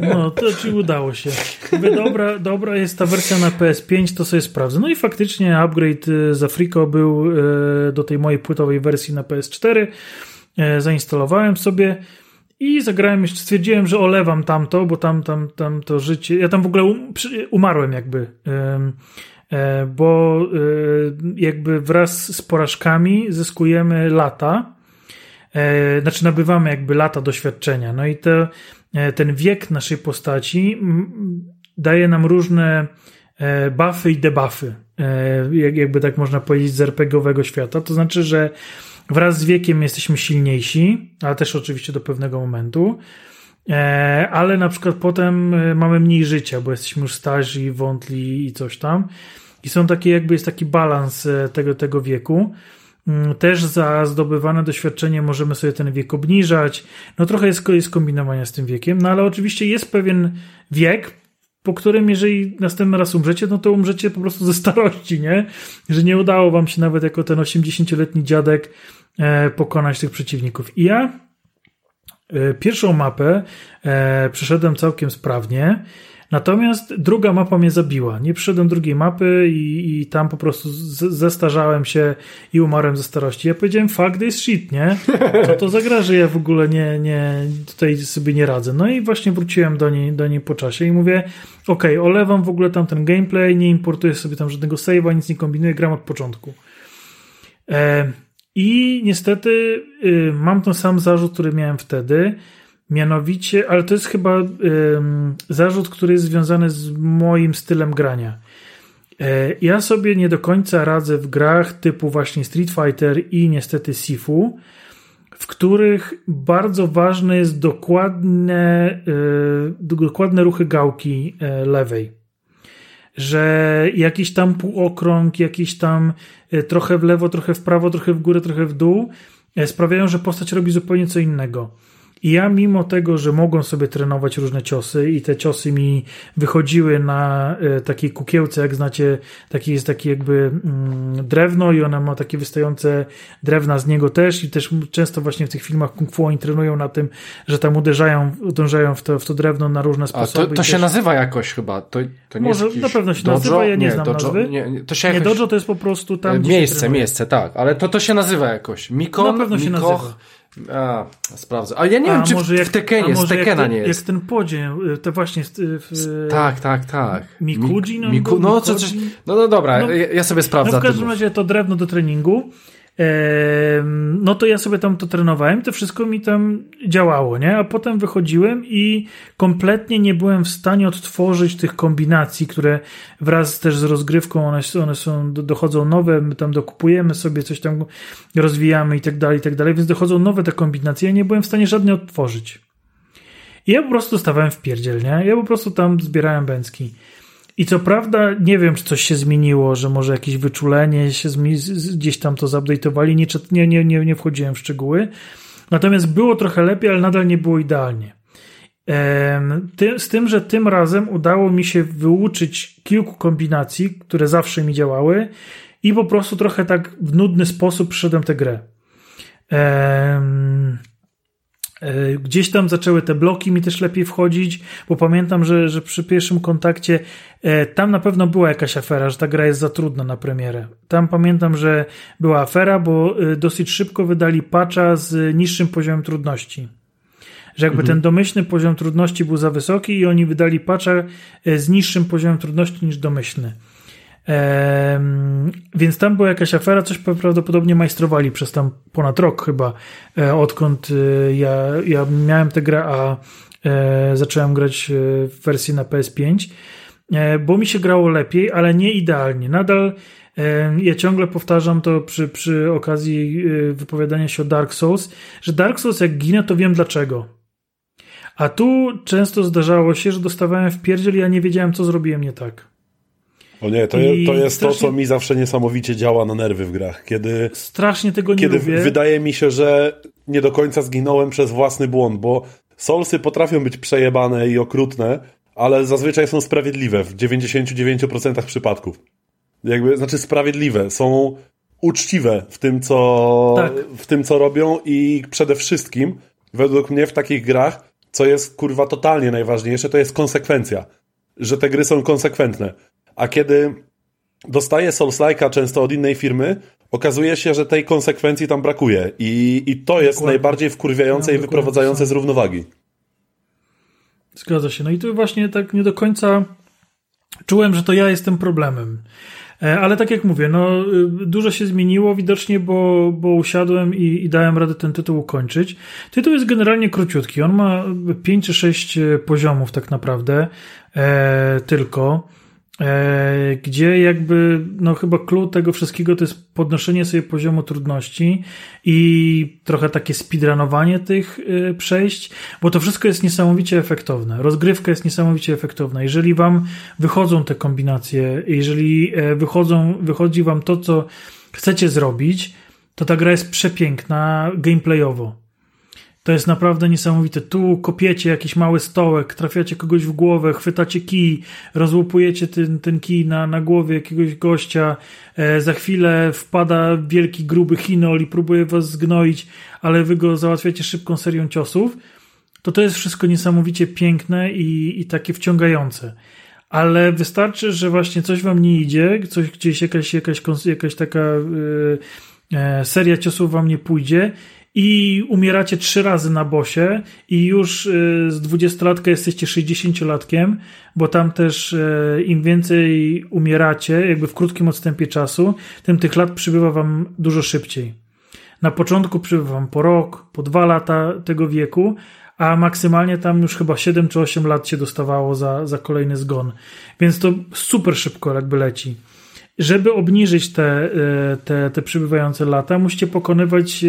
No, to ci udało się. Mówię, dobra, dobra jest ta wersja na PS5, to sobie sprawdzę. No i faktycznie upgrade y, z Afriko był y, do tej mojej płytowej wersji na PS4. Y, Zainstalowałem sobie i zagrałem jeszcze, stwierdziłem, że olewam tamto, bo tam, tam, tam to życie, ja tam w ogóle um, umarłem jakby, e, bo y, jakby wraz z porażkami zyskujemy lata, e, znaczy nabywamy jakby lata doświadczenia. No i te, e, ten wiek naszej postaci daje nam różne e, buffy i debuffy, e, jak, jakby tak można powiedzieć z RPGowego świata. To znaczy, że wraz z wiekiem jesteśmy silniejsi, ale też oczywiście do pewnego momentu. E, ale na przykład potem e, mamy mniej życia, bo jesteśmy już starzy, wątli i coś tam. I są takie, jakby jest taki balans e, tego, tego wieku. Mm, Też za zdobywane doświadczenie możemy sobie ten wiek obniżać. No trochę jest, jest kombinowania z tym wiekiem, no ale oczywiście jest pewien wiek, po którym jeżeli następny raz umrzecie, no to umrzecie po prostu ze starości, nie? Że nie udało wam się nawet jako ten 80-letni dziadek e, pokonać tych przeciwników. I ja e, pierwszą mapę e, przeszedłem całkiem sprawnie, natomiast druga mapa mnie zabiła. Nie przeszedłem drugiej mapy i, i tam po prostu z, zestarzałem się i umarłem ze starości. Ja powiedziałem, fuck this shit, nie? To za gra, że ja w ogóle nie, nie, tutaj sobie nie radzę. No i właśnie wróciłem do niej, do niej po czasie i mówię, okej, olewam w ogóle tam ten gameplay, nie importuję sobie tam żadnego save'a, nic nie kombinuję, gram od początku. E, I niestety y, mam ten sam zarzut, który miałem wtedy. Mianowicie, ale to jest chyba zarzut, który jest związany z moim stylem grania. E, Ja sobie nie do końca radzę w grach typu właśnie Street Fighter i niestety Sifu, w których bardzo ważne jest dokładne, y, dokładne ruchy gałki e, lewej. Że jakiś tam półokrąg, jakiś tam trochę w lewo, trochę w prawo, trochę w górę, trochę w dół sprawiają, że postać robi zupełnie co innego. I ja mimo tego, że mogłem sobie trenować różne ciosy i te ciosy mi wychodziły na e, takiej kukiełce, jak znacie, taki jest taki jakby mm, drewno i ona ma takie wystające drewna z niego też i też często właśnie w tych filmach kung fu oni trenują na tym, że tam uderzają, uderzają w to, w to drewno na różne A sposoby. to, i to się też- nazywa jakoś chyba. To, to nie Może jest jakiś na pewno się dojo? nazywa, ja nie znam dojo, nazwy. Nie, nie, to się Nie, jakoś... dojo to jest po prostu tam, gdzie się miejsce, miejsce, tak. Ale to, to się nazywa jakoś. Mikon, Na pewno się Mikoch. A, sprawdzę. Ale ja nie A, wiem, czy może w, jak, w Tekenie, a z jak Tekena ten, nie jest. Jak ten podzień, y, to właśnie jest y, w, Tak, tak, tak. Mikuji, no, Miku, no, co, coś, no, no dobra, No, ja, ja sobie No sprawdzę. w każdym razie to drewno do treningu. No to ja sobie tam to trenowałem, to wszystko mi tam działało, nie? A potem wychodziłem i kompletnie nie byłem w stanie odtworzyć tych kombinacji, które wraz też z rozgrywką one, one są, do- dochodzą nowe, my tam dokupujemy sobie, coś tam rozwijamy i tak dalej, i tak dalej, więc dochodzą nowe te kombinacje, ja nie byłem w stanie żadnej odtworzyć. I ja po prostu stawałem w pierdziel, nie? Ja po prostu tam zbierałem bęcki. I co prawda, nie wiem, czy coś się zmieniło, że może jakieś wyczulenie się gdzieś tam to zupdate'owali, nie, nie, nie, nie, wchodziłem w szczegóły. Natomiast było trochę lepiej, ale nadal nie było idealnie. Z tym, że tym razem udało mi się wyuczyć kilku kombinacji, które zawsze mi działały i po prostu trochę tak w nudny sposób przyszedłem tę grę. E, Gdzieś tam zaczęły te bloki mi też lepiej wchodzić, bo pamiętam, że, że przy pierwszym kontakcie e, tam na pewno była jakaś afera, że ta gra jest za trudna na premierę. Tam pamiętam, że była afera, bo e, dosyć szybko wydali patcha z niższym poziomem trudności. Że jakby ten domyślny poziom trudności był za wysoki i oni wydali patcha z niższym poziomem trudności niż domyślny. Więc tam była jakaś afera, coś prawdopodobnie majstrowali przez tam ponad rok chyba, e, odkąd e, ja, ja miałem tę grę, a e, zacząłem grać w wersji na PS5, e, bo mi się grało lepiej, ale nie idealnie. Nadal ja ciągle powtarzam to przy, przy okazji wypowiadania się o Dark Souls, że Dark Souls jak ginę, to wiem dlaczego. A tu często zdarzało się, że dostawałem w pierdziel i ja nie wiedziałem, co zrobiłem nie tak. O nie, to, je, to jest strasznie... to, co mi zawsze niesamowicie działa na nerwy w grach. Kiedy, strasznie tego nie kiedy lubię. wydaje mi się, że nie do końca zginąłem przez własny błąd, bo Soulsy potrafią być przejebane i okrutne, ale zazwyczaj są sprawiedliwe w 99% przypadków. Jakby, znaczy sprawiedliwe, są uczciwe w tym, co, tak. w tym, co robią i przede wszystkim, według mnie w takich grach, co jest kurwa totalnie najważniejsze, to jest konsekwencja. Że te gry są konsekwentne. A kiedy dostaję Souls-like'a często od innej firmy, okazuje się, że tej konsekwencji tam brakuje. I, i to jest dokładnie. najbardziej wkurwiające no, i wyprowadzające z równowagi. Zgadza się. No i tu właśnie tak nie do końca czułem, że to ja jestem problemem. E, ale tak jak mówię, no, y, dużo się zmieniło widocznie, bo, bo usiadłem i, i dałem radę ten tytuł ukończyć. Tytuł jest generalnie króciutki. On ma 5 czy 6 e, poziomów tak naprawdę e, tylko. E, gdzie jakby, no chyba klucz tego wszystkiego to jest podnoszenie sobie poziomu trudności i trochę takie speedrunowanie tych e, przejść, bo to wszystko jest niesamowicie efektowne. Rozgrywka jest niesamowicie efektowna. Jeżeli wam wychodzą te kombinacje, jeżeli e, wychodzą, wychodzi wam to, co chcecie zrobić, to ta gra jest przepiękna gameplayowo. To jest naprawdę niesamowite. Tu kopiecie jakiś mały stołek, trafiacie kogoś w głowę, chwytacie kij, rozłupujecie ten, ten kij na, na głowie jakiegoś gościa, e, za chwilę wpada wielki, gruby chinol i próbuje was zgnoić, ale wy go załatwiacie szybką serią ciosów. To to jest wszystko niesamowicie piękne i, i takie wciągające. Ale wystarczy, że właśnie coś wam nie idzie, coś gdzieś jakaś, jakaś, jakaś taka yy, seria ciosów wam nie pójdzie i umieracie trzy razy na bosie i już y, z 20-latka jesteście 60-latkiem, bo tam też y, im więcej umieracie, jakby w krótkim odstępie czasu, tym tych lat przybywa wam dużo szybciej. Na początku przybywa wam po rok, po dwa lata tego wieku, a maksymalnie tam już chyba 7 czy 8 lat się dostawało za, za kolejny zgon. Więc to super szybko jakby leci. Żeby obniżyć te, y, te, te przybywające lata, musicie pokonywać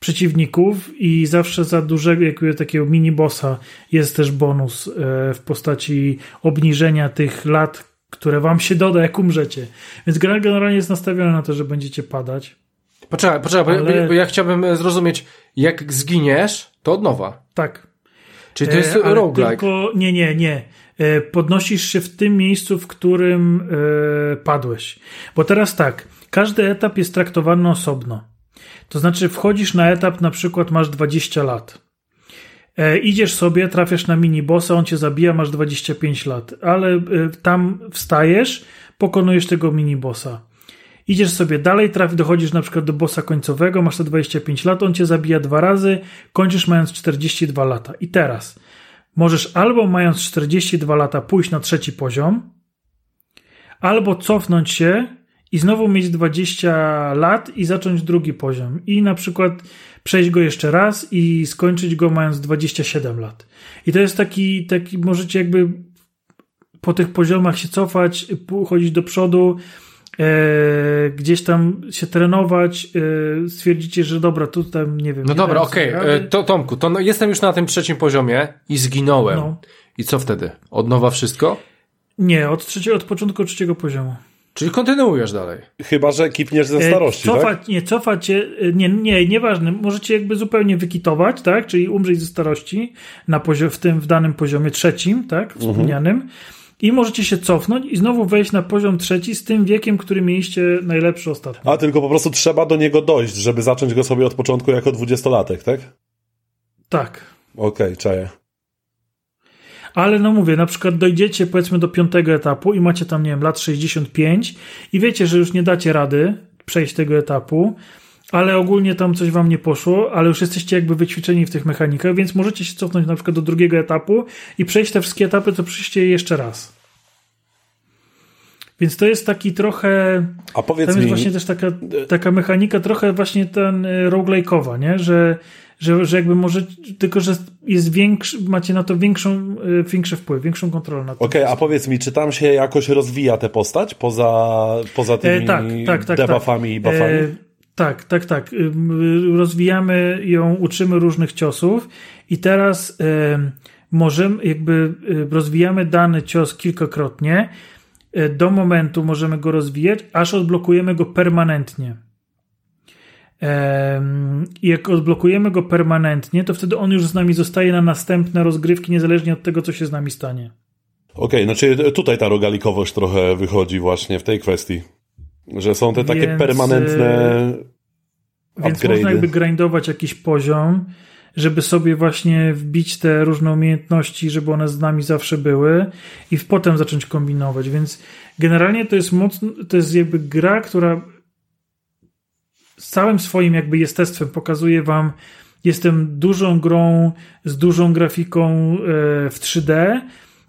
przeciwników i zawsze za dużego jakiegoś takiego mini bossa jest też bonus e, w postaci obniżenia tych lat, które wam się doda jak umrzecie. Więc gra generalnie jest nastawiona na to, że będziecie padać. Poczekaj, poczekaj, Ale... bo, bo ja chciałbym zrozumieć, jak zginiesz, to od nowa. Tak. Czyli to jest e, roguelike. Tylko, nie, nie, nie. E, podnosisz się w tym miejscu, w którym e, padłeś. Bo teraz tak, każdy etap jest traktowany osobno. To znaczy, wchodzisz na etap, na przykład masz 20 lat. E, idziesz sobie, trafiasz na mini bossa, on cię zabija, masz 25 lat, ale e, tam wstajesz, pokonujesz tego mini bossa. Idziesz sobie dalej, traf, dochodzisz na przykład do bossa końcowego, masz te 25 lat, on cię zabija dwa razy, kończysz mając 42 lata. I teraz możesz albo mając 42 lata pójść na trzeci poziom, albo cofnąć się i znowu mieć 20 lat i zacząć drugi poziom. I na przykład przejść go jeszcze raz i skończyć go mając 27 lat. I to jest taki, taki możecie jakby po tych poziomach się cofać, chodzić do przodu, gdzieś tam się trenować, e, stwierdzicie, że dobra, tutaj nie wiem. No nie dobra, okej, okay. E, to Tomku, to no, jestem już na tym trzecim poziomie i zginąłem. No. I co wtedy? Od nowa wszystko? Nie, od, trzeciego, od początku trzeciego poziomu. Czyli kontynuujesz dalej. Chyba, że kipniesz ze e, starości, cofać, tak? Nie, cofacie, e, nie, nie, nieważne. Możecie jakby zupełnie wykitować, tak? Czyli umrzeć ze starości na poziom, w tym, w danym poziomie trzecim, tak? Mhm. Wspomnianym. Mhm. I możecie się cofnąć i znowu wejść na poziom trzeci z tym wiekiem, który mieliście najlepszy ostatnio. A, tylko po prostu trzeba do niego dojść, żeby zacząć go sobie od początku jako dwudziestolatek, tak? Tak. Okej, okay, czaję. Ale no mówię, na przykład dojdziecie powiedzmy do piątego etapu i macie tam, nie wiem, lat 65 i wiecie, że już nie dacie rady przejść tego etapu, ale ogólnie tam coś wam nie poszło, ale już jesteście jakby wyćwiczeni w tych mechanikach, więc możecie się cofnąć na przykład do drugiego etapu i przejść te wszystkie etapy, to przyjście jeszcze raz. Więc to jest taki trochę. A powiedz tam mi. jest właśnie też taka, taka mechanika, trochę właśnie ten y, roguelike'owa, nie? Że, że, że jakby może. Tylko, że jest większy, macie na to większą, y, większy wpływ, większą kontrolę nad tym. Okej, a powiedz mi, czy tam się jakoś rozwija tę postać poza, poza tymi E, tak, tak, tak, debuffami i buffami? E, tak, tak, tak. Ym, Rozwijamy ją, uczymy różnych ciosów i teraz em, możemy, jakby y, rozwijamy dany cios kilkakrotnie. E, Do momentu możemy go rozwijać, aż odblokujemy go permanentnie. I jak odblokujemy go permanentnie, to wtedy on już z nami zostaje na następne rozgrywki, niezależnie od tego, co się z nami stanie. Okej, znaczy tutaj ta rogalikowość trochę wychodzi właśnie w tej kwestii. Że są te takie Więc, permanentne Więc można upgrade'y. jakby grindować jakiś poziom, żeby sobie właśnie wbić te różne umiejętności, żeby one z nami zawsze były i potem zacząć kombinować. Więc generalnie to jest mocno, to jest jakby gra, która z całym swoim jakby jestestwem pokazuje wam, jestem dużą grą z dużą grafiką e, w 3D,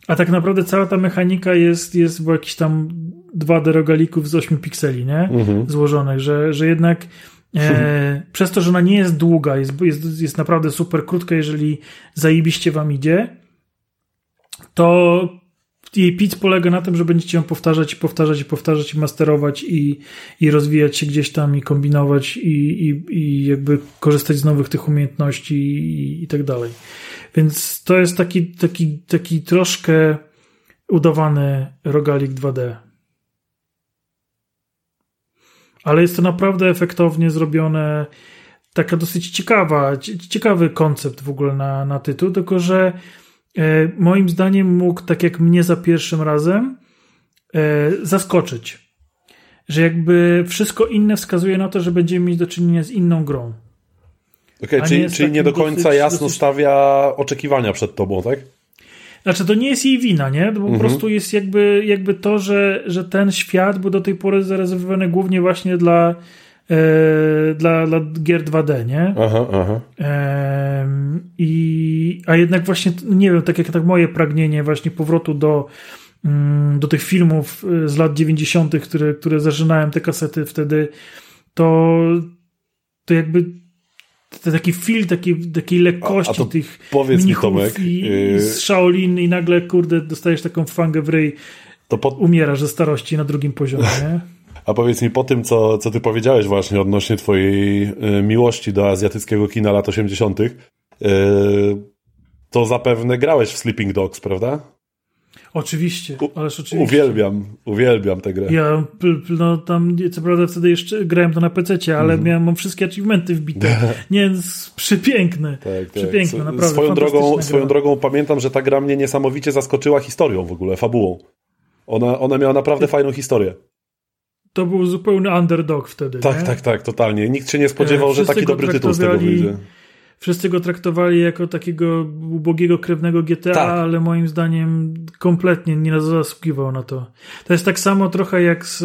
a tak naprawdę cała ta mechanika jest, jest w jakichś tam 2D rogalików z 8 pikseli, nie? Mhm. Złożonych, że, że jednak e, przez to, że ona nie jest długa, jest, jest, jest naprawdę super krótka, jeżeli zajebiście wam idzie, to jej pic polega na tym, że będziecie ją powtarzać i powtarzać i powtarzać i masterować i, i rozwijać się gdzieś tam i kombinować i, i, i jakby korzystać z nowych tych umiejętności i, i tak dalej. Więc to jest taki, taki, taki troszkę udawany rogalik 2D. Ale jest to naprawdę efektownie zrobione. Taka dosyć ciekawa, cie- ciekawy koncept w ogóle na, na tytuł, tylko że e, moim zdaniem mógł, tak jak mnie za pierwszym razem, e, zaskoczyć. Że jakby wszystko inne wskazuje na to, że będziemy mieć do czynienia z inną grą. Okej, nie czyli, jest czyli nie do końca dosyć- jasno dosyć- stawia oczekiwania przed tobą, tak? Znaczy, to nie jest jej wina, nie? To po Mhm. prostu jest jakby, jakby to, że, że ten świat był do tej pory zarezerwowany głównie właśnie dla, e, dla, dla gier 2D, nie? Aha, aha. Em, I, a jednak właśnie, nie wiem, tak jak tak moje pragnienie właśnie powrotu do, mm, do tych filmów y, z lat 90., które, które zażynałem te kasety wtedy, to, to jakby to taki feel takiej, takiej lekkości A- a tych Powiedz mi, Tomek, i, yy, z Shaolin i nagle, kurde, dostajesz taką fangę w ryj, to po, umierasz ze starości na drugim poziomie, nie? a powiedz mi po tym, co, co ty powiedziałeś właśnie odnośnie twojej y, miłości do azjatyckiego kina lat 80., y, to zapewne grałeś w Sleeping Dogs, prawda? Oczywiście, U- ależ oczywiście. Uwielbiam, uwielbiam tę grę. Ja, no tam, co prawda wtedy jeszcze grałem to na PC, ale Mhm. miałem mam wszystkie achievementy wbite. Nie, przepiękne. Tak, tak. Przepiękne, S- naprawdę. Swoją drogą, swoją gra. drogą pamiętam, że ta gra mnie niesamowicie zaskoczyła historią w ogóle, fabułą. Ona, ona miała naprawdę fajną historię. To był zupełny underdog wtedy. Tak, nie? tak, tak, totalnie. Nikt się nie spodziewał, E, że wszyscy taki go dobry tytuł z tego wyjdzie. Wszyscy go traktowali jako takiego ubogiego, krewnego GTA, Tak. ale moim zdaniem kompletnie nie zasługiwał na to. To jest tak samo trochę jak z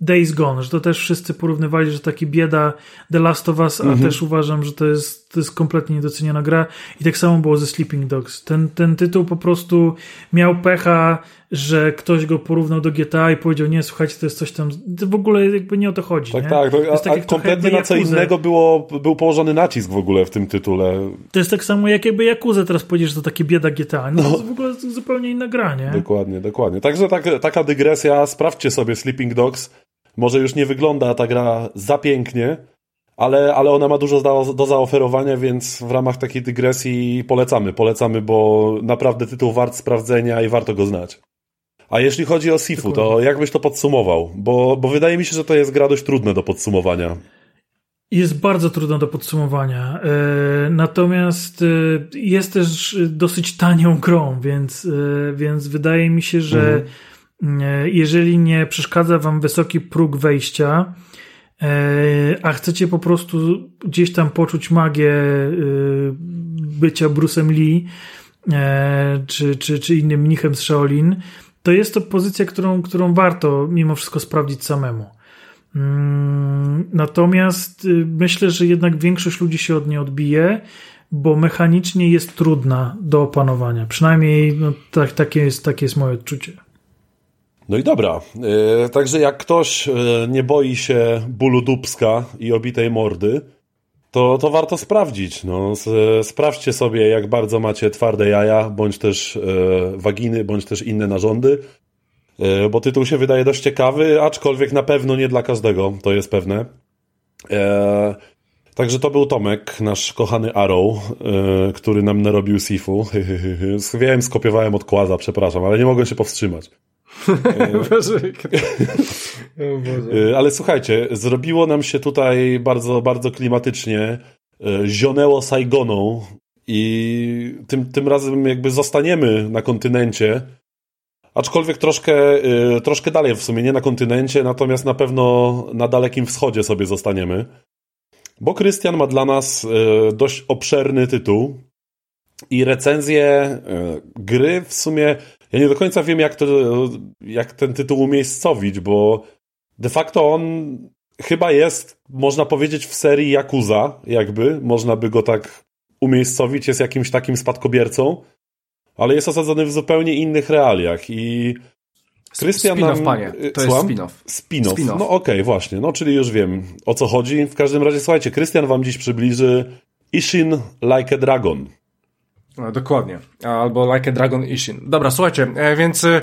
Days Gone, że to też wszyscy porównywali, że taki bieda The Last of Us, a Mhm. też uważam, że to jest, to jest kompletnie niedoceniona gra. I tak samo było ze Sleeping Dogs. Ten, ten tytuł po prostu miał pecha, że ktoś go porównał do GTA i powiedział, nie, słuchajcie, to jest coś tam, to w ogóle jakby nie o to chodzi. Tak, nie? tak. To a, tak kompletnie na co innego było, był położony nacisk w ogóle w tym tytule. To jest tak samo jak jakby Yakuza teraz powiedziesz, że to takie bieda GTA. No, to jest w ogóle zupełnie inna gra, nie? Dokładnie, dokładnie. Także tak, taka dygresja, sprawdźcie sobie Sleeping Dogs. Może już nie wygląda ta gra za pięknie, ale, ale ona ma dużo do, do zaoferowania, więc w ramach takiej dygresji polecamy. Polecamy, bo naprawdę tytuł wart sprawdzenia i warto go znać. A jeśli chodzi o Sifu, to jak byś to podsumował? Bo, bo wydaje mi się, że to jest gra dość trudne do podsumowania. Jest bardzo trudna do podsumowania. E, Natomiast e, jest też dosyć tanią grą, więc, e, więc wydaje mi się, że e, jeżeli nie przeszkadza wam wysoki próg wejścia, e, a chcecie po prostu gdzieś tam poczuć magię e, bycia Bruce'em Lee e, czy, czy, czy innym mnichem z Shaolin, to jest to pozycja, którą, którą warto mimo wszystko sprawdzić samemu. Mm, Natomiast y, myślę, że jednak większość ludzi się od niej odbije, bo mechanicznie jest trudna do opanowania. Przynajmniej no, tak, takie, jest, takie jest moje odczucie. No i dobra. E, także jak ktoś e, nie boi się bólu dubska i obitej mordy, to, to warto sprawdzić. No, sprawdźcie sobie, jak bardzo macie twarde jaja, bądź też e, waginy, bądź też inne narządy, bo tytuł się wydaje dość ciekawy, aczkolwiek na pewno nie dla każdego, to jest pewne. Także to był Tomek, nasz kochany Arrow, który nam narobił Sifu. Wiem, skopiowałem od Kłaza, przepraszam, ale nie mogłem się powstrzymać. E, ale słuchajcie, zrobiło nam się tutaj bardzo, bardzo klimatycznie. E, zionęło Saigoną i tym, tym razem jakby zostaniemy na kontynencie. Aczkolwiek troszkę, e, troszkę dalej w sumie, nie na kontynencie, natomiast na pewno na Dalekim Wschodzie sobie zostaniemy. Bo Krystian ma dla nas dość obszerny tytuł i recenzję gry w sumie ja nie do końca wiem, jak, to, jak ten tytuł umiejscowić, bo de facto on chyba jest, można powiedzieć, w serii Yakuza, jakby, można by go tak umiejscowić, jest jakimś takim spadkobiercą, ale jest osadzony w zupełnie innych realiach i Krystian spin-off, nam... panie. To Słucham? jest spin-off. Spin-off. spin No okej, okay, właśnie. No, czyli już wiem, o co chodzi. W każdym razie, słuchajcie, Krystian wam dziś przybliży Ishin Like a Dragon. No, dokładnie. Albo Like a Dragon Ishin. Dobra, słuchajcie, e, więc e,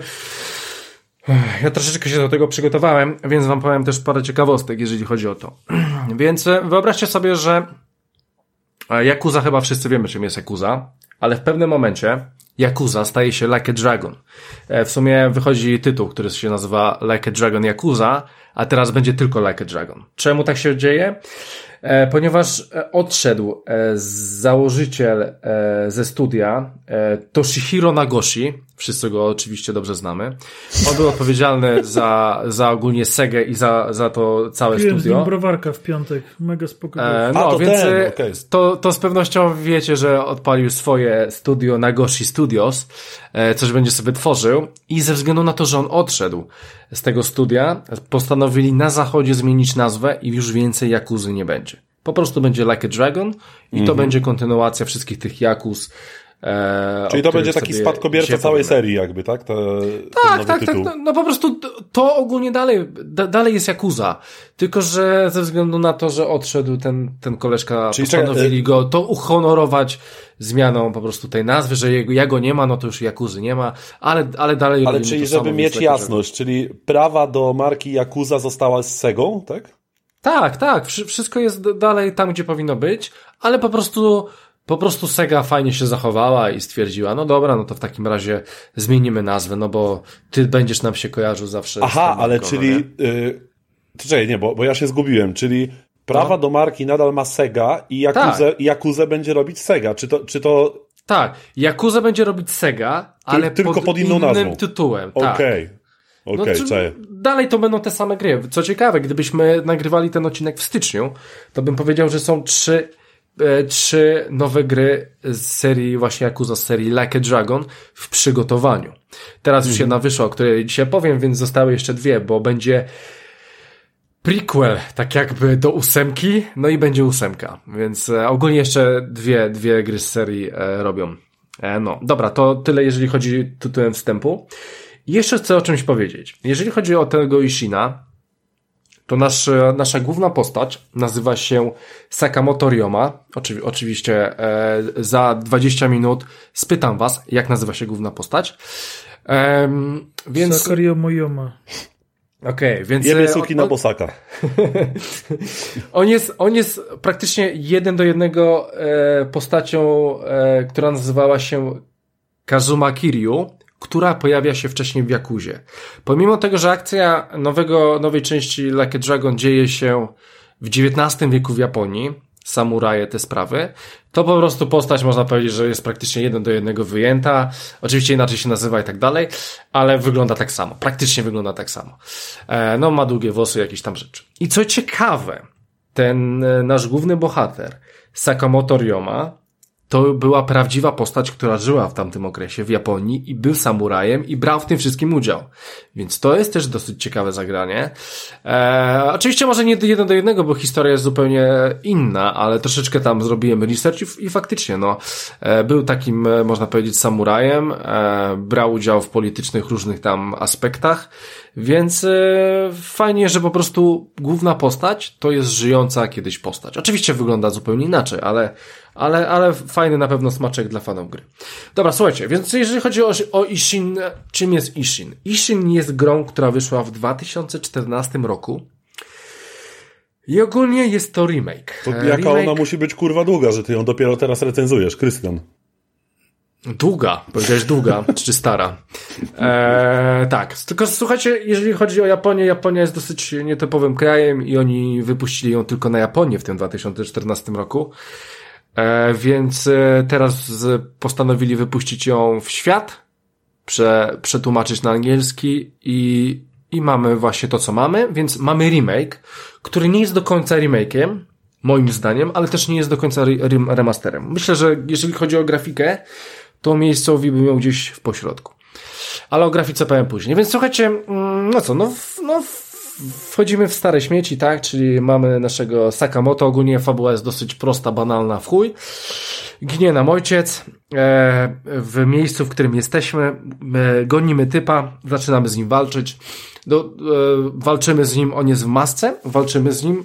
ja troszeczkę się do tego przygotowałem, więc wam powiem też parę ciekawostek, jeżeli chodzi o to. Więc e, wyobraźcie sobie, że Yakuza chyba wszyscy wiemy, czym jest Yakuza, ale w pewnym momencie Yakuza staje się Like a Dragon. W sumie wychodzi tytuł, który się nazywa Like a Dragon Yakuza, a teraz będzie tylko Like a Dragon. Czemu tak się dzieje? E, ponieważ e, odszedł e, założyciel ze studia Toshihiro Nagoshi, wszyscy go oczywiście dobrze znamy. On był odpowiedzialny za, za ogólnie Segę i za, za to całe Piłem studio. Z browarka w piątek, mega spokojnie. E, no, A, to więc ten, okay. to, to z pewnością wiecie, że odpalił swoje studio Nagoshi Studios, e, coś będzie sobie tworzył i ze względu na to, że on odszedł z tego studia, postanowili na zachodzie zmienić nazwę i już więcej Jakuzy nie będzie. Po prostu będzie Like a Dragon i mm -hmm. to mhm. będzie kontynuacja wszystkich tych Jakuz, E, Czyli to będzie taki spadkobierca całej serii jakby, tak? Te, tak, tak, tak. No, no, po prostu to ogólnie dalej, da, dalej jest Yakuza. Tylko, że ze względu na to, że odszedł ten, ten koleżka, Czyli postanowili czeka, go to uhonorować zmianą po prostu tej nazwy, że jego, jego nie ma, no to już Jakuzy nie ma, ale, ale dalej... Ale czyli, żeby samo, mieć jasność, czyli prawa do marki Yakuza została z Segą, tak? Tak, tak. Wszystko jest dalej tam, gdzie powinno być, ale po prostu po prostu Sega fajnie się zachowała i stwierdziła, no dobra, no to w takim razie zmienimy nazwę, no bo ty będziesz nam się kojarzył zawsze. Aha, ale czyli... Yy, czekaj, nie, bo, bo ja się zgubiłem, czyli prawa no. do marki nadal ma Sega i Jakuzę, tak. Będzie robić Sega. Czy to, czy to... Tak, Jakuzę będzie robić Sega, ale tylko pod, pod inną innym nazwą. tytułem. Tak. Okej. Okay. Okay, no, dalej to będą te same gry. Co ciekawe, gdybyśmy nagrywali ten odcinek w styczniu, to bym powiedział, że są trzy trzy nowe gry z serii właśnie Yakuza, z serii Like a Dragon w przygotowaniu. Teraz już mhm. jedna wyszła, o której dzisiaj powiem, więc zostały jeszcze dwie, bo będzie prequel, tak jakby do ósemki, no i będzie ósemka, więc e, ogólnie jeszcze dwie, dwie gry z serii e, robią. E, no, dobra, to tyle jeżeli chodzi tytułem wstępu. I jeszcze chcę o czymś powiedzieć. Jeżeli chodzi o tego Ishina, to nasz, nasza główna postać nazywa się Sakamoto Ryoma. Oczywi oczywiście e, za 20 minut spytam was, jak nazywa się główna postać. E, więc... Sakariomo Yoma. Okej, okay, więc... Jemy suki na bosaka. on, jest, on jest praktycznie jeden do jednego e, postacią, e, która nazywała się Kazuma Kiryu która pojawia się wcześniej w Jakuzie. Pomimo tego, że akcja nowego, nowej części Like a Dragon dzieje się w XIX wieku w Japonii, samuraje, te sprawy, to po prostu postać można powiedzieć, że jest praktycznie jeden do jednego wyjęta. Oczywiście inaczej się nazywa i tak dalej, ale wygląda tak samo. Praktycznie wygląda tak samo. E, no, ma długie włosy, jakieś tam rzeczy. I co ciekawe, ten e, nasz główny bohater, Sakamoto Ryoma, to była prawdziwa postać, która żyła w tamtym okresie w Japonii i był samurajem i brał w tym wszystkim udział. Więc to jest też dosyć ciekawe zagranie. Eee, oczywiście może nie jedno do jednego, bo historia jest zupełnie inna, ale troszeczkę tam zrobiłem research i, i faktycznie, no, e, był takim, e, można powiedzieć, samurajem, e, brał udział w politycznych różnych tam aspektach, więc e, fajnie, że po prostu główna postać to jest żyjąca kiedyś postać. Oczywiście wygląda zupełnie inaczej, ale ale, ale fajny na pewno smaczek dla fanów gry. Dobra, słuchajcie, więc jeżeli chodzi o, o Ishin, czym jest Ishin? Ishin jest grą, która wyszła w 2014 roku. I ogólnie jest to remake. To jaka remake... ona musi być kurwa długa, że ty ją dopiero teraz recenzujesz, Krystian? Długa, powiedziałeś długa, czy stara. Eee, tak, tylko słuchajcie, jeżeli chodzi o Japonię, Japonia jest dosyć nietypowym krajem i oni wypuścili ją tylko na Japonię w tym 2014 roku. E, więc e, teraz postanowili wypuścić ją w świat, prze, przetłumaczyć na angielski i, i mamy właśnie to, co mamy, więc mamy remake, który nie jest do końca remake'iem, moim zdaniem, ale też nie jest do końca remasterem. Myślę, że jeżeli chodzi o grafikę, to miejscowi bym ją gdzieś w pośrodku. Ale o grafice powiem później. Więc słuchajcie, mm, no co, no, no wchodzimy w stare śmieci, tak? Czyli mamy naszego Sakamoto. Ogólnie fabuła jest dosyć prosta, banalna w chuj. Ginie nam ojciec. E, w miejscu, w którym jesteśmy, e, gonimy typa, zaczynamy z nim walczyć. Do, e, walczymy z nim, on jest w masce, walczymy z nim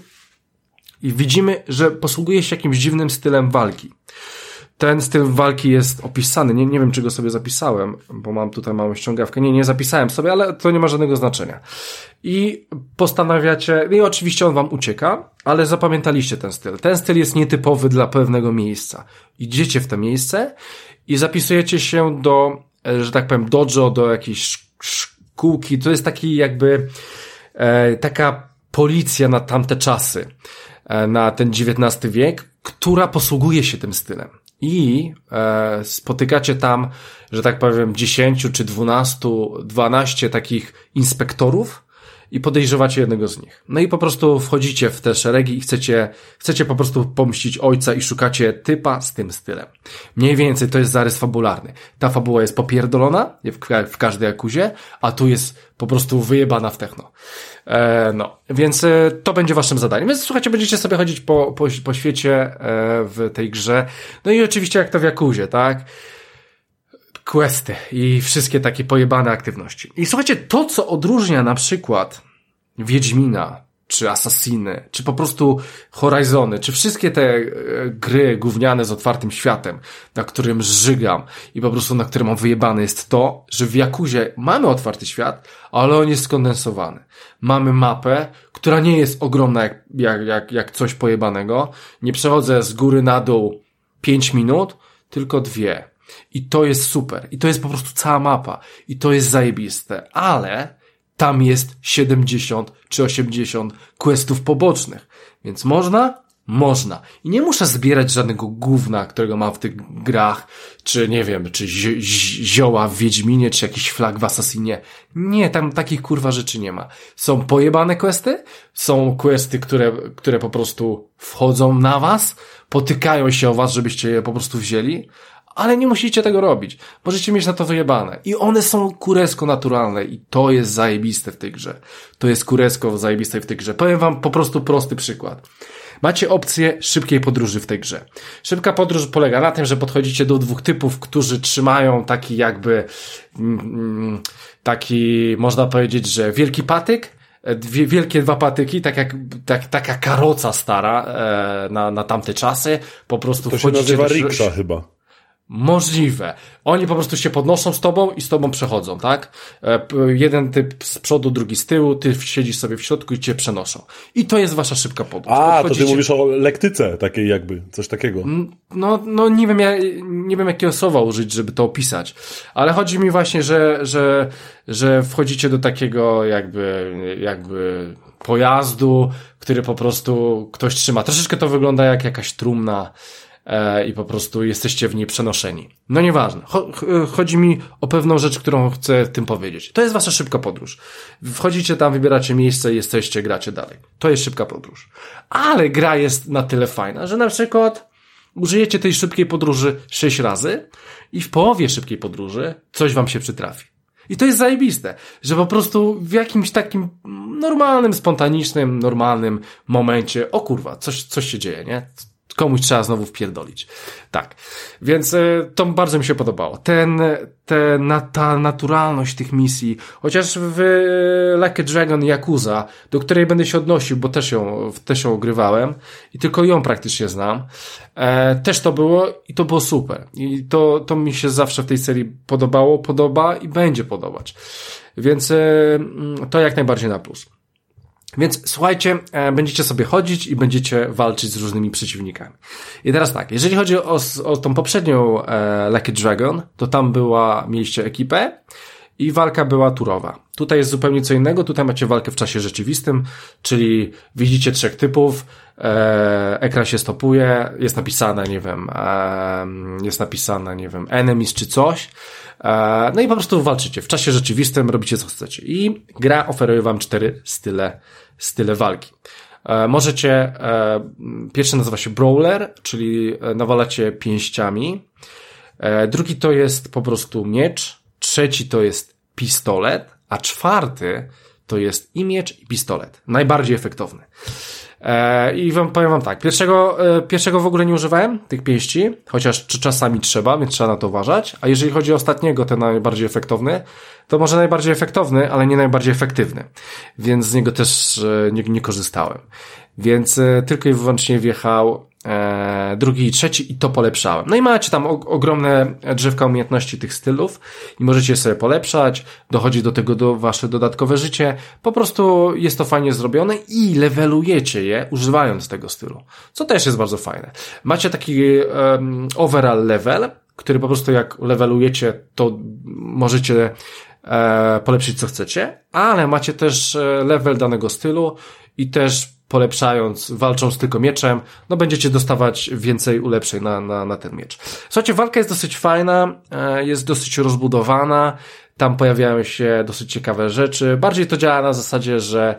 i widzimy, że posługuje się jakimś dziwnym stylem walki ten styl walki jest opisany. Nie, nie wiem, czy go sobie zapisałem, bo mam tutaj małą ściągawkę. Nie, nie zapisałem sobie, ale to nie ma żadnego znaczenia. I postanawiacie, i oczywiście on wam ucieka, ale zapamiętaliście ten styl. Ten styl jest nietypowy dla pewnego miejsca. Idziecie w to miejsce i zapisujecie się do, e, że tak powiem, dojo, do jakiejś szkółki. To jest taki jakby, e, taka policja na tamte czasy, e, na ten XIX wiek, która posługuje się tym stylem i e, spotykacie tam, że tak powiem, 10 czy 12, 12 takich inspektorów i podejrzewacie jednego z nich. No i po prostu wchodzicie w te szeregi i chcecie, chcecie po prostu pomścić ojca i szukacie typa z tym stylem. Mniej więcej to jest zarys fabularny. Ta fabuła jest popierdolona w, w każdej akuzie, a tu jest po prostu wyjebana w techno. E, no, więc e, to będzie waszym zadaniem. Więc słuchajcie, będziecie sobie chodzić po, po, po świecie e, w tej grze. No i oczywiście jak to w Jakuzie, tak? Questy i wszystkie takie pojebane aktywności. I słuchajcie, to co odróżnia na przykład Wiedźmina, czy Assassiny, czy po prostu Horizony, czy wszystkie te e, gry gówniane z otwartym światem, na którym żygam i po prostu na którym mam wyjebane jest to, że w Jakuzie mamy otwarty świat, ale on jest skondensowany. Mamy mapę, która nie jest ogromna jak, jak, jak, jak coś pojebanego. Nie przechodzę z góry na dół 5 minut, tylko dwie. I to jest super. I to jest po prostu cała mapa. I to jest zajebiste. Ale tam jest 70 czy 80 questów pobocznych. Więc można? Można. I nie muszę zbierać żadnego gówna, którego mam w tych grach, czy nie wiem, czy zi zioła w Wiedźminie, czy jakiś flag w Assassinie. Nie, tam takich kurwa rzeczy nie ma. Są pojebane questy, są questy, które, które po prostu wchodzą na was, potykają się o was, żebyście je po prostu wzięli, ale nie musicie tego robić. Możecie mieć na to wyjebane. I one są kuresko naturalne i to jest zajebiste w tej grze. To jest kuresko zajebiste w tej grze. Powiem wam po prostu prosty przykład. Macie opcję szybkiej podróży w tej grze. Szybka podróż polega na tym, że podchodzicie do dwóch typów, którzy trzymają taki jakby mm, taki, można powiedzieć, że wielki patyk, dwie, wielkie dwa patyki, tak jak tak, taka karoca stara e, na, na tamte czasy. Po prostu to się nazywa riksza chyba. Możliwe. Oni po prostu się podnoszą z tobą i z tobą przechodzą, tak? E, jeden typ z przodu, drugi z tyłu, ty siedzisz sobie w środku i cię przenoszą. I to jest wasza szybka podróż. A, to ty mówisz o lektyce takiej jakby, coś takiego. No, no nie wiem, ja, nie wiem jakiego słowa użyć, żeby to opisać. Ale chodzi mi właśnie, że, że, że wchodzicie do takiego jakby, jakby pojazdu, który po prostu ktoś trzyma. Troszeczkę to wygląda jak jakaś trumna, i po prostu jesteście w niej przenoszeni. No nieważne. Chodzi mi o pewną rzecz, którą chcę tym powiedzieć. To jest wasza szybka podróż. Wchodzicie tam, wybieracie miejsce, jesteście, gracie dalej. To jest szybka podróż. Ale gra jest na tyle fajna, że na przykład użyjecie tej szybkiej podróży sześć razy i w połowie szybkiej podróży coś wam się przytrafi. I to jest zajebiste, że po prostu w jakimś takim normalnym, spontanicznym, normalnym momencie, o kurwa, coś, coś się dzieje, nie? Komuś trzeba znowu wpierdolić. Tak. Więc e, to bardzo mi się podobało. Ten, te, na, ta naturalność tych misji, chociaż w e, Like a Dragon Yakuza, do której będę się odnosił, bo też ją, też ją ogrywałem i tylko ją praktycznie znam, e, też to było i to było super. I to, to mi się zawsze w tej serii podobało, podoba i będzie podobać. Więc to jak najbardziej na plus. Więc słuchajcie, e, będziecie sobie chodzić i będziecie walczyć z różnymi przeciwnikami. I teraz tak, jeżeli chodzi o, o tą poprzednią e, Lucky Dragon, to tam była, mieliście ekipę i walka była turowa. Tutaj jest zupełnie co innego, tutaj macie walkę w czasie rzeczywistym, czyli widzicie trzech typów, e, ekran się stopuje, jest napisane, nie wiem, e, jest napisane, nie wiem, enemies czy coś, no i po prostu walczycie. W czasie rzeczywistym robicie co chcecie. I gra oferuje wam cztery style style walki. E, możecie, e, pierwszy nazywa się Brawler, czyli e, nawalacie pięściami. Drugi to jest po prostu miecz. Trzeci to jest pistolet, a czwarty to jest i miecz, i pistolet. Najbardziej efektowny. E, I wam powiem wam tak, pierwszego, e, pierwszego w ogóle nie używałem, tych pięści, chociaż czasami trzeba, więc trzeba na to uważać. A jeżeli chodzi o ostatniego, ten najbardziej efektowny, to może najbardziej efektowny, ale nie najbardziej efektywny. Więc z niego też e, nie, nie korzystałem. Więc tylko i wyłącznie wjechał drugi i trzeci i to polepszałem. No i macie tam ogromne drzewka umiejętności tych stylów i możecie sobie polepszać, dochodzi do tego do wasze dodatkowe życie. Po prostu jest to fajnie zrobione i levelujecie je używając tego stylu, co też jest bardzo fajne. Macie taki um, overall level, który po prostu jak levelujecie, to możecie e, polepszyć co chcecie, ale macie też e, level danego stylu i też polepszając, walcząc tylko mieczem, no będziecie dostawać więcej ulepszeń na, na, na ten miecz. Słuchajcie, walka jest dosyć fajna, e, jest dosyć rozbudowana, tam pojawiają się dosyć ciekawe rzeczy. Bardziej to działa na zasadzie, że,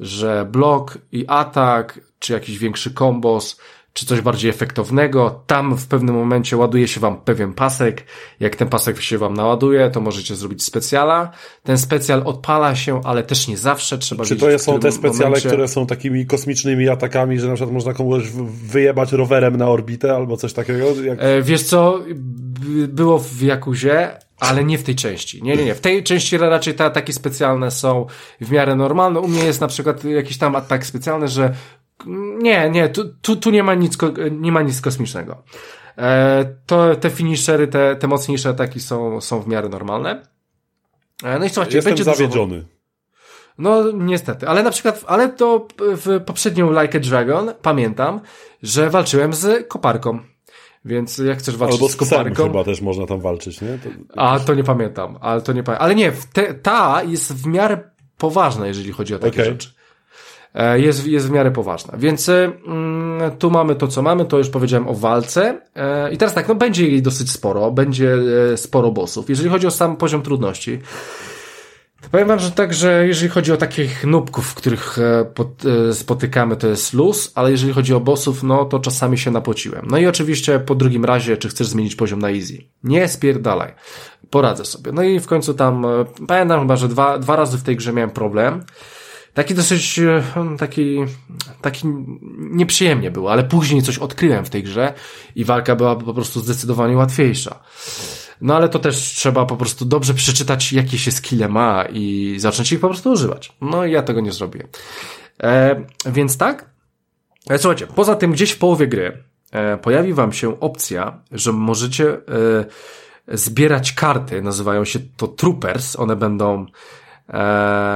że blok i atak, czy jakiś większy kombos, czy coś bardziej efektownego. Tam w pewnym momencie ładuje się wam pewien pasek. Jak ten pasek się wam naładuje, to możecie zrobić specjala. Ten specjal odpala się, ale też nie zawsze trzeba Czy to są te specjale, momencie... które są takimi kosmicznymi atakami, że na przykład można komuś wyjebać rowerem na orbitę albo coś takiego? Jak... E, wiesz co, było w Jakuzie, ale nie w tej części. Nie, nie, nie. W tej części raczej te ataki specjalne są w miarę normalne. U mnie jest na przykład jakiś tam atak specjalny, że nie, nie, tu, tu, tu nie ma nic, nie ma nic kosmicznego. E, to, te finishery, te, te mocniejsze ataki są, są w miarę normalne. E, no i słuchajcie, Jestem będzie zawiedziony. Dużo... No, niestety, ale na przykład, ale to w poprzednią Like a Dragon pamiętam, że walczyłem z koparką. Więc jak chcesz walczyć Albo z koparką. chyba też można tam walczyć, nie? To, to A, to nie pamiętam, ale to nie pamiętam. Ale nie, te, ta jest w miarę poważna, jeżeli chodzi o takie okay. rzeczy. E, jest, jest w miarę poważna. Więc e, mm, tu mamy to, co mamy, to już powiedziałem o walce. E, I teraz tak, no będzie jej dosyć sporo, będzie sporo bossów. Jeżeli chodzi o sam poziom trudności, to powiem wam, że tak, że jeżeli chodzi o takich nubków, których spotykamy, to jest luz, ale jeżeli chodzi o bossów, no to czasami się napociłem. No i oczywiście po drugim razie, czy chcesz zmienić poziom na easy. Nie spierdalaj. Poradzę sobie. No i w końcu tam, pamiętam chyba, że dwa, dwa razy w tej grze miałem problem. Taki dosyć, e, taki, taki nieprzyjemnie było, ale później coś odkryłem w tej grze i walka była po prostu zdecydowanie łatwiejsza. No ale to też trzeba po prostu dobrze przeczytać, jakie się skille ma i zacząć ich po prostu używać. No i ja tego nie zrobiłem. E, więc tak. E, słuchajcie, poza tym gdzieś w połowie gry e, pojawi wam się opcja, że możecie e, zbierać karty, nazywają się to troopers, one będą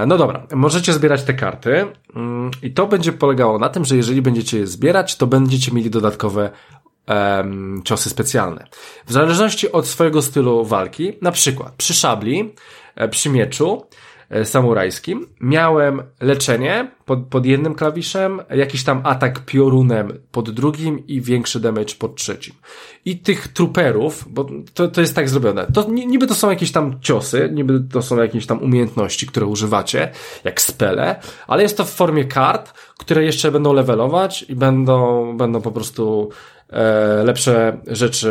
no dobra, możecie zbierać te karty mm, i to będzie polegało na tym, że jeżeli będziecie je zbierać, to będziecie mieli dodatkowe um, ciosy specjalne. W zależności od swojego stylu walki, na przykład przy szabli, e, przy mieczu, E, samurajskim. Miałem leczenie pod, pod jednym klawiszem, jakiś tam atak piorunem pod drugim i większy damage pod trzecim. I tych truperów, bo to, to jest tak zrobione, to niby to są jakieś tam ciosy, niby to są jakieś tam umiejętności, które używacie, jak spele, ale jest to w formie kart, które jeszcze będą levelować i będą, będą po prostu e, lepsze rzeczy,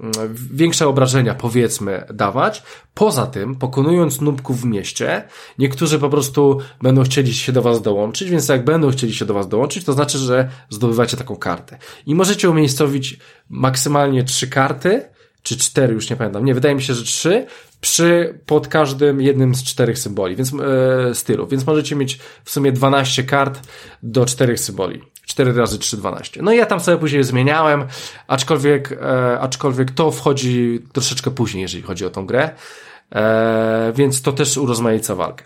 mm, większe obrażenia powiedzmy dawać. Poza tym, pokonując nubków w mieście, niektórzy po prostu będą chcieli się do was dołączyć, więc jak będą chcieli się do was dołączyć, to znaczy, że zdobywacie taką kartę. I możecie umiejscowić maksymalnie trzy karty, czy cztery, już nie pamiętam. Nie, wydaje mi się, że trzy, przy, pod każdym jednym z czterech symboli, więc, e, stylów, więc możecie mieć w sumie 12 kart do czterech symboli. 4 razy 3, 12. No i ja tam sobie później zmieniałem, aczkolwiek, e, aczkolwiek to wchodzi troszeczkę później, jeżeli chodzi o tą grę, e, więc to też urozmaica walkę.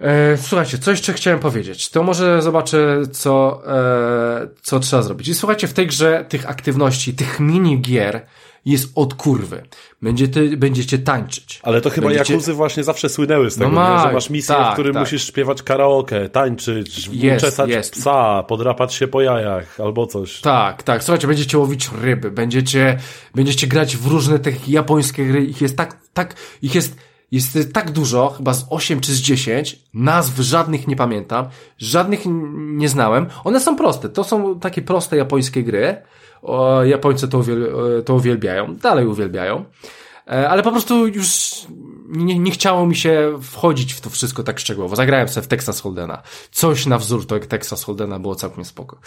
E, słuchajcie, co jeszcze chciałem powiedzieć? To może zobaczę, co, e, co trzeba zrobić. I słuchajcie, w tej grze tych aktywności, tych mini gier, jest od kurwy. Będziecie, będziecie tańczyć. Ale to chyba będziecie... Jakuzy właśnie zawsze słynęły z tego, No nie? ma- że masz misję, tak, w którym tak. musisz śpiewać karaoke, tańczyć, Jest, uczesać jest. psa, podrapać się po jajach albo coś. Tak, tak. Słuchajcie, będziecie łowić ryby, będziecie, będziecie grać w różne te japońskie gry. Ich jest tak, tak, ich jest, jest tak dużo, chyba z 8 czy z 10. Nazw żadnych nie pamiętam, żadnych nie znałem. One są proste. To są takie proste japońskie gry. O, Japońcy to, uwiel, e, to uwielbiają, dalej uwielbiają. E, Ale po prostu już nie, nie chciało mi się wchodzić w to wszystko tak szczegółowo. Zagrałem sobie w Texas Hold'ena. Coś na wzór to jak Texas Hold'ena było całkiem spoko.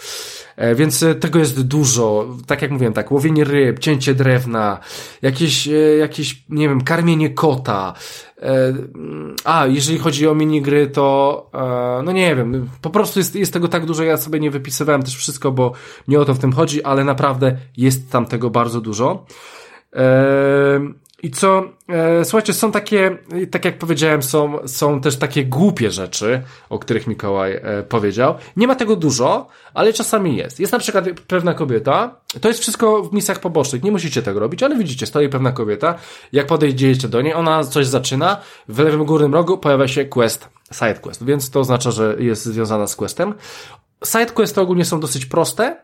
E, Więc tego jest dużo. Tak jak mówiłem, tak, łowienie ryb, cięcie drewna, jakieś, jakieś, nie wiem, karmienie kota. E, A, jeżeli chodzi o minigry, to e, no nie wiem, po prostu jest, jest tego tak dużo, ja sobie nie wypisywałem też wszystko, bo nie o to w tym chodzi, ale naprawdę jest tam tego bardzo dużo. I co, e, słuchajcie, są takie, tak jak powiedziałem, są, są też takie głupie rzeczy, o których Mikołaj e, powiedział. Nie ma tego dużo, ale czasami jest. Jest na przykład pewna kobieta, to jest wszystko w misjach pobocznych, nie musicie tego robić, ale widzicie, stoi pewna kobieta, jak podejdziecie do niej, ona coś zaczyna, w lewym górnym rogu pojawia się quest, side quest, więc to oznacza, że jest związana z questem. Sidequesty ogólnie są dosyć proste,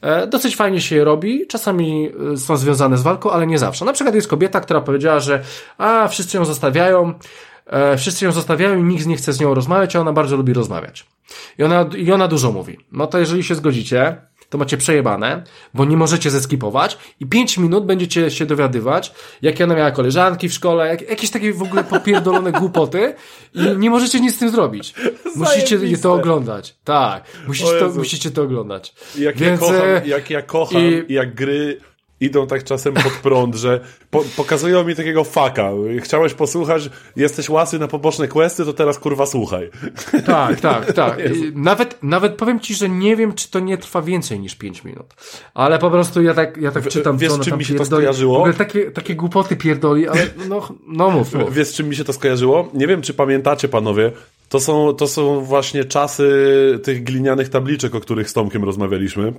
e, dosyć fajnie się je robi, czasami e, są związane z walką, ale nie zawsze. Na przykład jest kobieta, która powiedziała, że a, wszyscy ją zostawiają, e, wszyscy ją zostawiają i nikt nie chce z nią rozmawiać, a ona bardzo lubi rozmawiać. I ona, I ona dużo mówi. No to jeżeli się zgodzicie, to macie przejebane, bo nie możecie zeskipować i 5 minut będziecie się dowiadywać, jakie ona miała koleżanki w szkole, jak, jakieś takie w ogóle popierdolone głupoty i nie możecie nic z tym zrobić. Musicie je Zajebiste. to oglądać. Tak, musicie to, musicie to oglądać. Jak, Więc, ja kocham, e, jak ja kocham, i- jak gry idą tak czasem pod prąd, że po, pokazują mi takiego faka. Chciałeś posłuchać, jesteś łasy na poboczne questy, to teraz kurwa słuchaj. Tak, tak, tak. Nawet, nawet powiem ci, że nie wiem, czy to nie trwa więcej niż 5 minut. Ale po prostu ja tak, ja tak czytam, wiesz, co ona czym mi się to pierdoli. skojarzyło? W takie, takie głupoty pierdoli, ale no, no mów, mów. Wiesz, czym mi się to skojarzyło? Nie wiem, czy pamiętacie, panowie. To są, to są właśnie czasy tych glinianych tabliczek, o których z Tomkiem rozmawialiśmy.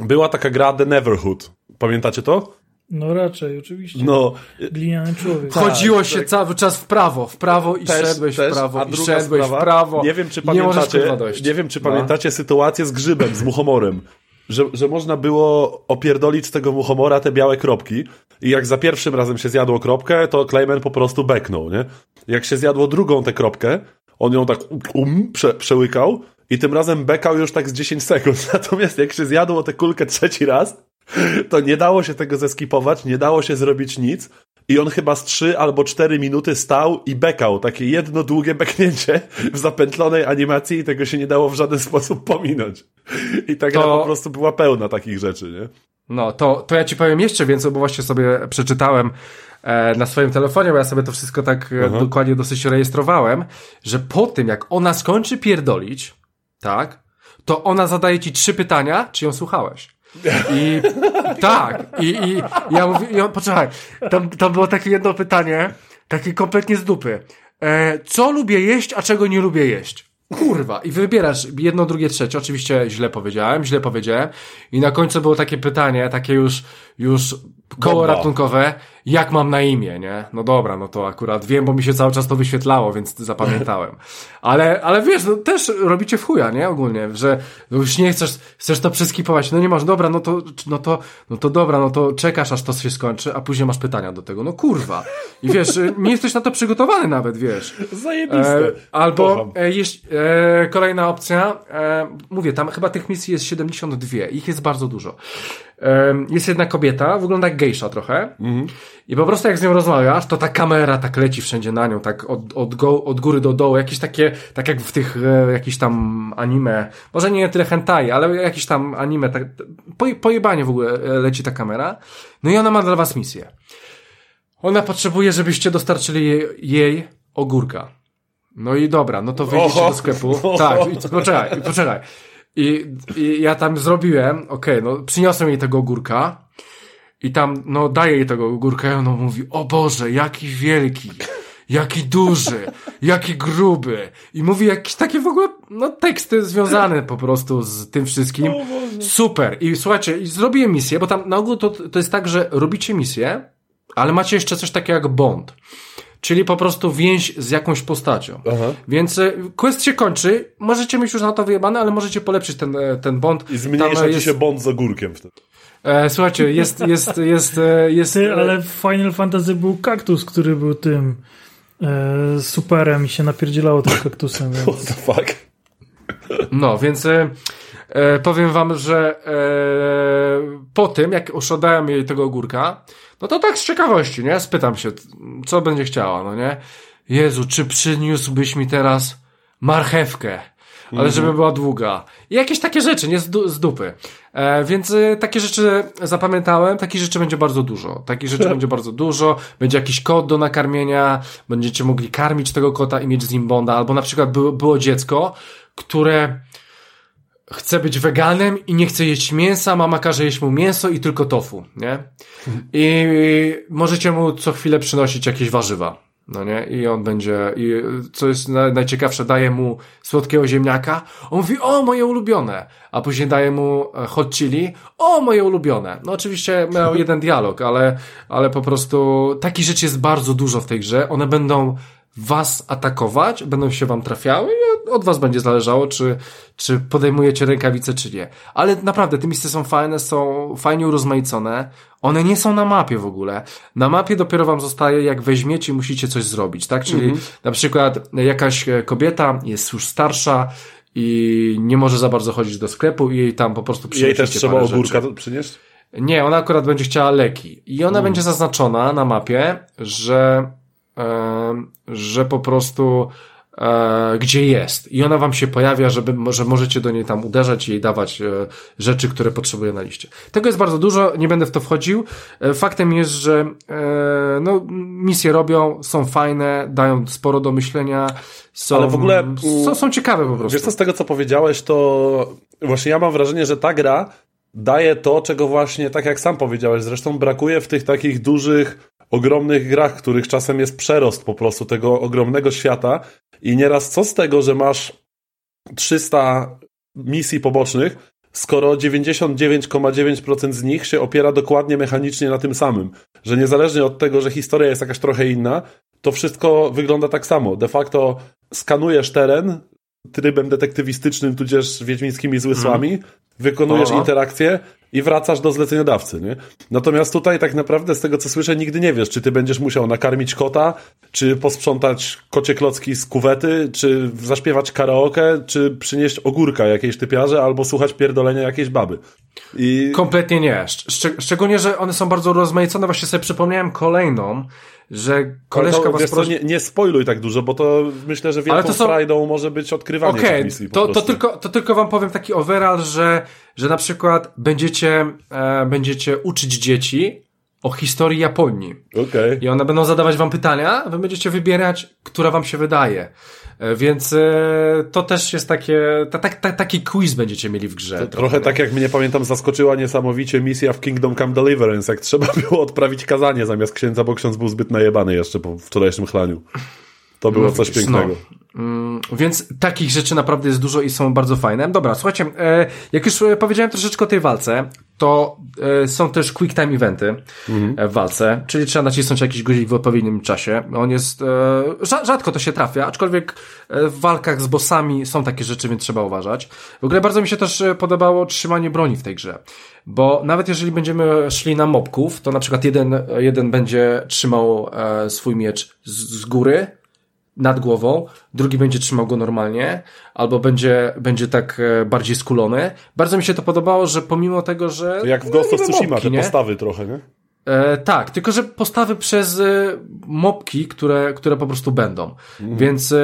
Była taka gra The Neverhood. Pamiętacie to? No raczej, oczywiście. No, Gliniany człowiek. Chodziło tak, się tak. cały czas w prawo, w prawo i też, szedłeś też, w prawo a i szedłeś sprawa, w prawo. Nie wiem, czy nie pamiętacie, dojść. nie wiem, czy No. pamiętacie sytuację z grzybem, z muchomorem. Że, że można było opierdolić z tego muchomora te białe kropki i jak za pierwszym razem się zjadło kropkę, to Clayman po prostu beknął, nie? Jak się zjadło drugą tę kropkę, on ją tak um, prze, przełykał i tym razem bekał już tak z 10 sekund. Natomiast jak się zjadło tę kulkę trzeci raz, to nie dało się tego zeskipować, nie dało się zrobić nic. I on chyba z 3 albo 4 minuty stał i bekał. Takie jedno długie beknięcie w zapętlonej animacji i tego się nie dało w żaden sposób pominąć. I ta gra To- po prostu była pełna takich rzeczy, nie? No, to, to ja ci powiem jeszcze więcej, bo właśnie sobie przeczytałem e, na swoim telefonie, bo ja sobie to wszystko tak e, dokładnie dosyć rejestrowałem, że po tym, jak ona skończy pierdolić, tak, to ona zadaje ci trzy pytania, czy ją słuchałeś. I tak, i, i ja mówię, i on, poczekaj, tam, tam było takie jedno pytanie, takie kompletnie z dupy. E, co lubię jeść, a czego nie lubię jeść? Kurwa, i wybierasz jedno, drugie, trzecie. Oczywiście źle powiedziałem, źle powiedziałem. I na końcu było takie pytanie, takie już, już koło Bomba. ratunkowe. Jak mam na imię, nie? No dobra, no to akurat wiem, bo mi się cały czas to wyświetlało, więc zapamiętałem. Ale, ale wiesz, no też robicie w chuja, nie? Ogólnie, że już nie chcesz, chcesz to przeskipować, no nie masz, dobra, no to, no to, no to dobra, no to czekasz, aż to się skończy, a później masz pytania do tego, no kurwa. I wiesz, nie jesteś na to przygotowany nawet, wiesz. Zajebiste. E, albo e, jeś, e, kolejna opcja, e, mówię, tam chyba tych misji jest 72, ich jest bardzo dużo. E, jest jedna kobieta, wygląda jak gejsza trochę i po prostu jak z nią rozmawiasz, to ta kamera tak leci wszędzie na nią, tak od, od, go, od góry do dołu, jakieś takie, tak jak w tych e, jakichś tam anime, może nie tyle hentai, ale jakieś tam anime, tak, po, pojebanie w ogóle e, leci ta kamera. No i ona ma dla was misję. Ona potrzebuje, żebyście dostarczyli jej, jej ogórka. No i dobra, no to wyjdziecie Oho. do sklepu. Oho. Tak, i, poczekaj, i poczekaj. I, I ja tam zrobiłem, okej, no przyniosłem jej tego ogórka i tam, no daję jej tego ogórka i ona mówi, o Boże, jaki wielki, jaki duży, jaki gruby. I mówi jakieś takie w ogóle, no teksty związane po prostu z tym wszystkim. Super. I słuchajcie, i zrobiłem misję, bo tam na ogół to, to jest tak, że robicie misję, ale macie jeszcze coś takiego jak bond. Czyli po prostu więź z jakąś postacią. Aha. Więc e, quest się kończy, możecie mieć już na to wyjebane, ale możecie polepszyć ten, e, ten bond. I zmniejsza Tam, ci jest, się bond z ogórkiem wtedy. E, Słuchajcie, jest, jest, jest, e, jest, Ty, e, ale w Final Fantasy był kaktus, który był tym e, superem i się napierdzielało tym kaktusem. What Więc... the fuck? No, więc e, powiem wam, że e, po tym, jak już oddałem jej tego ogórka, no to tak z ciekawości, nie? Spytam się, co będzie chciała, no nie? Jezu, czy przyniósłbyś mi teraz marchewkę? Ale żeby była długa. I jakieś takie rzeczy, nie z, du z dupy. E, więc e, takie rzeczy zapamiętałem, takich rzeczy będzie bardzo dużo. Takich rzeczy będzie bardzo dużo. Będzie jakiś kod do nakarmienia, będziecie mogli karmić tego kota i mieć z nim bonda. Albo na przykład było, było dziecko, które chce być weganem i nie chce jeść mięsa, mama każe jeść mu mięso i tylko tofu, nie? I możecie mu co chwilę przynosić jakieś warzywa. No nie? I on będzie, i co jest na, najciekawsze, daje mu słodkiego ziemniaka. On mówi, o, moje ulubione. A później daje mu e, hot chili. O, moje ulubione. No oczywiście miał jeden dialog, ale, ale po prostu takich rzeczy jest bardzo dużo w tej grze. One będą was atakować, będą się wam trafiały i od, was będzie zależało, czy, czy podejmujecie rękawice, czy nie. Ale naprawdę, te misje są fajne, są fajnie urozmaicone. One nie są na mapie w ogóle. Na mapie dopiero wam zostaje, jak weźmiecie, musicie coś zrobić, tak? Czyli na przykład jakaś e, kobieta jest już starsza i nie może za bardzo chodzić do sklepu i jej tam po prostu Jej też trzeba ogórka rzeczy. przynieść? Nie, ona akurat będzie chciała leki. I ona będzie zaznaczona na mapie, że, że po prostu e, gdzie jest. I ona wam się pojawia, żeby, że możecie do niej tam uderzać i jej dawać e, rzeczy, które potrzebuje na liście. Tego jest bardzo dużo, nie będę w to wchodził. E, faktem jest, że no, misje robią, są fajne, dają sporo do myślenia. Są, Ale w ogóle, są, są ciekawe po prostu. Wiesz co, z tego co powiedziałeś, to właśnie ja mam wrażenie, że ta gra daje to, czego właśnie, tak jak sam powiedziałeś, zresztą brakuje w tych takich dużych, ogromnych grach, których czasem jest przerost po prostu tego ogromnego świata i nieraz co z tego, że masz 300 misji pobocznych, skoro 99,9% z nich się opiera dokładnie mechanicznie na tym samym. Że niezależnie od tego, że historia jest jakaś trochę inna, to wszystko wygląda tak samo. De facto skanujesz teren trybem detektywistycznym, tudzież wiedźmińskimi zmysłami, wykonujesz Aha. interakcję i wracasz do zleceniodawcy, nie? Natomiast tutaj tak naprawdę z tego co słyszę nigdy nie wiesz, czy ty będziesz musiał nakarmić kota, czy posprzątać kocie klocki z kuwety, czy zaśpiewać karaoke, czy przynieść ogórka jakiejś typiarze, albo słuchać pierdolenia jakiejś baby. I Kompletnie nie. Szcz- szczególnie, że one są bardzo rozmaicone. Właśnie sobie przypomniałem kolejną, że koleżka to, was wiesz co, prosi... nie, nie spoiluj tak dużo, bo to myślę, że wielką są- frajdą może być odkrywanie Okej, tych misji to, to, tylko, to tylko wam powiem taki overall, że, że na przykład będziecie, e, będziecie uczyć dzieci o historii Japonii. Okej. I one będą zadawać wam pytania, wy będziecie wybierać, która wam się wydaje. E, Więc e, to też jest takie, ta, ta, ta, taki quiz będziecie mieli w grze. Trochę tak jak mnie pamiętam zaskoczyła niesamowicie misja w Kingdom Come Deliverance, jak trzeba było odprawić kazanie zamiast księdza, bo ksiądz był zbyt najebany jeszcze po wczorajszym chlaniu. To było coś pięknego. Mm, Więc takich rzeczy naprawdę jest dużo i są bardzo fajne. Dobra, słuchajcie, e, jak już powiedziałem troszeczkę o tej walce, to e, są też quick time eventy mhm. w walce, czyli trzeba nacisnąć jakiś guzik w odpowiednim czasie. On jest, e, rzadko to się trafia, aczkolwiek e, w walkach z bossami są takie rzeczy, więc trzeba uważać. W ogóle bardzo mi się też podobało trzymanie broni w tej grze, bo nawet jeżeli będziemy szli na mobków, to na przykład jeden, jeden będzie trzymał swój miecz z, z góry, nad głową, drugi będzie trzymał go normalnie, albo będzie, będzie tak e, bardziej skulony. Bardzo mi się to podobało, że pomimo tego, że... To jak w Ghost of no, Tsushima, te postawy trochę, nie? E, tak, tylko że postawy przez e, mopki, które, które po prostu będą. Mhm. Więc e,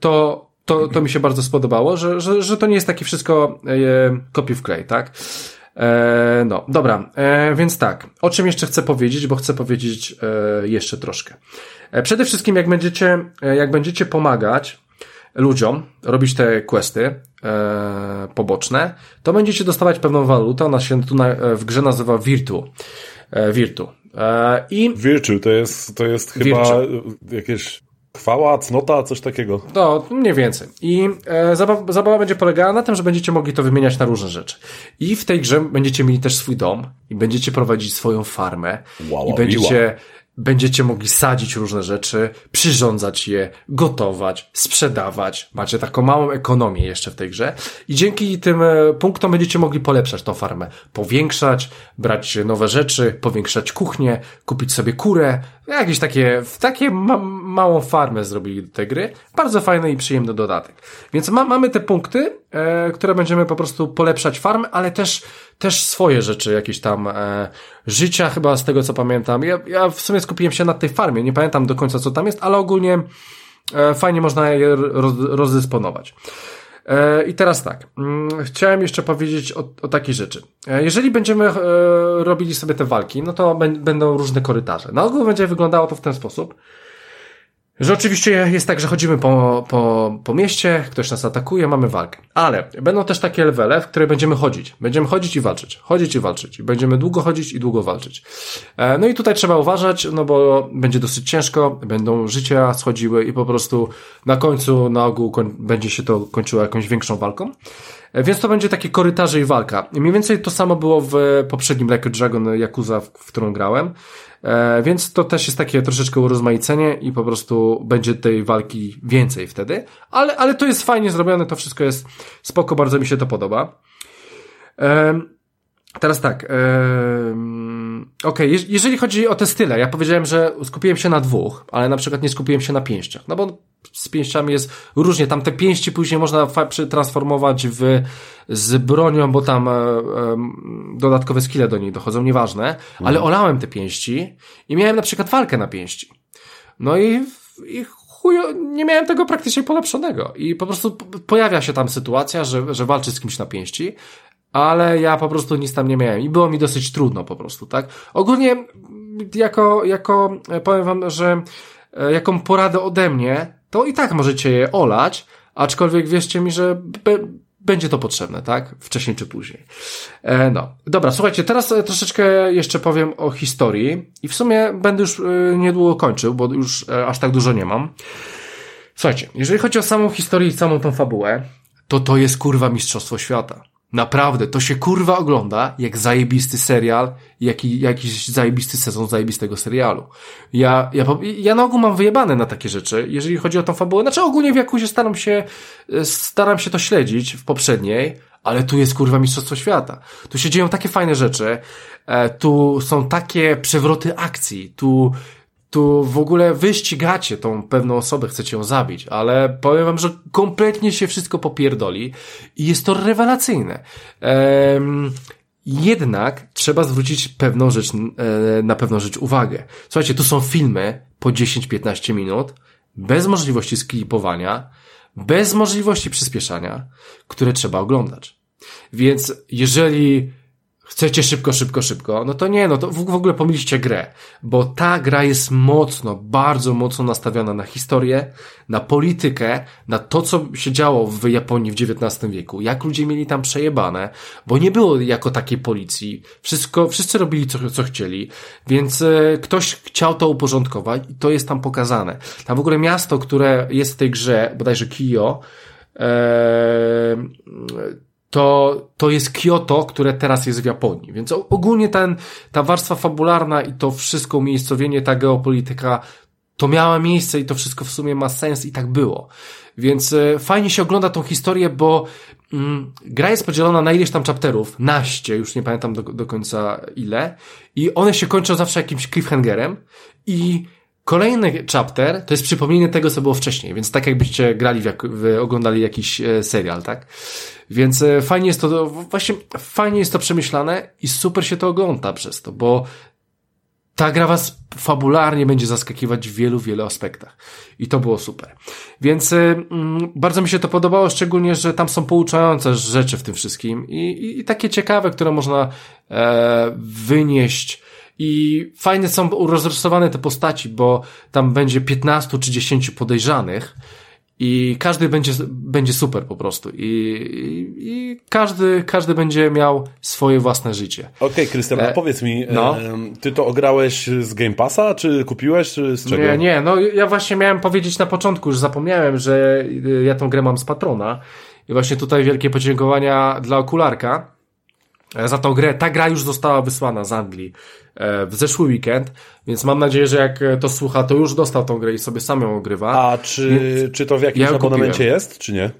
to, to, to mi się bardzo spodobało, że, że, że to nie jest takie wszystko e, copy w klej, tak? E, no, dobra, e, więc tak, o czym jeszcze chcę powiedzieć, bo chcę powiedzieć e, jeszcze troszkę. E, przede wszystkim, jak będziecie, e, jak będziecie pomagać ludziom robić te questy e, poboczne, to będziecie dostawać pewną walutę. Ona się tu na, w grze nazywa Virtu. Virtu. I Virtu to jest, to jest chyba Virtu. jakieś chwała, cnota, coś takiego. No, mniej więcej. I e, zabawa, zabawa będzie polegała na tym, że będziecie mogli to wymieniać na różne rzeczy. I w tej grze będziecie mieli też swój dom i będziecie prowadzić swoją farmę wow, i będziecie będziecie mogli sadzić różne rzeczy, przyrządzać je, gotować, sprzedawać. Macie taką małą ekonomię jeszcze w tej grze i dzięki tym e, punktom będziecie mogli polepszać tą farmę, powiększać, brać nowe rzeczy, powiększać kuchnię, kupić sobie kurę, jakieś takie, takie ma małą farmę zrobili do tej gry. Bardzo fajny i przyjemny dodatek. Więc ma mamy te punkty, e, które będziemy po prostu polepszać farmę, ale też też swoje rzeczy, jakieś tam e, życia chyba z tego co pamiętam. Ja, ja w sumie skupiłem się na tej farmie, nie pamiętam do końca co tam jest, ale ogólnie e, fajnie można je roz, rozdysponować. E, I teraz tak, mm, chciałem jeszcze powiedzieć o, o takiej rzeczy. E, jeżeli będziemy e, robili sobie te walki, no to będą różne korytarze. Na ogół będzie wyglądało to w ten sposób, że oczywiście jest tak, że chodzimy po, po, po mieście, ktoś nas atakuje, mamy walkę. Ale będą też takie levele, w które będziemy chodzić. Będziemy chodzić i walczyć. Chodzić i walczyć. Będziemy długo chodzić i długo walczyć. E, no i tutaj trzeba uważać, no bo będzie dosyć ciężko, będą życia schodziły i po prostu na końcu, na ogół będzie się to kończyło jakąś większą walką. E, więc to będzie takie korytarze i walka. Mniej więcej to samo było w poprzednim Like Dragon Yakuza, w którą grałem. E, więc to też jest takie troszeczkę urozmaicenie i po prostu będzie tej walki więcej wtedy. Ale, ale to jest fajnie zrobione, to wszystko jest spoko, bardzo mi się to podoba. Teraz tak. Okej, okay, jeżeli chodzi o te style, ja powiedziałem, że skupiłem się na dwóch, ale na przykład nie skupiłem się na pięściach. No bo z pięściami jest różnie. Tam te pięści później można przetransformować w, z bronią, bo tam e, e, dodatkowe skille do niej dochodzą, nieważne. Mhm. Ale olałem te pięści i miałem na przykład walkę na pięści. No i, i chujo, nie miałem tego praktycznie polepszonego. I po prostu pojawia się tam sytuacja, że, że walczy z kimś na pięści, ale ja po prostu nic tam nie miałem i było mi dosyć trudno po prostu, tak? Ogólnie jako, jako powiem wam, że e, jaką poradę ode mnie, to i tak możecie je olać, aczkolwiek wierzcie mi, że będzie to potrzebne, tak? Wcześniej czy później. E, no. Dobra, słuchajcie, teraz e, troszeczkę jeszcze powiem o historii i w sumie będę już e, niedługo kończył, bo już e, aż tak dużo nie mam. Słuchajcie, jeżeli chodzi o samą historię i samą tą fabułę, to to jest kurwa Mistrzostwo Świata. Naprawdę, to się kurwa ogląda jak zajebisty serial, jaki, jakiś zajebisty sezon zajebistego serialu. Ja, ja, ja na ogół mam wyjebane na takie rzeczy, jeżeli chodzi o tą fabułę. Znaczy ogólnie w Jakuzie staram się, staram się to śledzić w poprzedniej, ale tu jest kurwa Mistrzostwo Świata. Tu się dzieją takie fajne rzeczy, e, tu są takie przewroty akcji, tu tu w ogóle wyścigacie tą pewną osobę, chcecie ją zabić, ale powiem wam, że kompletnie się wszystko popierdoli i jest to rewelacyjne. Ehm, jednak trzeba zwrócić pewną rzecz, e, na pewną rzecz uwagę. Słuchajcie, tu są filmy po 10-15 minut, bez możliwości sklipowania, bez możliwości przyspieszania, które trzeba oglądać. Więc jeżeli chcecie szybko, szybko, szybko, no to nie, no to w ogóle pomyliście grę, bo ta gra jest mocno, bardzo mocno nastawiona na historię, na politykę, na to, co się działo w Japonii w XIX wieku, jak ludzie mieli tam przejebane, bo nie było jako takiej policji, wszystko, wszyscy robili co, co chcieli, więc e, ktoś chciał to uporządkować i to jest tam pokazane. Tam w ogóle miasto, które jest w tej grze, bodajże Kijo, e, to, to jest Kyoto, które teraz jest w Japonii. Więc ogólnie ten, ta warstwa fabularna i to wszystko umiejscowienie, ta geopolityka, to miała miejsce i to wszystko w sumie ma sens i tak było. Więc e, fajnie się ogląda tą historię, bo mm, gra jest podzielona na ileś tam chapterów, naście, już nie pamiętam do, do końca ile, i one się kończą zawsze jakimś cliffhangerem i Kolejny chapter to jest przypomnienie tego, co było wcześniej, więc tak jakbyście grali, jak, oglądali jakiś e, serial, tak? Więc e, fajnie jest to, właśnie fajnie jest to przemyślane i super się to ogląda przez to, bo ta gra was fabularnie będzie zaskakiwać w wielu, wielu aspektach. I to było super. Więc y, mm, bardzo mi się to podobało, szczególnie, że tam są pouczające rzeczy w tym wszystkim i, i, i takie ciekawe, które można e, wynieść. I fajne są rozrysowane te postaci, bo tam będzie 15 czy 10 podejrzanych i każdy będzie, będzie super po prostu. I, i, i każdy, każdy będzie miał swoje własne życie. Okej, okay, Krystian, a e, powiedz mi, no? ty to ograłeś z Game Passa, czy kupiłeś, czy z czego? Nie, nie, no ja właśnie miałem powiedzieć na początku, już zapomniałem, że ja tą grę mam z patrona. I właśnie tutaj wielkie podziękowania dla okularka za tą grę. Ta gra już została wysłana z Anglii w zeszły weekend, więc mam nadzieję, że jak to słucha, to już dostał tą grę i sobie sam ją ogrywa. A czy, czy to w jakimś ja abonamencie jest, czy nie?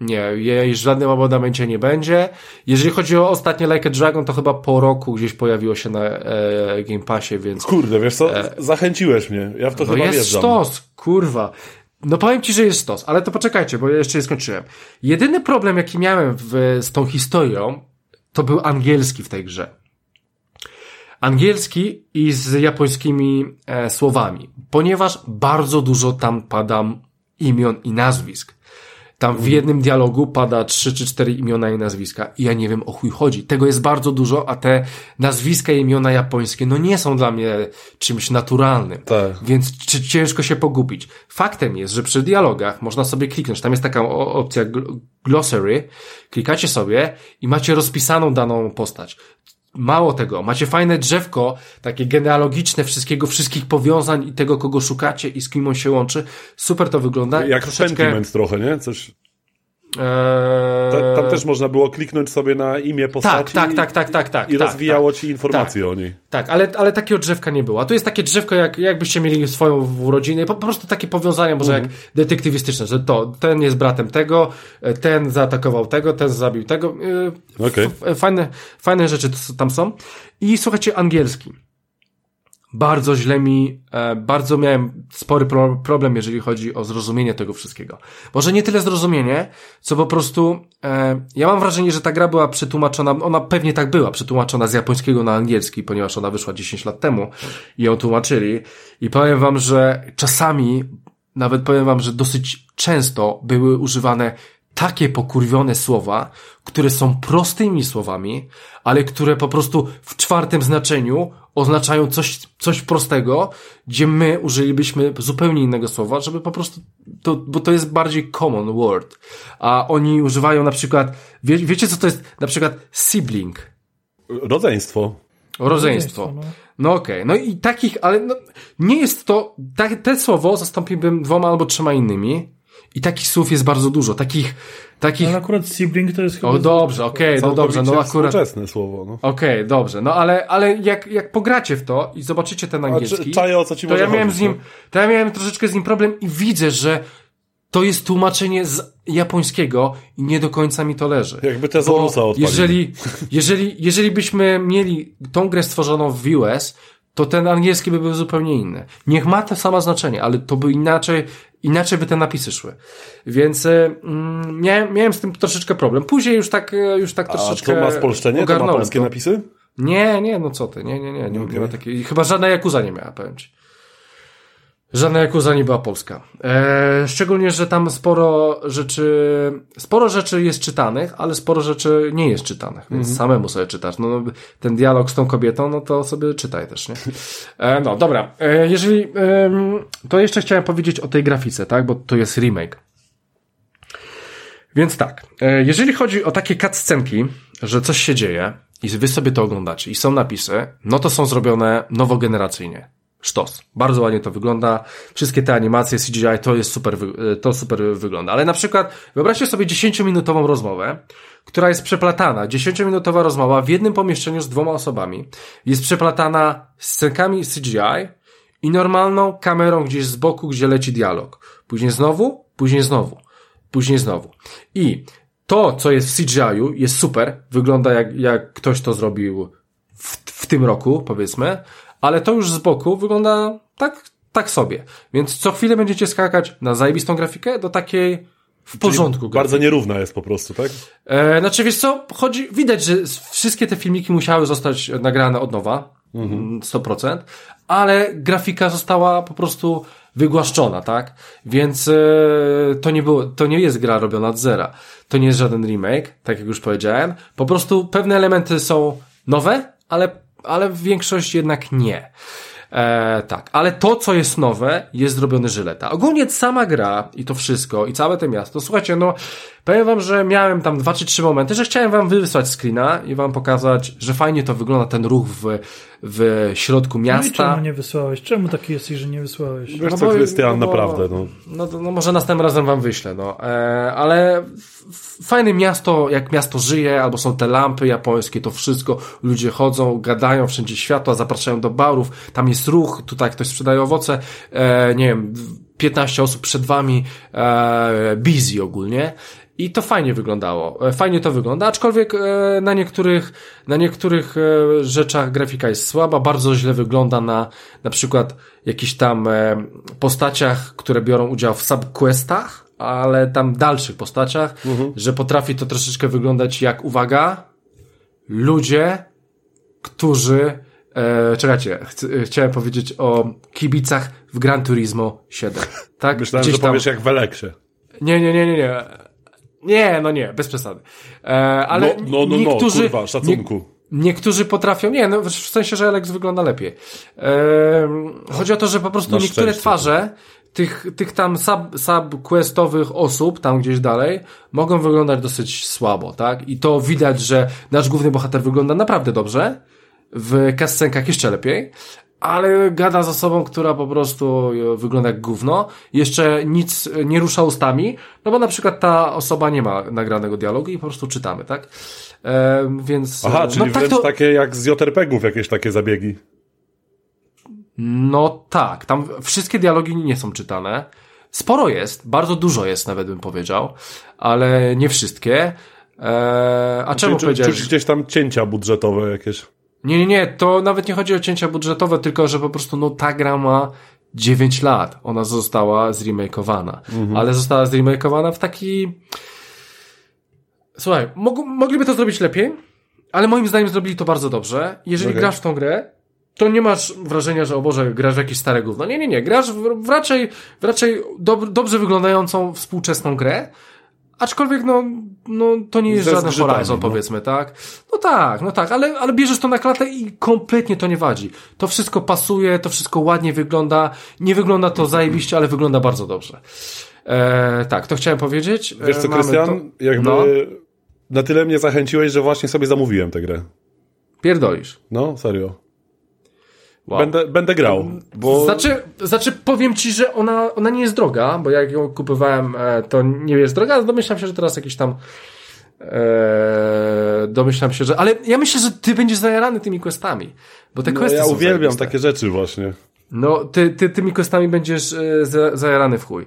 Nie, jej w żadnym abonamencie nie będzie. Jeżeli chodzi o ostatnie Like a Dragon, to chyba po roku gdzieś pojawiło się na e, Game Passie, więc... Kurde, wiesz co, e, zachęciłeś mnie, ja w to no chyba jest wjeżdżam. sztos, kurwa. No powiem ci, że jest sztos, ale to poczekajcie, bo ja jeszcze nie skończyłem. Jedyny problem, jaki miałem w, z tą historią, to był angielski w tej grze angielski i z japońskimi e, słowami, ponieważ bardzo dużo tam pada imion i nazwisk. Tam w jednym dialogu pada trzy czy cztery imiona i nazwiska i ja nie wiem o chuj chodzi. Tego jest bardzo dużo, a te nazwiska i imiona japońskie no nie są dla mnie czymś naturalnym. Tak. Więc ciężko się pogubić. Faktem jest, że przy dialogach można sobie kliknąć. Tam jest taka opcja glossary. Klikacie sobie i macie rozpisaną daną postać. Mało tego, macie fajne drzewko, takie genealogiczne wszystkiego, wszystkich powiązań i tego, kogo szukacie i z kim on się łączy. Super to wygląda. Jak Troszeczkę... sentiment trochę, nie? Coś... Eee... Tam też można było kliknąć sobie na imię postaci tak, tak, tak, tak, tak, i tak, rozwijało tak, ci informacje tak, o niej. Tak, ale, ale takiego drzewka nie było. A tu jest takie drzewko, jak, jakbyście mieli swoją urodzinę, po, po prostu takie powiązania, może jak mhm. detektywistyczne, że to, ten jest bratem tego, ten zaatakował tego, ten zabił tego. Yy, okay. Fajne, fajne rzeczy tam są. I słuchajcie, angielski bardzo źle mi, e, bardzo miałem spory pro, problem, jeżeli chodzi o zrozumienie tego wszystkiego. Może nie tyle zrozumienie, co po prostu, e, ja mam wrażenie, że ta gra była przetłumaczona, ona pewnie tak była, przetłumaczona z japońskiego na angielski, ponieważ ona wyszła 10 lat temu i ją tłumaczyli. I powiem wam, że czasami, nawet powiem wam, że dosyć często były używane takie pokurwione słowa, które są prostymi słowami, ale które po prostu w czwartym znaczeniu oznaczają coś, coś prostego, gdzie my użylibyśmy zupełnie innego słowa, żeby po prostu, to, bo to jest bardziej common word. A oni używają na przykład, wie, wiecie co to jest na przykład sibling? Rodzeństwo. Rodzeństwo. No, no okej. Okay. No i takich, ale no, nie jest to, ta, te słowo zastąpiłbym dwoma albo trzema innymi. I takich słów jest bardzo dużo. Takich, takich... Ale akurat sibling to jest chyba... O dobrze, okej, okay, no dobrze, no akurat... Współczesne słowo, no. Okej, okay, dobrze, no ale, ale jak, jak pogracie w to i zobaczycie ten angielski, czaję, o co ci to ja miałem chodzić, z nim, no? to ja miałem troszeczkę z nim problem i widzę, że to jest tłumaczenie z japońskiego i nie do końca mi to leży. Jakby te Zorusa jeżeli, jeżeli, jeżeli byśmy mieli tą grę stworzoną w US, to ten angielski by był zupełnie inny. Niech ma to samo znaczenie, ale to by inaczej, inaczej by te napisy szły. Więc mm, miałem, miałem z tym troszeczkę problem. Później już tak, już tak troszeczkę. A to ma spolszczenie? To ma polskie to. napisy? Nie, nie, no co ty, nie, nie, nie, nie, okay. nie ma takiej, chyba żadna Jakuza nie miała, powiem ci. Żadna Jakuza nie była polska. E, szczególnie, że tam sporo rzeczy, sporo rzeczy jest czytanych, ale sporo rzeczy nie jest czytanych, więc mm -hmm. samemu sobie czytasz. No, no, ten dialog z tą kobietą, no to sobie czytaj też, nie? E, no, dobra. E, jeżeli, to jeszcze chciałem powiedzieć o tej grafice, tak? Bo to jest remake. Więc tak, e, jeżeli chodzi o takie cutscenki, że coś się dzieje i wy sobie to oglądacie i są napisy, no to są zrobione nowogeneracyjnie sztos. Bardzo ładnie to wygląda. Wszystkie te animacje CGI to jest super, to super wygląda. Ale na przykład wyobraźcie sobie 10-minutową rozmowę, która jest przeplatana. 10-minutowa rozmowa w jednym pomieszczeniu z dwoma osobami. Jest przeplatana scenkami CGI i normalną kamerą gdzieś z boku, gdzie leci dialog. Później znowu, później znowu, później znowu. I to, co jest w CGI-u, jest super. Wygląda jak, jak ktoś to zrobił w, w tym roku, powiedzmy, ale to już z boku wygląda tak, tak sobie. Więc co chwilę będziecie skakać na zajebistą grafikę do takiej w porządku. Czyli bardzo nierówna jest po prostu, tak? E, znaczy, wiesz co, chodzi, widać, że wszystkie te filmiki musiały zostać nagrane od nowa, mhm. 100%, ale grafika została po prostu wygłaszczona, tak? Więc e, to nie było, to nie jest gra robiona od zera. To nie jest żaden remake, tak jak już powiedziałem. Po prostu pewne elementy są nowe, ale, ale większość jednak nie. E, tak, ale to, co jest nowe, jest zrobione żyleta. Ogólnie sama gra i to wszystko, i całe to miasto, słuchajcie, no, powiem wam, że miałem tam dwa czy trzy momenty, że chciałem wam wysłać screena i wam pokazać, że fajnie to wygląda, ten ruch w, w środku miasta. No i czemu nie wysłałeś? Czemu taki jesteś, że nie wysłałeś? Wiesz no co, Krystian, no naprawdę, no. No, no, może następnym razem wam wyślę, no. E, ale fajne miasto, jak miasto żyje, albo są te lampy japońskie, to wszystko, ludzie chodzą, gadają, wszędzie światła, zapraszają do barów, tam jest ruch, tutaj ktoś sprzedaje owoce, e, nie wiem, 15 osób przed wami, e, busy ogólnie. I to fajnie wyglądało. E, fajnie to wygląda, aczkolwiek e, na niektórych, na niektórych e, rzeczach grafika jest słaba, bardzo źle wygląda na na przykład jakichś tam postaciach, które biorą udział w subquestach, ale tam dalszych postaciach, mhm. że potrafi to troszeczkę wyglądać jak, uwaga, ludzie, którzy E, czekajcie, ch chciałem powiedzieć o kibicach w Gran Turismo 7. Tak? Myślałem, Gdzieś że tam... powiesz jak w Eleksie. Nie, nie, nie, nie, nie. Nie, no nie, bez przesady. E, ale no, no, no, niektórzy, no, kurwa, szacunku. Nie, niektórzy potrafią, nie, no w sensie, że Alex wygląda lepiej. E, chodzi o to, że po prostu niektóre szczęście. twarze tych, tych tam sub, subquestowych osób, tam gdzieś dalej, mogą wyglądać dosyć słabo, tak? I to widać, że nasz główny bohater wygląda naprawdę dobrze, w kascenkach jeszcze lepiej, ale gada z osobą, która po prostu wygląda jak gówno, jeszcze nic nie rusza ustami, no bo na przykład ta osoba nie ma nagranego dialogu i po prostu czytamy, tak? E, więc... Aha, czyli no, tak wręcz to... takie jak z JRPG-ów jakieś takie zabiegi. No tak, tam wszystkie dialogi nie są czytane. Sporo jest, bardzo dużo jest nawet bym powiedział, ale nie wszystkie. Eee, a czemu czy, powiedziałeś? Czy gdzieś tam cięcia budżetowe jakieś? Nie, nie, nie, to nawet nie chodzi o cięcia budżetowe, tylko że po prostu no ta gra ma 9 lat. Ona została zremakeowana. Mhm. Ale została zremakeowana w taki... Słuchaj, mog mogliby to zrobić lepiej, ale moim zdaniem zrobili to bardzo dobrze. Jeżeli okay. grasz w tą grę, to nie masz wrażenia, że o Boże, grasz w jakieś stare gówno. Nie, nie, nie. Grasz w, w raczej, w raczej dob dobrze wyglądającą współczesną grę, Aczkolwiek, no, no to nie jest Ze żaden Horizon, no. powiedzmy, tak? No tak, no tak, ale, ale bierzesz to na klatę i kompletnie to nie wadzi. To wszystko pasuje, to wszystko ładnie wygląda. Nie wygląda to zajebiście, ale wygląda bardzo dobrze. E, tak, to chciałem powiedzieć. Wiesz co, Krystian? To... Jakby no. na tyle mnie zachęciłeś, że właśnie sobie zamówiłem tę grę. Pierdolisz. No, serio. Wow. Będę, będę grał. Bo... Znaczy, znaczy, powiem ci, że ona, ona nie jest droga, bo jak ją kupowałem, e, to nie jest droga, ale domyślam się, że teraz jakiś tam. E, domyślam się, że. Ale ja myślę, że ty będziesz zajarany tymi questami. Bo te no, questy ja uwielbiam takie rzeczy właśnie. No, ty, ty tymi questami będziesz e, zajarany w chuj.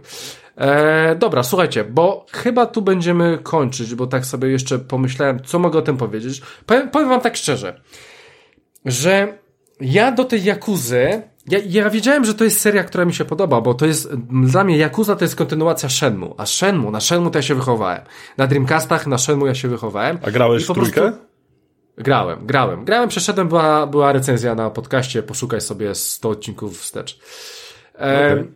E, dobra, słuchajcie, bo chyba tu będziemy kończyć, bo tak sobie jeszcze pomyślałem, co mogę o tym powiedzieć. Powiem, powiem wam tak szczerze, że ja do tej Jakuzy, ja, ja wiedziałem, że to jest seria, która mi się podoba, bo to jest, dla mnie Jakuza to jest kontynuacja Shenmue, a Shenmue, na Shenmue to ja się wychowałem. Na Dreamcastach na Shenmue ja się wychowałem. A grałeś w trójkę? Prostu... Grałem, grałem. Grałem, przeszedłem, była, była recenzja na podcaście, poszukaj sobie 100 odcinków wstecz. Okay.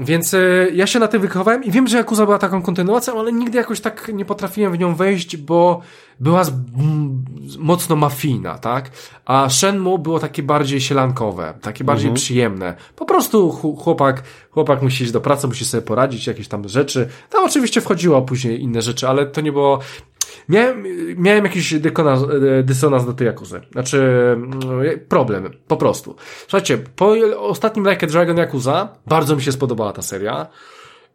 Więc e, ja się na tym wychowałem i wiem, że Yakuza była taką kontynuacją, ale nigdy jakoś tak nie potrafiłem w nią wejść, bo była z, m, mocno mafijna, tak? A Shenmue było takie bardziej sielankowe, takie bardziej mhm. przyjemne. Po prostu chłopak, chłopak musi iść do pracy, musi sobie poradzić, jakieś tam rzeczy. Tam oczywiście wchodziło później inne rzeczy, ale to nie było... Miałem, miałem jakiś dysonans, dysonans do tej Jakuzy. Znaczy, mm, problem, po prostu. Słuchajcie, po ostatnim Like a Dragon Yakuza bardzo mi się spodobała ta seria.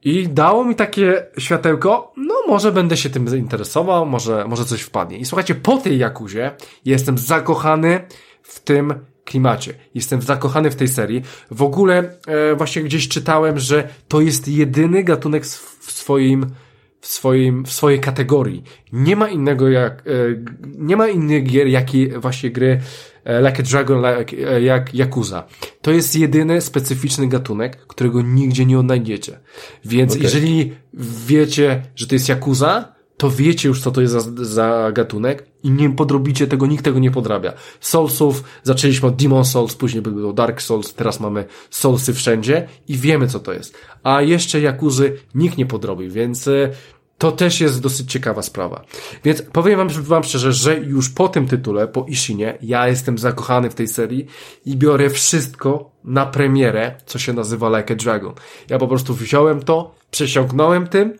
I dało mi takie światełko, no może będę się tym zainteresował, może, może coś wpadnie. I słuchajcie, po tej Jakuzie jestem zakochany w tym klimacie. Jestem zakochany w tej serii. W ogóle e, właśnie gdzieś czytałem, że to jest jedyny gatunek w swoim w, swoim, w swojej kategorii. Nie ma innego jak, e, nie ma innych gier, jakie właśnie gry e, Like a Dragon, like, e, jak Yakuza. To jest jedyny specyficzny gatunek, którego nigdzie nie odnajdziecie. Więc okay. jeżeli wiecie, że to jest Yakuza, to wiecie już, co to jest za, za gatunek i nie podrobicie tego, nikt tego nie podrabia. Soulsów, zaczęliśmy od Demon Souls, później było Dark Souls, teraz mamy Soulsy wszędzie i wiemy, co to jest. A jeszcze Jakuzy nikt nie podrobił, więc to też jest dosyć ciekawa sprawa. Więc powiem wam, wam szczerze, że już po tym tytule, po Ishinie, ja jestem zakochany w tej serii i biorę wszystko na premierę, co się nazywa Like a Dragon. Ja po prostu wziąłem to, przesiąknąłem tym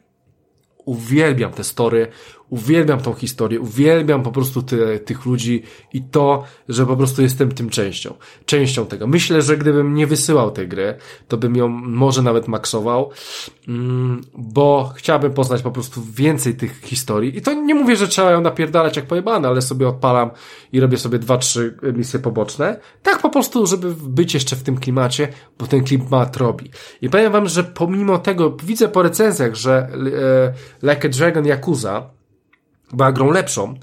uwielbiam te story, uwielbiam tą historię, uwielbiam po prostu tych ludzi i to, że po prostu jestem tym częścią, częścią tego. Myślę, że gdybym nie wysyłał tej gry, to bym ją może nawet maksował, mm, bo chciałbym poznać po prostu więcej tych historii i to nie mówię, że trzeba ją napierdalać jak pojebane, ale sobie odpalam i robię sobie dwa, trzy misje poboczne, tak po prostu, żeby być jeszcze w tym klimacie, bo ten klimat robi. I powiem wam, że pomimo tego, widzę po recenzjach, że e, Like a Dragon Yakuza była grą lepszą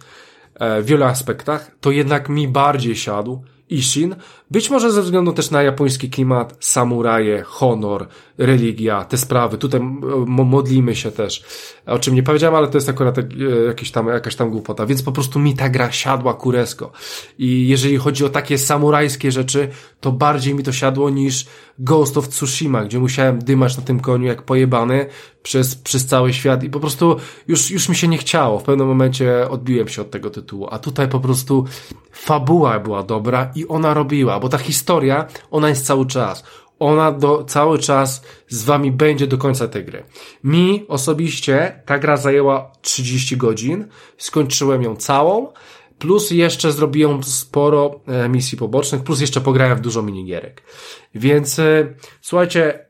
e, w wielu aspektach, to jednak mi bardziej siadł Ishin. Być może ze względu też na japoński klimat, samuraje, honor, religia, te sprawy. Tutaj modlimy się też. O czym nie powiedziałem, ale to jest akurat e, jakieś tam, jakaś tam głupota. Więc po prostu mi ta gra siadła kuresko. I jeżeli chodzi o takie samurajskie rzeczy, to bardziej mi to siadło niż Ghost of Tsushima, gdzie musiałem dymać na tym koniu jak pojebany przez, przez cały świat i po prostu już, już mi się nie chciało. W pewnym momencie odbiłem się od tego tytułu. A tutaj po prostu fabuła była dobra i ona robiła, bo ta historia, ona jest cały czas ona do, cały czas z wami będzie do końca tej gry. Mi osobiście ta gra zajęła 30 godzin, skończyłem ją całą, plus jeszcze zrobiłem sporo e, misji pobocznych, plus jeszcze pograłem w dużo minigierek. Więc e, słuchajcie,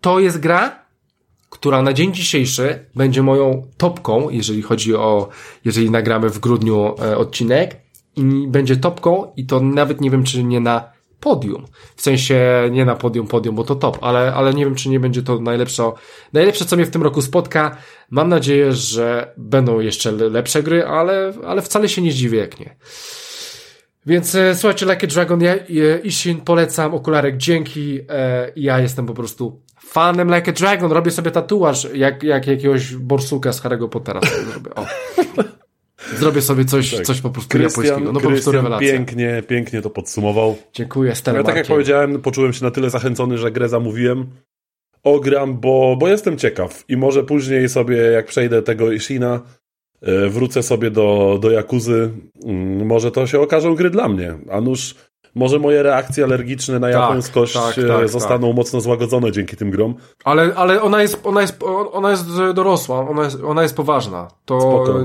to jest gra, która na dzień dzisiejszy będzie moją topką, jeżeli chodzi o, jeżeli nagramy w grudniu e, odcinek, i będzie topką i to nawet nie wiem, czy nie na podium. W sensie nie na podium, podium, bo to top, ale, ale nie wiem, czy nie będzie to najlepsze, najlepsze, co mnie w tym roku spotka. Mam nadzieję, że będą jeszcze lepsze gry, ale, ale wcale się nie zdziwię, jak nie. Więc e, słuchajcie, a Dragon, ja, e, Ishin polecam, okularek dzięki, e, ja jestem po prostu fanem Like a Dragon, robię sobie tatuaż jak, jak jakiegoś borsuka z Harry'ego Pottera zrobię. O. Zrobię sobie coś, tak. coś po prostu Christian, japońskiego. No po prostu rewelacja. Pięknie, pięknie to podsumował. Dziękuję, Stella Ja tak jak powiedziałem, poczułem się na tyle zachęcony, że grę zamówiłem. Ogram, bo, bo jestem ciekaw i może później sobie, jak przejdę tego Ishina, e, wrócę sobie do, do Jakuzy, mm, może to się okażą gry dla mnie. A nuż może moje reakcje alergiczne na tak, japońskość tak, e, tak, zostaną tak. mocno złagodzone dzięki tym grom. Ale, ale ona jest, ona jest, ona jest dorosła, ona jest, ona jest poważna. To, Spoko.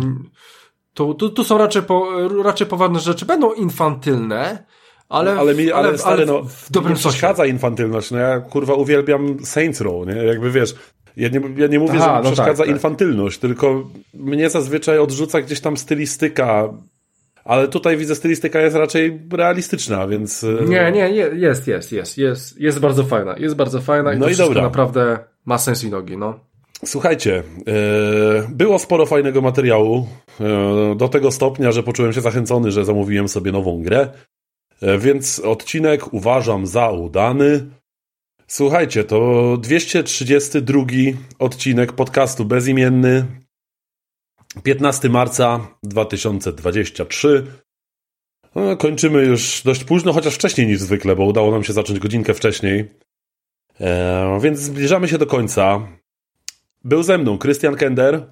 Tu, tu, tu są raczej, po, raczej poważne rzeczy. Będą infantylne, ale, ale, mi, ale, ale, stary, no, w dobrym nie przeszkadza infantylność. No ja kurwa uwielbiam Saints Row, nie? Jakby wiesz, ja nie, ja nie mówię, Aha, że mi no przeszkadza tak, tak. infantylność, tak. tylko mnie zazwyczaj odrzuca gdzieś tam stylistyka. Ale tutaj widzę, stylistyka jest raczej realistyczna, więc. E, nie, nie, jest, jest, jest, jest, jest bardzo fajna. Jest bardzo fajna i no i dobra. naprawdę ma sens i nogi, no. Słuchajcie, e, było sporo fajnego materiału, e, do tego stopnia, że poczułem się zachęcony, że zamówiłem sobie nową grę, e, więc odcinek uważam za udany. Słuchajcie, to 232 odcinek podcastu bezimienny, 15 marca 2023. Kończymy już dość późno, chociaż wcześniej niż zwykle, bo udało nam się zacząć godzinkę wcześniej. Więc zbliżamy się do końca. Był ze mną Krystian Kender.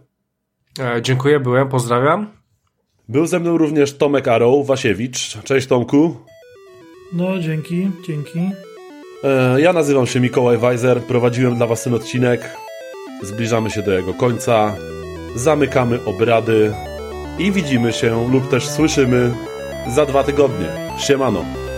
E, dziękuję, byłem, pozdrawiam. Był ze mną również Tomek Aroł, Wasiewicz. Cześć Tomku. No, dzięki, dzięki. E, ja nazywam się Mikołaj Weiser, prowadziłem dla Was ten odcinek. Zbliżamy się do jego końca. Zamykamy obrady. i widzimy się lub też słyszymy za dwa tygodnie. Siemano.